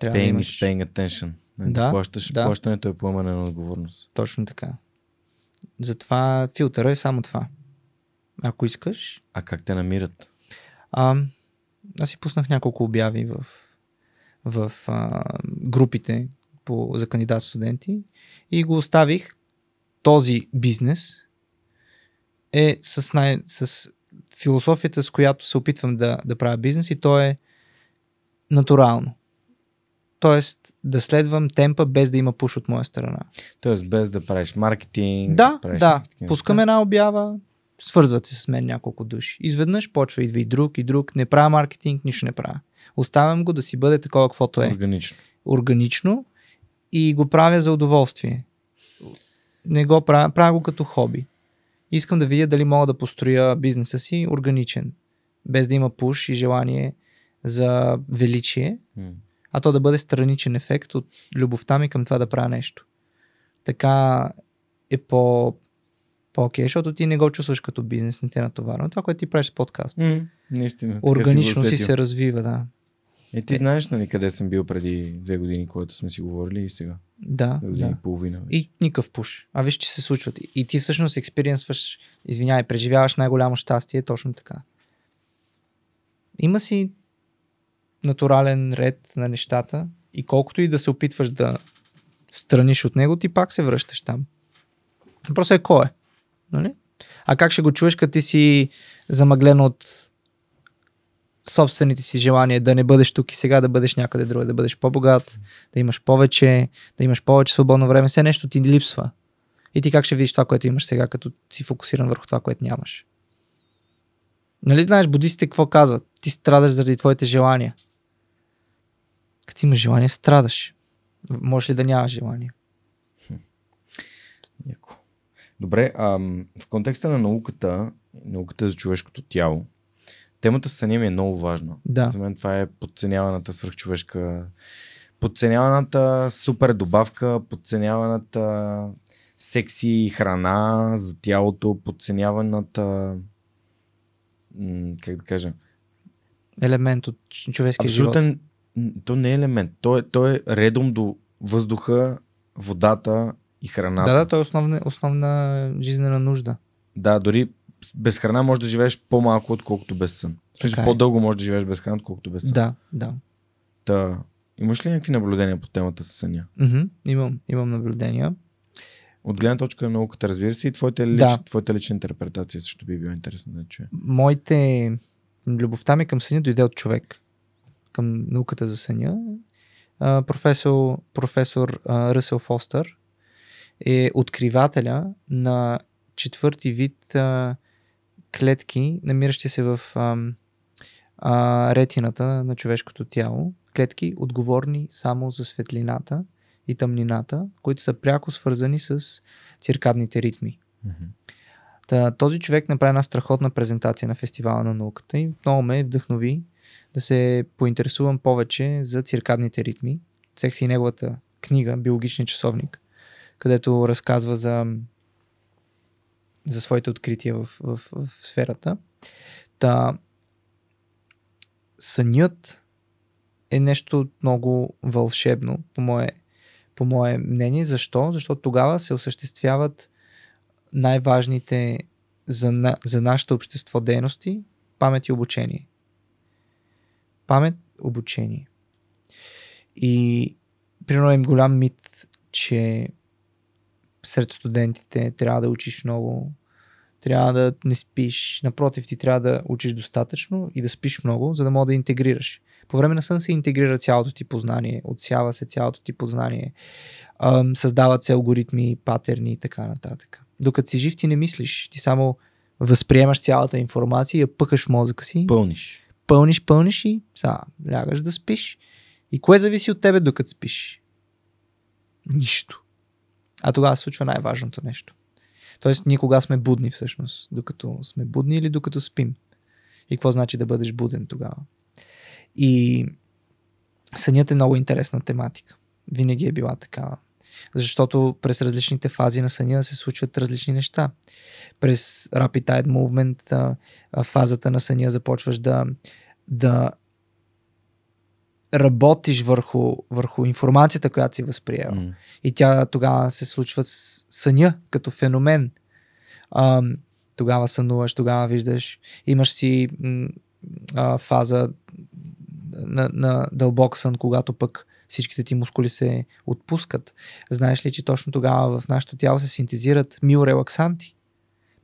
Трябва да Paying имаш... is paying attention. Нали, Да, плащаш, да. Плащането е поемане на отговорност. Точно така. Затова филтъра е само това. Ако искаш, А как те намират? А, аз си пуснах няколко обяви в, в а, групите по, за кандидат студенти и го оставих този бизнес е с, най, с философията, с която се опитвам да, да правя бизнес и то е натурално. Тоест да следвам темпа без да има пуш от моя страна. Тоест без да правиш маркетинг. Да, правиш да. Пускам една обява, свързват се с мен няколко души. Изведнъж почва идва и друг, и друг. Не правя маркетинг, нищо не правя. Оставям го да си бъде такова, каквото е. Органично. Органично и го правя за удоволствие. Не го правя, правя го като хоби. Искам да видя дали мога да построя бизнеса си органичен, без да има пуш и желание за величие, а то да бъде страничен ефект от любовта ми към това да правя нещо. Така е по, по-окей, защото ти не го чувстваш като бизнес, не те натоварва. Това, което ти правиш с подкаст. М, Наистина. Органично си усетил. се развива, да. Е, ти знаеш, нали, къде съм бил преди две години, когато сме си говорили и сега. Да, Две години да. и половина. вече. И никакъв пуш. А виж, че се случват. И ти всъщност експириенсваш, извинявай, преживяваш най-голямо щастие точно така. Има си натурален ред на нещата и колкото и да се опитваш да страниш от него, ти пак се връщаш там. Въпросът е кой е. Нали? А как ще го чуеш, като ти си замъглен от собствените си желания да не бъдеш тук и сега, да бъдеш някъде друга, да бъдеш по-богат, да имаш повече, да имаш повече свободно време, все нещо ти липсва. И ти как ще видиш това, което имаш сега, като си фокусиран върху това, което нямаш? Нали знаеш, будистите какво казват? Ти страдаш заради твоите желания. Като имаш желание, страдаш. Може ли да нямаш желание? Яко. Добре, ам, в контекста на науката, науката за човешкото тяло, темата с ми е много важна. Да. За мен това е подценяваната свръхчовешка, подценяваната супер добавка, подценяваната секси храна за тялото, подценяваната как да кажа, Елемент от човешкия живот. абсолютен, м, то не е елемент, то е, то е редом до въздуха, водата и храната. Да, да, то е основна, основна жизнена нужда. Да, дори без храна можеш да живееш по-малко, отколкото без сън. Така е. по-дълго можеш да живееш без храна, отколкото без сън. Да, да. Та, имаш ли някакви наблюдения по темата с съня? Мгм, имам, имам наблюдения. От гледна точка на науката, разбира се, и твоята, лич, Да. твоята лична интерпретация също би била интересна да чуя. Моите... Любовта ми към съня дойде от човек. Към науката за съня. А, професор, професор а, Ръсел Фостър е откривателя на четвърти вид а, клетки, намиращи се в а, а, ретината на човешкото тяло. Клетки, отговорни само за светлината и тъмнината, които са пряко свързани с циркадните ритми. Та, този човек направи една страхотна презентация на фестивала на науката и много ме вдъхнови да се поинтересувам повече за циркадните ритми. Взех си неговата книга Биологичен часовник, където разказва за, за своите открития в, в, в сферата. Та, сънят е нещо много вълшебно, по мое, по мое мнение. Защо? Защото тогава се осъществяват най-важните за, на, за нашето общество дейности памет и обучение. Памет, обучение. И примерно е голям мит, че сред студентите трябва да учиш много, трябва да не спиш. Напротив, ти трябва да учиш достатъчно и да спиш много, за да мога да интегрираш. По време на сън се интегрира цялото ти познание, отсява се цялото ти познание, създават се алгоритми, патерни и така нататък. Докато си жив, ти не мислиш. Ти само възприемаш цялата информация и я пъкаш в мозъка си. Пълниш. Пълниш, пълниш и са, лягаш да спиш. И кое зависи от тебе докато спиш? Нищо. А тогава се случва най-важното нещо. Тоест, ние кога сме будни всъщност? Докато сме будни или докато спим? И какво значи да бъдеш буден тогава? И сънят е много интересна тематика. Винаги е била такава. Защото през различните фази на съня се случват различни неща. През Rapid Eye Movement фазата на съня започваш да, да работиш върху, върху информацията, която си възприел. М. И тя тогава се случва с съня като феномен. А, тогава сънуваш, тогава виждаш, имаш си а, фаза на, на дълбок сън, когато пък всичките ти мускули се отпускат. Знаеш ли, че точно тогава в нашето тяло се синтезират миорелаксанти?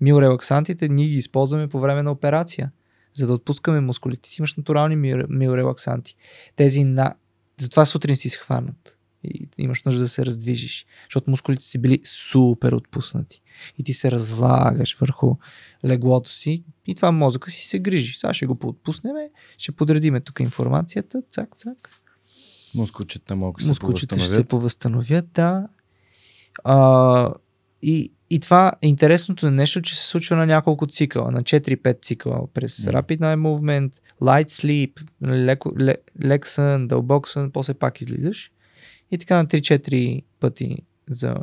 Миорелаксантите ние ги използваме по време на операция, за да отпускаме мускулите. Си имаш натурални миорелаксанти. Тези на... Затова сутрин си схванат и имаш нужда да се раздвижиш, защото мускулите си били супер отпуснати. И ти се разлагаш върху леглото си и това мозъка си се грижи. Сега ще го поотпуснем, ще подредиме тук информацията, цак, цак. Мускулчета малко се Мускулчета ще се повъзстановят, да. А, и, и това е интересното е нещо, че се случва на няколко цикъла, на 4-5 цикъла, през mm. Rapid Eye Movement, Light Sleep, леко, лек сън, дълбок сън, после пак излизаш и така на 3-4 пъти за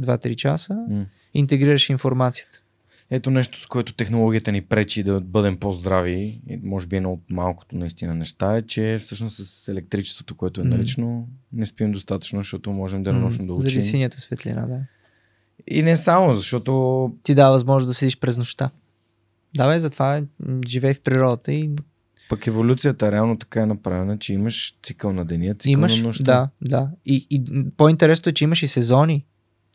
2-3 часа mm. интегрираш информацията. Ето нещо, с което технологията ни пречи да бъдем по-здрави, и може би едно от малкото наистина неща е, че всъщност с електричеството, което е налично, mm. не спим достатъчно, защото можем денонощно mm. да учим. Заради синята светлина, да. И не само, защото... Ти дава възможност да седиш през нощта. Давай, затова живей в природата и пък еволюцията реално така е направена, че имаш цикъл на деня, цикъл имаш, на нощта. Да, да. И, и по-интересно е, че имаш и сезони.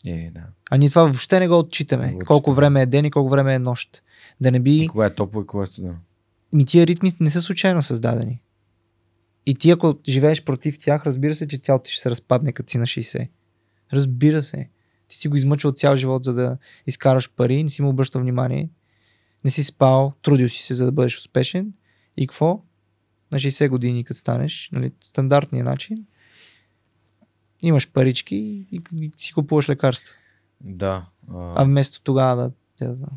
Е, да. А ние това въобще не го отчитаме. Го колко време е ден и колко време е нощ. Да не би... И кога е топло и кога е студено. Ми тия ритми не са случайно създадени. И ти ако живееш против тях, разбира се, че тялото ти ще се разпадне като си на 60. Разбира се. Ти си го измъчил цял живот, за да изкараш пари, не си му обръщал внимание, не си спал, трудил си се, за да бъдеш успешен и какво? На 60 години, като станеш, нали, стандартния начин, имаш парички и, и си купуваш лекарства. Да. А, а вместо тогава да, да, да.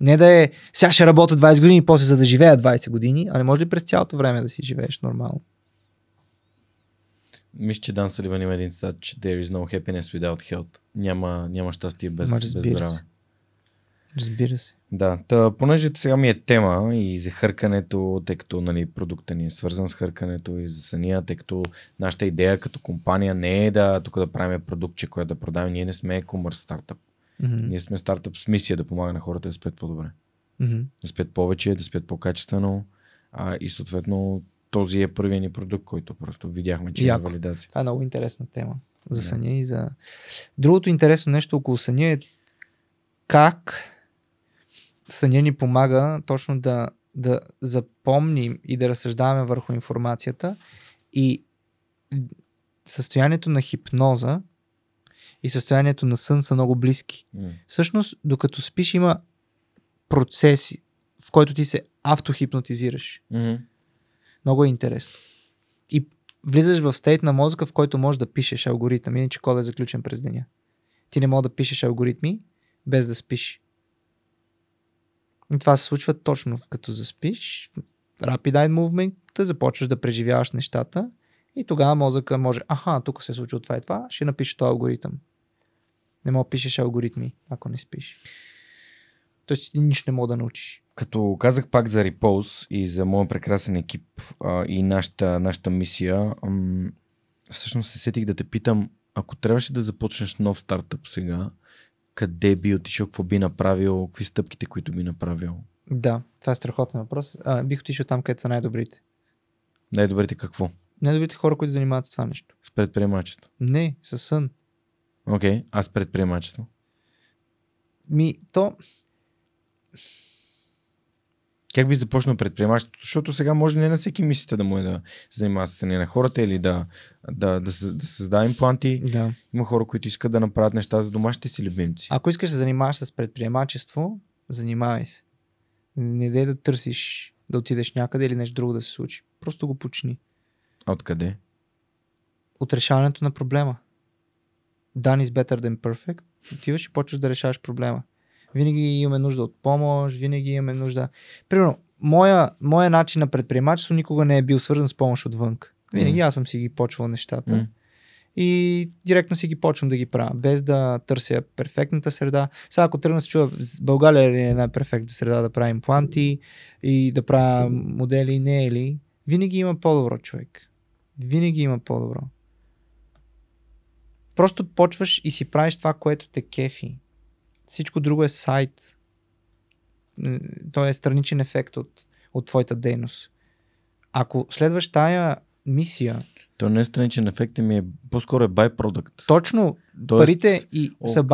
Не да е, сега ще работя 20 години, после за да живея 20 години, а не може ли през цялото време да си живееш нормално? Мисля, че Дан Саливан има един цитат, че there is no happiness without health. Няма, няма щастие без, без здраве. Разбира се. Да, та, понеже сега ми е тема и за хъркането, тъй като нали, продукта ни е свързан с хъркането и за съня, тъй като нашата идея като компания не е да тук да правим продуктче, което да продаваме. Ние не сме e-commerce стартъп. Mm-hmm. Ние сме стартъп с мисия да помага на хората да спят по-добре. Mm-hmm. Да спят повече, да спят по-качествено а, и съответно този е първият ни продукт, който просто видяхме, че Яко. е валидация. Това е много интересна тема за съня yeah. и за... Другото интересно нещо около съня е как съня ни помага точно да, да запомним и да разсъждаваме върху информацията и състоянието на хипноза и състоянието на сън са много близки. Mm. Всъщност, докато спиш, има процеси, в който ти се автохипнотизираш. Mm-hmm. Много е интересно. И влизаш в стейт на мозъка, в който можеш да пишеш алгоритъм, иначе кода е заключен през деня. Ти не можеш да пишеш алгоритми без да спиш. И това се случва точно като заспиш. Rapid Eye Movement, започваш да преживяваш нещата и тогава мозъка може, аха, тук се е случва това и това, ще напишеш този алгоритъм. Не мога да пишеш алгоритми, ако не спиш. Тоест ти нищо не мога да научиш. Като казах пак за Repose и за моят прекрасен екип а, и нашата, нашата мисия, ам, всъщност се сетих да те питам, ако трябваше да започнеш нов стартъп сега, къде би отишъл, какво би направил, какви стъпките, които би направил? Да, това е страхотен въпрос. А, бих отишъл там, където са най-добрите. Най-добрите какво? Най-добрите хора, които занимават с това нещо. С предприемачество? Не, с сън. Окей, okay. аз предприемачество? Ми, то как би започнал предприемачеството? Защото сега може не на всеки мислите да му е да се занимава с на хората или да, да, да, да, да създава импланти. Да. Има хора, които искат да направят неща за домашните си любимци. Ако искаш да занимаваш с предприемачество, занимавай се. Не дай да търсиш да отидеш някъде или нещо друго да се случи. Просто го почни. Откъде? От решаването на проблема. Done is better than perfect. Отиваш и почваш да решаваш проблема. Винаги имаме нужда от помощ, винаги имаме нужда. Примерно, моя, моя начин на предприемачество никога не е бил свързан с помощ отвън. Винаги mm. аз съм си ги почвал нещата. Mm. И директно си ги почвам да ги правя, без да търся перфектната среда. Сега, ако тръгна се чува, България е най-перфектна среда да правя импланти и да правя модели, не е ли? Винаги има по-добро човек. Винаги има по-добро. Просто почваш и си правиш това, което те кефи. Всичко друго е сайт. Той е страничен ефект от, от твоята дейност. Ако следваш тая мисия То не е страничен ефект, ми е по-скоро е byproduct. Точно, Тоест, парите и О, са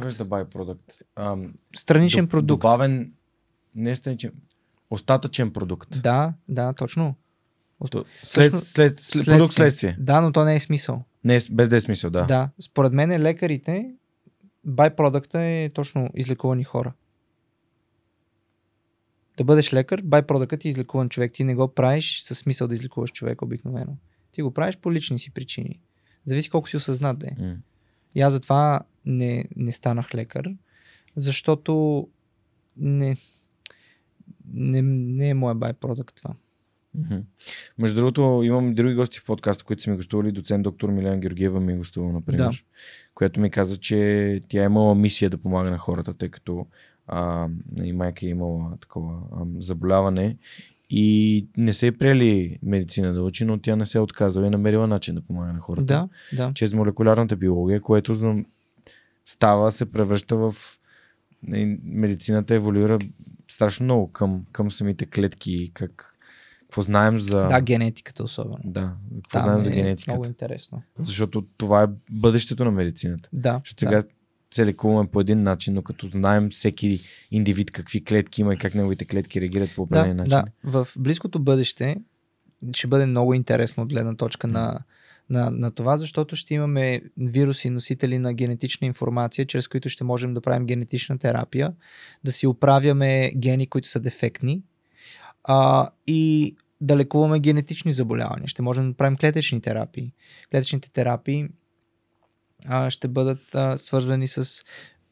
как се byproduct. Ам, Страничен доб- продукт. Добавен, не е страничен, остатъчен продукт. Да, да, точно. То- След, Всъщност, след, след, продукт следствие. Да, но то не е смисъл. Не, е без да е смисъл, да. Да. Според мен лекарите, байпродукта е точно излекувани хора. Да бъдеш лекар, байпродуктът е излекуван човек. Ти не го правиш със смисъл да излекуваш човек обикновено. Ти го правиш по лични си причини. Зависи колко си осъзнат да е. М. И аз затова не, не станах лекар, защото не, не, не е моя байпродукт това. Между другото, имам и други гости в подкаста, които са ми гостували. Доцент доктор Миляна Георгиева ми е гостувала, например. Да. Която ми каза, че тя е имала мисия да помага на хората, тъй като а, и майка е имала такова а, заболяване и не се е приели медицина да учи, но тя не се е отказала и е намерила начин да помага на хората. Да, да. Чрез молекулярната биология, което за... става, се превръща в и медицината еволюира страшно много към, към самите клетки, как, какво знаем за... Да, генетиката особено. Да, какво Там знаем за е генетиката. Много интересно. Защото това е бъдещето на медицината. Да. Защото сега се лекуваме по един начин, но като знаем всеки индивид какви клетки има и как неговите клетки реагират по определен да, начин. да. В близкото бъдеще ще бъде много интересно от гледна точка на, на, на това, защото ще имаме вируси, носители на генетична информация, чрез които ще можем да правим генетична терапия, да си оправяме гени, които са дефектни а, и да лекуваме генетични заболявания. Ще можем да правим клетъчни терапии. Клетъчните терапии а, ще бъдат а, свързани с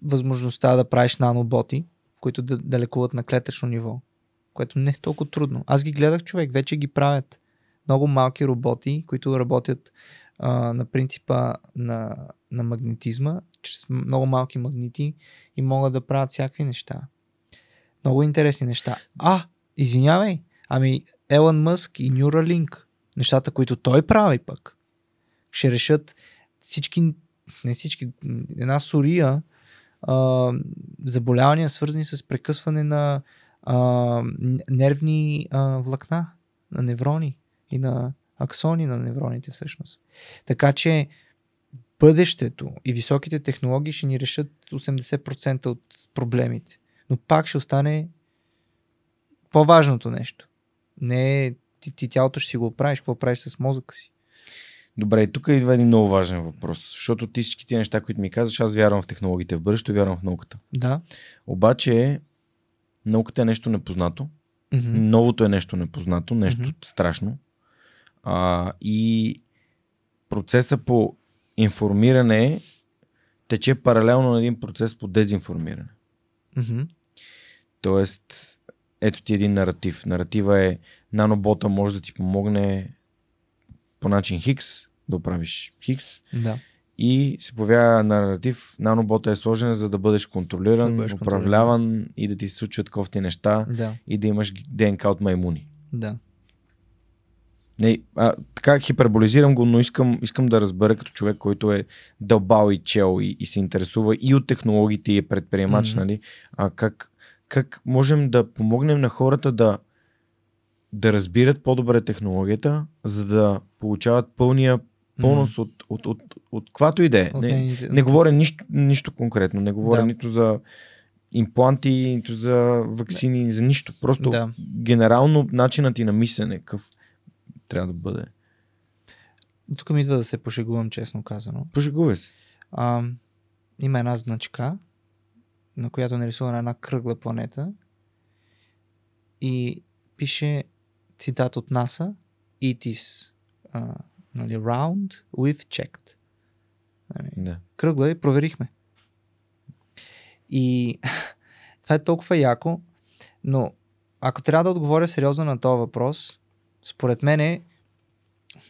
възможността да правиш наноботи, които да, да лекуват на клетъчно ниво, което не е толкова трудно. Аз ги гледах човек, вече ги правят. Много малки роботи, които работят а, на принципа на, на магнетизма, чрез много малки магнити и могат да правят всякакви неща. Много интересни неща. А, извинявай, ами Елън Мъск и Neuralink, нещата, които той прави пък, ще решат всички, не всички, една сурия а, заболявания, свързани с прекъсване на а, нервни а, влакна, на неврони и на аксони на невроните всъщност. Така че бъдещето и високите технологии ще ни решат 80% от проблемите. Но пак ще остане по-важното нещо. Не ти, ти тялото ще си го оправиш, какво правиш с мозъка си. Добре, и тук идва един много важен въпрос, защото ти всички тези неща, които ми казваш, аз вярвам в технологиите в бъдещето, вярвам в науката. Да. Обаче, науката е нещо непознато, Мгм. новото е нещо непознато, нещо Мгм. страшно. А, и процеса по информиране тече паралелно на един процес по дезинформиране. Мгм. Тоест, ето ти един наратив. Наратива е нанобота може да ти помогне по начин Хикс, да оправиш Хикс. Да. И се появява наратив, нанобота е сложен, за да бъдеш контролиран, Да бъдеш управляван и да ти се случват кофти неща Да. и да имаш ДНК от маймуни. Да. Не, а, така хиперболизирам го, но искам, искам да разбера като човек, който е дълбал и чел и, и се интересува и от технологиите и е предприемач, mm-hmm. нали? А как, как можем да помогнем на хората да, да разбират по-добре технологията, за да получават пълния бонус от, от, от, от, от каквато и да е. Не, не говоря нищо, нищо конкретно, не говоря Да. нито за импланти, нито за вакцини, за нищо. Просто Да. генерално начинът ти на мислене какъв трябва да бъде. Тук ми идва да се пошегувам, честно казано. Пошегувай се. А, има една значка, на която е нарисувана една кръгла планета и пише цитат от НАСА It is uh, нали, round, we've checked. Нали, Да. кръгла и проверихме. И [LAUGHS] това е толкова яко, но ако трябва да отговоря сериозно на този въпрос, според мен е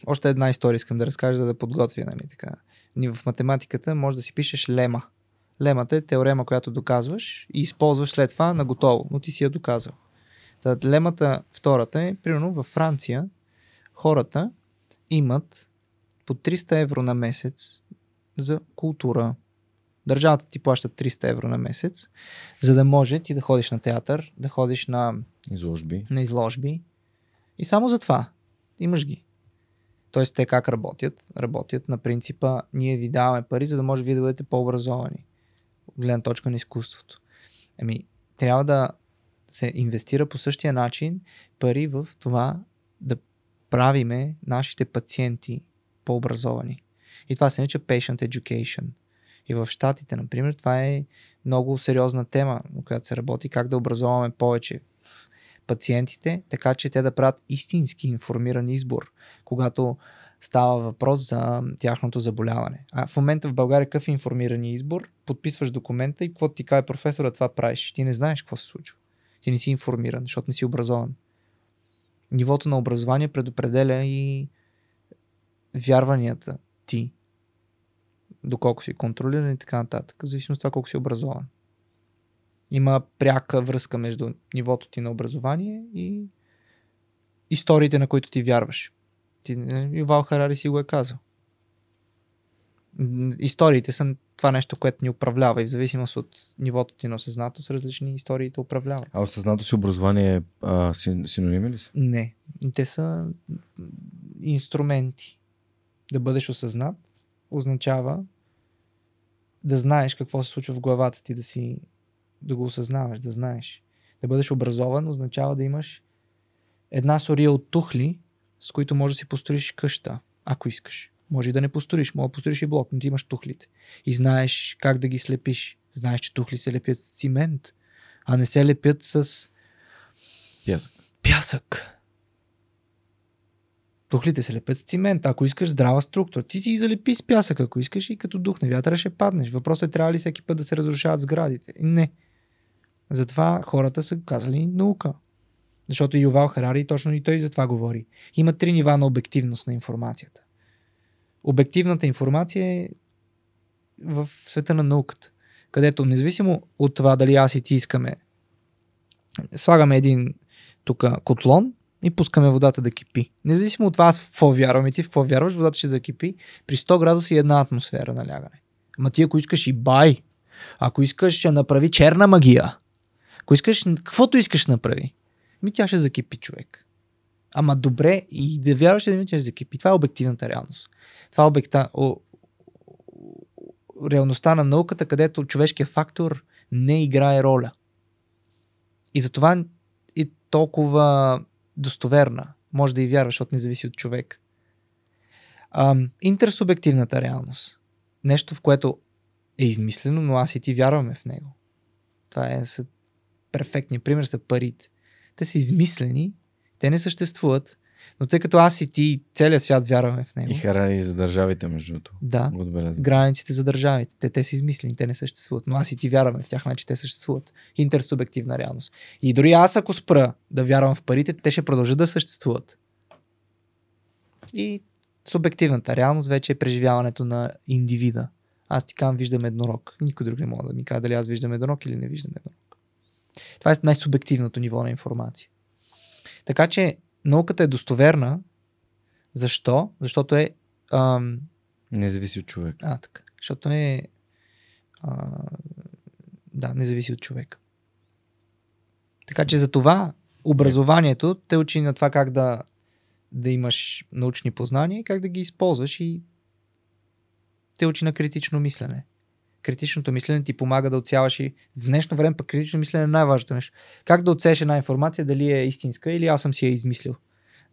още една история искам да разкажа, за да подготвя. Нали, така. Ни в математиката може да си пишеш лема. Лемата е теорема, която доказваш и използваш след това на готово, но ти си я доказал. Та, лемата, втората е, примерно във Франция, хората имат по 300 евро на месец за култура. Държавата ти плаща 300 евро на месец, за да може ти да ходиш на театър, да ходиш на, Изложби. на изложби. И само за това имаш ги. Тоест те как работят? Работят на принципа ние ви даваме пари, за да може вие да бъдете по-образовани. Гледна точка на изкуството. Еми, трябва да се инвестира по същия начин пари в това да правиме нашите пациенти по-образовани. И това се нарича patient education. И в Штатите, например, това е много сериозна тема, на която се работи, как да образоваме повече пациентите, така че те да правят истински информиран избор, когато става въпрос за тяхното заболяване. А в момента в България какъв е информиран избор? Подписваш документа и какво ти каже професора, това правиш. Ти не знаеш какво се случва. Ти не си информиран, защото не си образован. Нивото на образование предопределя и вярванията ти, доколко си контролиран и така нататък, в зависимост от това колко си образован. Има пряка връзка между нивото ти на образование и историите, на които ти вярваш. Ти, Ювал Харари си го е казал. Историите са това нещо, което ни управлява и в зависимост от нивото ти на осъзнатост, различни истории те управляват. А осъзнато си образование а, синоними ли са? Не. Те са инструменти. Да бъдеш осъзнат означава да знаеш какво се случва в главата ти, да си да го осъзнаваш, да знаеш. Да бъдеш образован означава да имаш една сория от тухли, с които можеш да си построиш къща, ако искаш. Може и да не построиш, може да построиш и блок, но ти имаш тухлите. И знаеш как да ги слепиш. Знаеш, че тухли се лепят с цимент, а не се лепят с пясък. Пясък. Тухлите се лепят с цимент. Ако искаш здрава структура, ти си ги залепи с пясък, ако искаш и като духне вятъра ще паднеш. Въпросът е трябва ли всеки път да се разрушават сградите. Не. Затова хората са казали наука. Защото Ювал Харари точно и той за това говори. Има три нива на обективност на информацията. Обективната информация е в света на науката, където независимо от това дали аз и ти искаме, слагаме един тук котлон и пускаме водата да кипи. Независимо от това аз в какво вярвам и ти в какво вярваш, водата ще закипи при 100 градуса и една атмосфера налягане. Ама ти ако искаш и бай, ако искаш ще направи черна магия, ако искаш, каквото искаш направи, ми тя ще закипи човек. Ама добре и да вярваш, да ми че ще закипи. Това е обективната реалност. Това е обекта, о, реалността на науката, където човешкият фактор не играе роля. И затова е толкова достоверна. Може да и вярваш, защото не зависи от човек. Ам, интерсубективната реалност. Нещо, в което е измислено, но аз и ти вярваме в него. Това е перфектни пример са парите. Те са измислени, те не съществуват, но тъй като аз и ти целият свят вярваме в него. И Харари за държавите, между другото. Да. Границите за държавите. Те, те са измислени, те не съществуват. Но аз и ти вярваме в тях, значи те съществуват. Интерсубективна реалност. И дори аз ако спра да вярвам в парите, те ще продължат да съществуват. И субективната реалност вече е преживяването на индивида. Аз ти казвам, виждам еднорог. Никой друг не може да ми каже дали аз виждам еднорог или не виждам еднорог. Това е най-субективното ниво на информация. Така че науката е достоверна. Защо? Защото е. Ам... Не зависи от човек. А, така. Защото е. А... Да, не зависи от човека. Така че за това образованието те учи на това как да, да имаш научни познания и как да ги използваш и те учи на критично мислене критичното мислене ти помага да отсяваш и в днешно време пък критично мислене е най-важното нещо. Как да отсееш една информация, дали е истинска или аз съм си я измислил.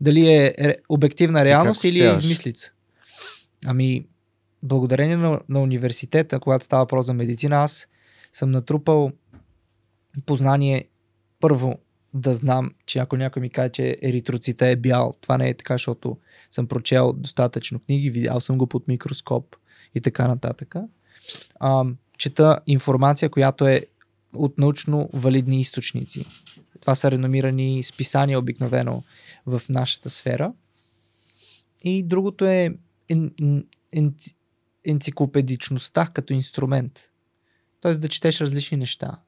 Дали е обективна реалност или е измислица. Ами, благодарение на, на университета, когато става въпрос за медицина, аз съм натрупал познание първо да знам, че ако някой ми каже, че еритроцита е бял, това не е така, защото съм прочел достатъчно книги, видял съм го под микроскоп и така нататък а, чета информация, която е от научно валидни източници. Това са реномирани списания обикновено в нашата сфера. И другото е ен, ен, енциклопедичността като инструмент. Тоест да четеш различни неща.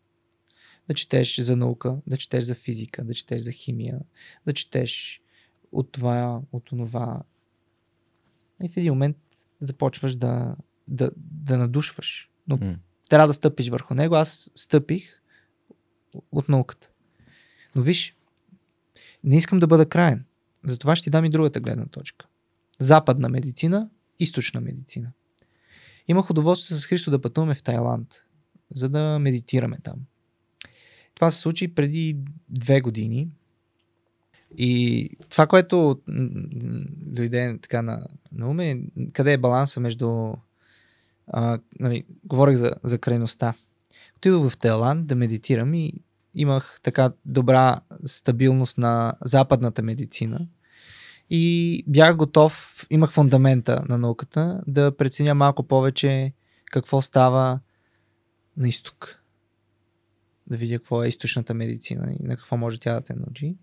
Да четеш за наука, да четеш за физика, да четеш за химия, да четеш от това, от това. И в един момент започваш да, да, да надушваш. Но mm. трябва да стъпиш върху него. Аз стъпих от науката. Но виж, не искам да бъда краен. Затова ще ти дам и другата гледна точка. западна медицина, източна медицина. Имах удоволствие с Христо да пътуваме в Тайланд, за да медитираме там. Това се случи преди две години. И това, което дойде така на, на ум е къде е баланса между... А, нали, говорих за, за крайността. Отидох в Тайланд да медитирам и имах така добра стабилност на западната медицина. И бях готов, имах фундамента на науката, да преценя малко повече какво става на изток. Да видя какво е източната медицина и на какво може тя да те научи.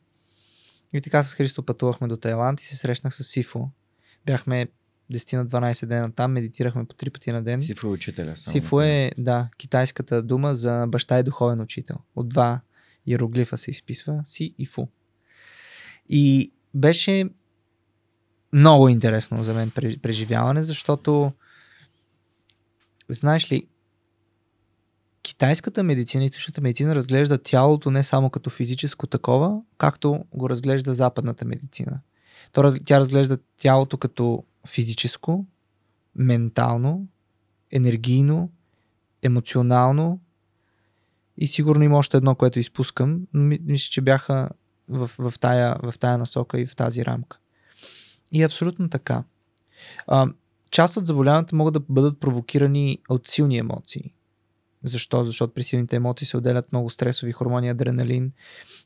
И така с Христо пътувахме до Тайланд и се срещнах с Сифо. Бяхме 10 на 12 дена там, медитирахме по 3 пъти на ден. Сифо е учителя. Само Сифо е, да, китайската дума за баща и духовен учител. От два иероглифа се изписва Си и Фу. И беше много интересно за мен преживяване, защото знаеш ли, китайската медицина, източната медицина разглежда тялото не само като физическо такова, както го разглежда западната медицина. Тя разглежда тялото като физическо, ментално, енергийно, емоционално и сигурно има още едно, което изпускам, но мисля, че бяха в, в, тая, в тая насока и в тази рамка. И абсолютно така. А, част от заболяването могат да бъдат провокирани от силни емоции. Защо? Защото при силните емоции се отделят много стресови хормони, адреналин,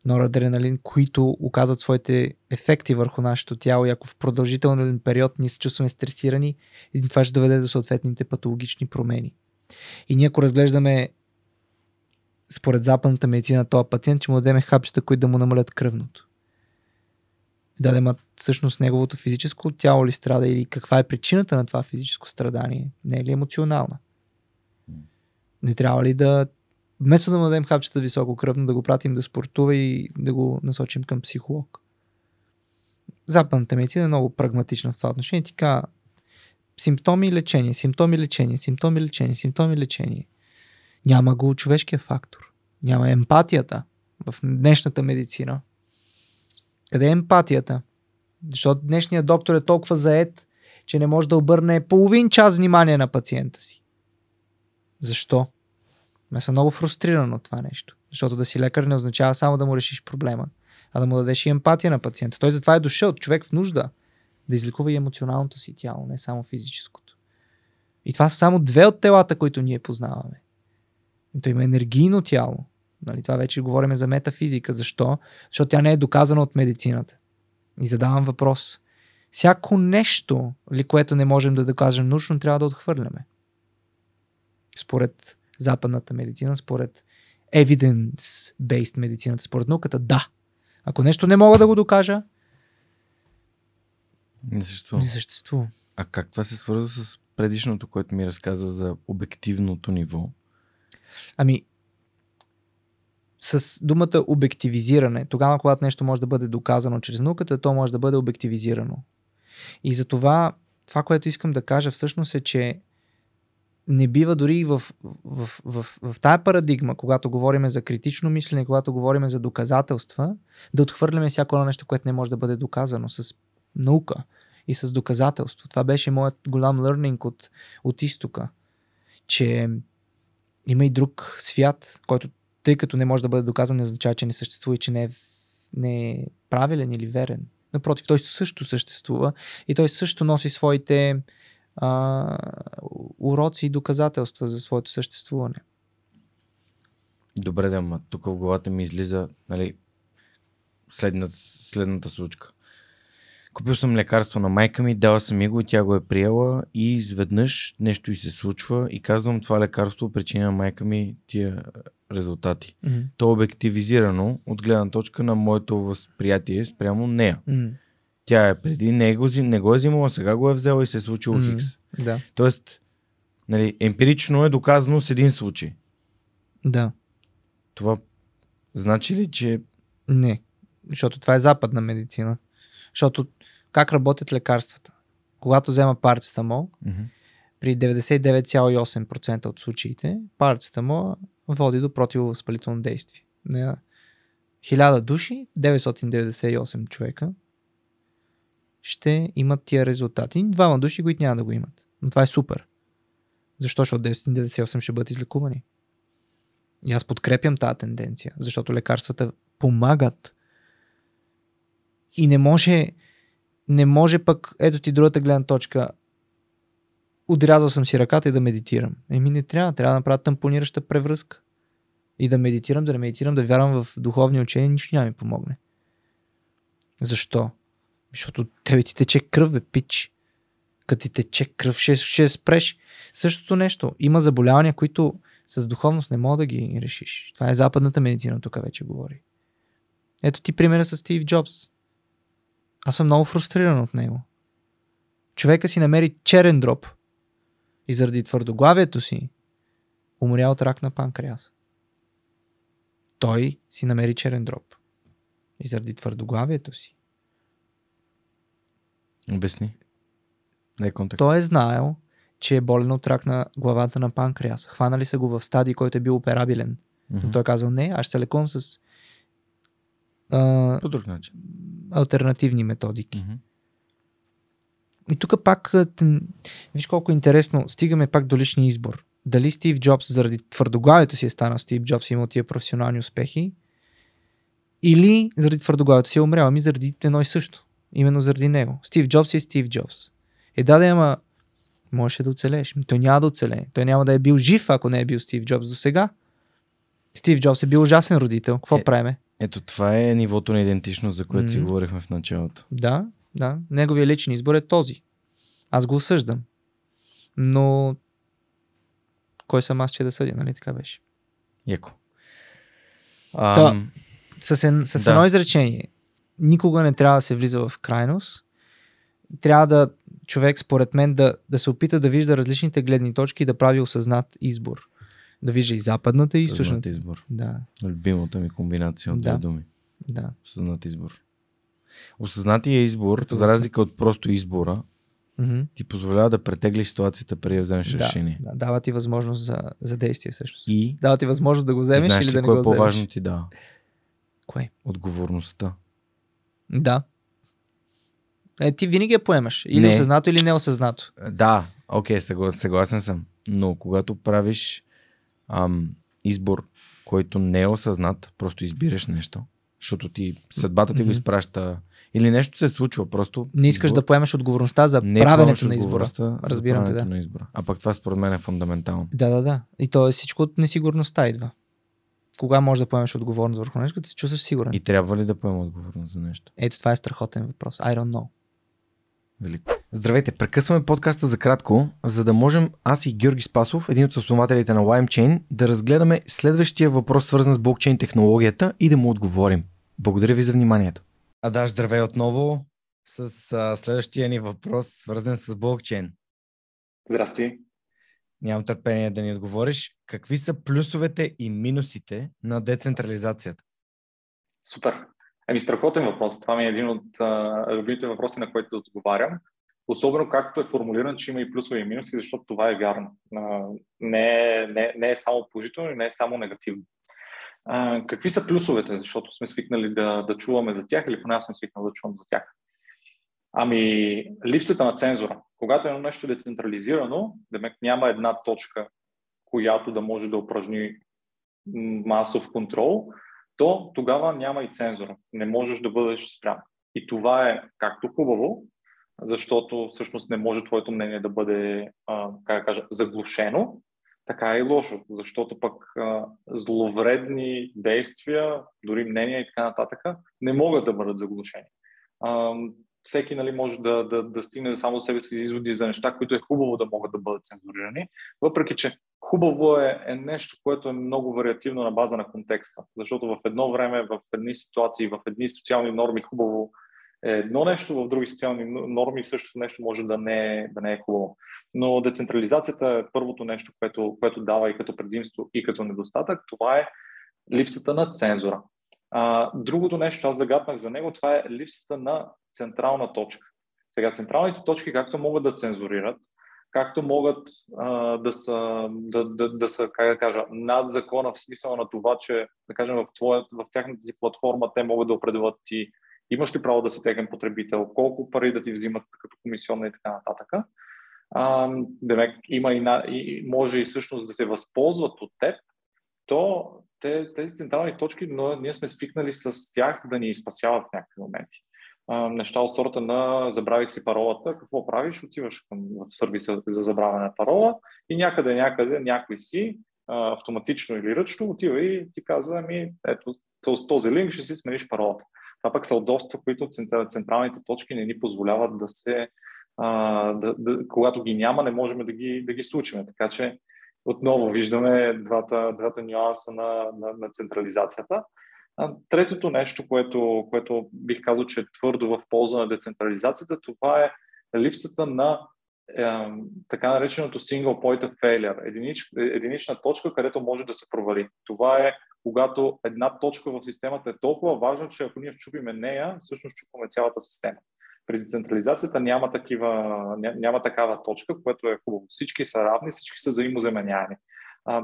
норадреналин, които оказват своите ефекти върху нашето тяло и ако в продължителен период ние се чувстваме стресирани, това ще доведе до съответните патологични промени. И ние ако разглеждаме според западната медицина този пациент, че му дадем хапчета, които да му намалят кръвното. Да, да всъщност неговото физическо тяло ли страда или каква е причината на това физическо страдание, не е ли емоционална. Не трябва ли да, вместо да му дадем хапчета високо кръвно, да го пратим да спортува и да го насочим към психолог. Западната медицина е много прагматична в това отношение. Казва, симптоми лечение, симптоми и лечение, симптоми и лечение, симптоми лечение. Няма го човешкия фактор. Няма емпатията в днешната медицина. Къде е емпатията? Защото днешният доктор е толкова заед, че не може да обърне половин час внимание на пациента си. Защо? Ме съм много фрустриран от това нещо. Защото да си лекар не означава само да му решиш проблема, а да му дадеш и емпатия на пациента. Той затова е дошъл, човек в нужда, да излекува и емоционалното си тяло, не само физическото. И това са само две от телата, които ние познаваме. Той има енергийно тяло. Нали, това вече говорим за метафизика. Защо? Защото тя не е доказана от медицината. И задавам въпрос. Всяко нещо, ли, което не можем да докажем научно, трябва да отхвърляме. Според западната медицина, според evidence-based медицината, според науката, да. Ако нещо не мога да го докажа, не съществува. Не съществува. А как това се свърза с предишното, което ми разказа за обективното ниво? Ами, с думата обективизиране, тогава, когато нещо може да бъде доказано чрез науката, то може да бъде обективизирано. И за това, това, което искам да кажа всъщност е, че не бива дори в, в, в, в, в тая парадигма, когато говорим за критично мислене, когато говорим за доказателства, да отхвърляме всяко едно нещо, което не може да бъде доказано с наука и с доказателство. Това беше моят голям лърнинг от, от изтока, че има и друг свят, който тъй като не може да бъде доказан, не означава, че не съществува и че не е, не е правилен или верен. Напротив, той също съществува и той също носи своите а, уроци и доказателства за своето съществуване. Добре, да, тук в главата ми излиза нали, следната, следната случка. Купил съм лекарство на майка ми, дала съм ми го и тя го е приела и изведнъж нещо и се случва и казвам това лекарство причина на майка ми тия резултати. Mm-hmm. То е обективизирано от гледна точка на моето възприятие спрямо нея. Mm-hmm. Тя е преди не го, не го е взимала, сега го е взела и се е случило mm-hmm. Хикс. Да. Тоест, нали, емпирично е доказано с един случай. Да. Това значи ли, че... Не, защото това е западна медицина. Защото как работят лекарствата? Когато взема парацетамол, mm-hmm. при 99,8% от случаите, парацетамол води до противовъзпалително действие. На 1000 души, 998 човека ще имат тия резултати. Двама души, които няма да го имат. Но това е супер. Защо? Защото 998 ще бъдат излекувани. И аз подкрепям тази тенденция, защото лекарствата помагат. И не може, не може пък, ето ти другата гледна точка, отрязал съм си ръката и да медитирам. Еми не трябва, трябва да направя тампонираща превръзка. И да медитирам, да не медитирам, да вярвам в духовни учения, нищо няма ми помогне. Защо? Защото тебе ти тече кръв, бе, пич. Като ти тече кръв, ще, ще спреш. Същото нещо. Има заболявания, които с духовност не мога да ги решиш. Това е западната медицина, тук вече говори. Ето ти примера с Стив Джобс. Аз съм много фрустриран от него. Човека си намери черен дроп и заради твърдоглавието си умря от рак на панкреас. Той си намери черен дроп и заради твърдоглавието си. Обясни. Не е контекст. Той е знаел, че е болен от рак на главата на панкреас. Хванали са го в стадий, който е бил операбилен. Но Мгм. той е казал, не, аз ще се лекувам с а, По друг начин. альтернативни методики. Мгм. И тук пак, виж колко е интересно, стигаме пак до личния избор. Дали Стив Джобс заради твърдоглавието си е станал Стив Джобс и имал тия професионални успехи, или заради твърдоглавието си е умрял, ами заради едно и също. Именно заради него. Стив Джобс е Стив Джобс. Е, да, да, ама можеше да оцелееш. Ами Той няма да оцелее. Той няма да е бил жив, ако не е бил Стив Джобс до сега. Стив Джобс е бил ужасен родител. Какво Е. правиме? Ето това е нивото на идентичност, за което си Мгм. говорихме в началото. Да, да. Неговия личен избор е този. Аз го осъждам. Но кой съм аз, че да съдя, нали така беше? Яко. Та- С, ен, с Да. едно изречение. Никога не трябва да се влиза в крайност. Трябва да човек, според мен, да, да се опита да вижда различните гледни точки и да прави осъзнат избор. Да вижда и западната, и източната. избор. Да, Любимата ми комбинация от Да. две думи. да. Осъзнат избор. Осъзнатия избор, Като за разлика от просто избора, Мгм. ти позволява да претеглиш ситуацията преди да вземеш Да, решение. да, дава ти възможност за, за действие всъщност. И Дава ти възможност да го вземеш знаеш или ли да не кое го е по-важно ти дава? Кое? Отговорността. Да. Е, ти винаги я поемаш. Или Не. осъзнато, или неосъзнато. Да, окей, съгласен, съгласен съм. Но когато правиш ам, избор, който не е осъзнат, просто избираш нещо, защото ти съдбата ти го Мгм. изпраща или нещо се случва, просто Не искаш избор- да поемаш отговорността за не правенето на избора. Разбирам те, да. на избора. А пък това според мен е фундаментално. Да, да, да. И то е всичко от несигурността идва. Кога можеш да поемеш отговорност върху нещо, като се чувстваш сигурен? И трябва ли да поема отговорност за нещо? Ето това е страхотен въпрос. I don't know. Велико. Здравейте, прекъсваме подкаста за кратко, за да можем аз и Георги Спасов, един от основателите на LimeChain, да разгледаме следващия въпрос, свързан с блокчейн технологията и да му отговорим. Благодаря ви за вниманието. А да, здравей отново с а, следващия ни въпрос, свързан с блокчейн. Здрасти. Нямам търпение да ни отговориш. Какви са плюсовете и минусите на децентрализацията? Супер. Еми, страхотен въпрос. Това ми е един от а, любимите въпроси, на които да отговарям. Особено както е формулиран, че има и плюсове и минуси, защото това е вярно. А, не, е, не, не е само положително и не е само негативно. А, какви са плюсовете? Защото сме свикнали да, да чуваме за тях или поне аз съм свикнал да чувам за тях. Ами, липсата на цензура. Когато едно нещо е децентрализирано, демек няма една точка, която да може да упражни масов контрол, то тогава няма и цензура. Не можеш да бъдеш спрям. И това е както хубаво, защото всъщност не може твоето мнение да бъде, а, как да кажа, заглушено, така и лошо, защото пък а, зловредни действия, дори мнения и така нататък, не могат да бъдат заглушени. А, всеки нали, може да, да, да стигне само себе си изводи за неща, които е хубаво да могат да бъдат цензурирани, въпреки че хубаво е, е нещо, което е много вариативно на база на контекста. Защото в едно време, в едни ситуации, в едни социални норми хубаво е едно нещо, в други социални норми също нещо може да не, е, да не е хубаво. Но децентрализацията е първото нещо, което, което дава и като предимство, и като недостатък. Това е липсата на цензура. Другото нещо, аз загаднах за него, това е липсата на централна точка. Сега, централните точки както могат да цензурират, както могат а, да, са, да, да, да са, как да кажа, над закона в смисъл на това, че, да кажем, в, твоя, в тяхната си платформа те могат да определят ти имаш ли право да си техен потребител, колко пари да ти взимат като комисионна и така нататък. А, демек, има и, на, и може и всъщност да се възползват от теб, то те, тези централни точки, но ние сме свикнали с тях да ни спасяват в някакви моменти. Неща от сорта на забравих си паролата, какво правиш? Отиваш към, в сервиса за забравяне на парола и някъде, някъде, някой си, автоматично или ръчно, отива и ти казва, ами, ето, с този линк ще си смениш паролата. Това пък са удобства, които централните точки не ни позволяват да се, да, да, когато ги няма, не можем да ги, да ги случим. Така че отново виждаме двата, двата нюанса на, на, на централизацията. Третото нещо, което, което бих казал, че е твърдо в полза на децентрализацията, това е липсата на е, така нареченото single point of failure, единич, единична точка, където може да се провали. Това е когато една точка в системата е толкова важна, че ако ние щупиме нея, всъщност щупваме цялата система. При децентрализацията няма, такива, няма такава точка, което е хубаво. Всички са равни, всички са взаимозаменяеми.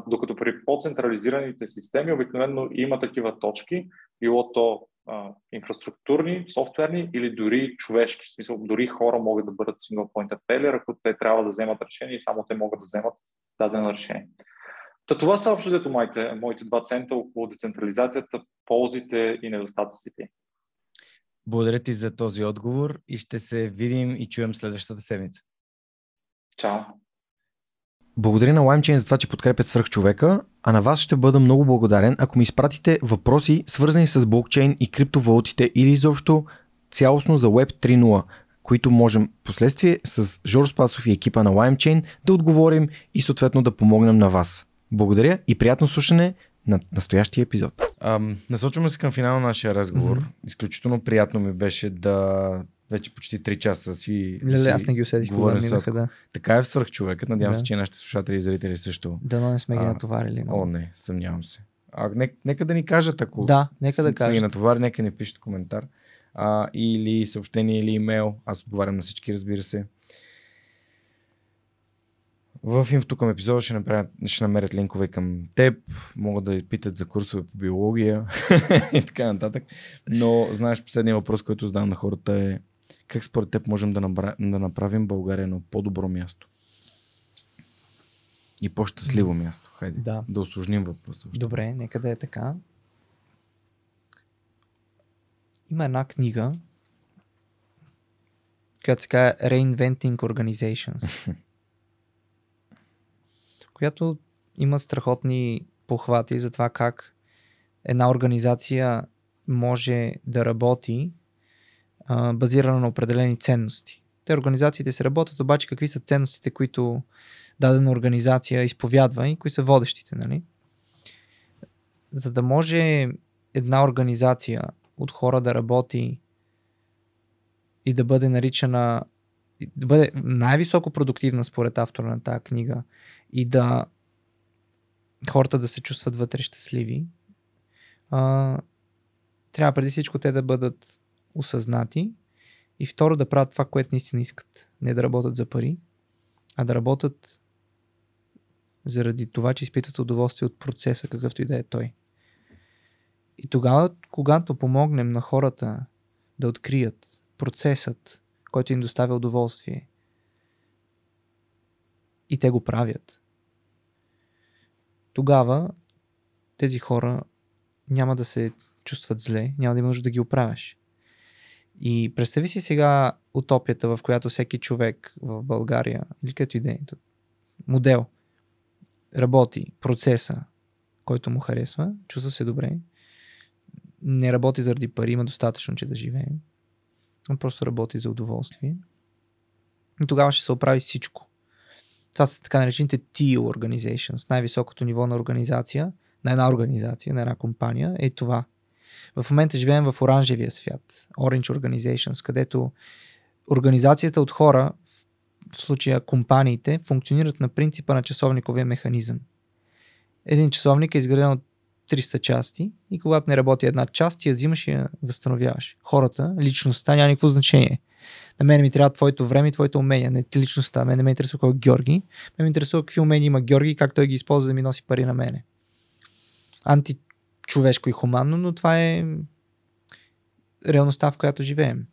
Докато при по-централизираните системи обикновено има такива точки, било то а, инфраструктурни, софтуерни или дори човешки. В смисъл, дори хора могат да бъдат single point failure, ако те трябва да вземат решение и само те могат да вземат дадено решение. Та това са общо взето моите, моите два цента около децентрализацията, ползите и недостатъците. Благодаря ти за този отговор и ще се видим и чуем следващата седмица. Чао! Благодаря на LimeChain за това, че подкрепят свърх човека, а на вас ще бъда много благодарен, ако ми изпратите въпроси, свързани с блокчейн и криптовалутите или изобщо цялостно за Web 3.0, които можем последствие с Жор Спасов и екипа на LimeChain да отговорим и съответно да помогнем на вас. Благодаря и приятно слушане на настоящия епизод. Ам, насочваме се към финала на нашия разговор. Mm-hmm. Изключително приятно ми беше да вече почти 3 часа си. Леле, аз не ги усетих, кога минаха, да. Така е в свърх човекът. Надявам да. се, че нашите слушатели и зрители също. Да, не сме ги натоварили. Но... О, не, съмнявам се. А, нека, нека да ни кажат, ако да, нека да кажат. ги натовари, нека ни пишат коментар. А, или съобщение, или имейл. Аз отговарям на всички, разбира се. В инфото към епизода ще, направят, ще намерят линкове към теб, могат да питат за курсове по биология [LAUGHS] и така нататък. Но знаеш, последния въпрос, който задавам на хората е как според теб можем да, набра... да направим България на по-добро място? И по-щастливо място. Хайде, да, да осложним въпроса. Добре, нека да е така. Има една книга, която се казва Reinventing Organizations. [LAUGHS] която има страхотни похвати за това как една организация може да работи а, базирана на определени ценности. Те организациите се работят, обаче какви са ценностите, които дадена организация изповядва и кои са водещите, нали? За да може една организация от хора да работи и да бъде наричана да бъде най-високо продуктивна според автора на тази книга и да хората да се чувстват вътре щастливи, а, трябва преди всичко те да бъдат осъзнати и второ да правят това, което наистина искат. Не да работят за пари, а да работят заради това, че изпитват удоволствие от процеса, какъвто и да е той. И тогава, когато помогнем на хората да открият процесът, който им доставя удоволствие, и те го правят, тогава тези хора няма да се чувстват зле, няма да има нужда да ги оправяш. И представи си сега утопията, в която всеки човек в България, или като и е, модел, работи процеса, който му харесва, чувства се добре, не работи заради пари, има достатъчно, че да живее. Просто работи за удоволствие. И тогава ще се оправи всичко. Това са така наречените T organizations. Най-високото ниво на организация, на една организация, на една компания е това. В момента живеем в оранжевия свят, Orange Organizations, където организацията от хора, в случая компаниите, функционират на принципа на часовниковия механизъм. Един часовник е изграден от 300 части и когато не работи една част, ти я взимаш и я възстановяваш. Хората, личността няма никакво значение. На мен ми трябва твоето време и твоето умения, не ти личността. Мен не ме интересува кой е Георги. Мен ме интересува какви умения има Георги и как той ги използва да ми носи пари на мене. Античовешко и хуманно, но това е реалността, в която живеем.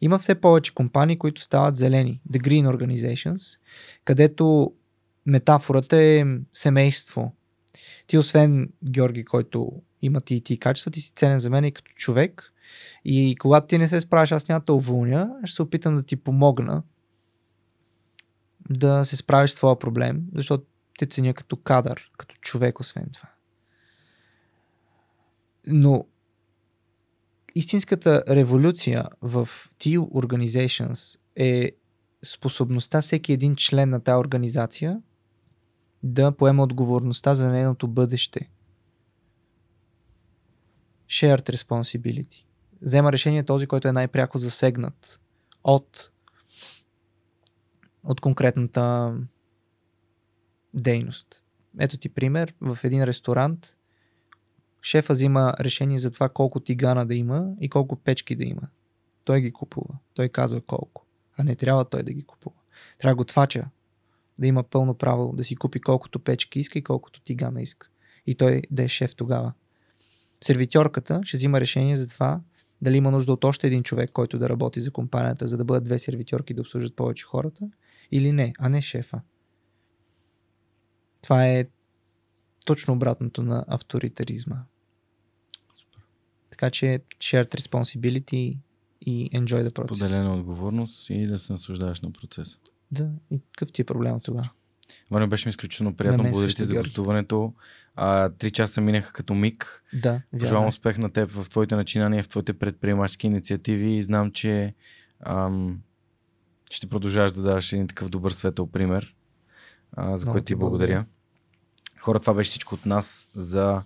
Има все повече компании, които стават зелени, The Green Organizations, където метафората е семейство. Ти освен Георги, който има ти и ти качества, ти си ценен за мен и като човек. И когато ти не се справиш, аз няма да уволня, ще се опитам да ти помогна да се справиш с твоя проблем, защото те ценя като кадър, като човек, освен това. Но истинската революция в Teal Organizations е способността всеки един член на тази организация да поема отговорността за нейното бъдеще. Shared responsibility. Взема решение този, който е най-пряко засегнат от, от конкретната дейност. Ето ти пример. В един ресторант шефа взима решение за това колко тигана да има и колко печки да има. Той ги купува. Той казва колко. А не трябва той да ги купува. Трябва готвача да има пълно право да си купи колкото печки иска и колкото тигана иска. И той да е шеф тогава. Сервитьорката ще взима решение за това дали има нужда от още един човек, който да работи за компанията, за да бъдат две сервитьорки да обслужат повече хората, или не, а не шефа. Това е точно обратното на авторитаризма. Така че shared responsibility и enjoy the process. Поделена отговорност и да се наслаждаваш на процеса. Да, и какъв ти е проблем с това? Ваня, беше ми изключително приятно. Благодаря ти за гостуването. А, три часа минаха като миг. Да, Пожелавам успех на теб в твоите начинания, в твоите предприемачески инициативи и знам, че ам, ще продължаваш да даваш един такъв добър светъл пример, а, за който ти благодаря. благодаря. Хора, това беше всичко от нас за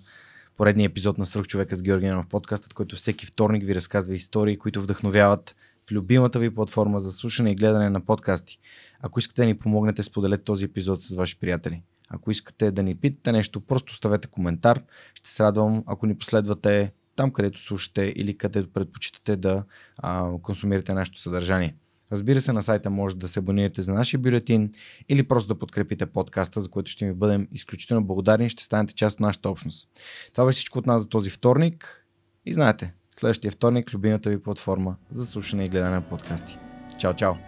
поредния епизод на Сръх човека с Георги в подкастът, който всеки вторник ви разказва истории, които вдъхновяват в любимата ви платформа за слушане и гледане на подкасти. Ако искате да ни помогнете, споделете този епизод с ваши приятели. Ако искате да ни питате нещо, просто оставете коментар. Ще се радвам, ако ни последвате там, където слушате или където предпочитате да а, консумирате нашето съдържание. Разбира се, на сайта може да се абонирате за нашия бюлетин или просто да подкрепите подкаста, за което ще ми бъдем изключително благодарни и ще станете част от нашата общност. Това беше всичко от нас за този вторник. И знаете, следващия вторник любимата ви платформа за слушане и гледане на подкасти. Чао, чао!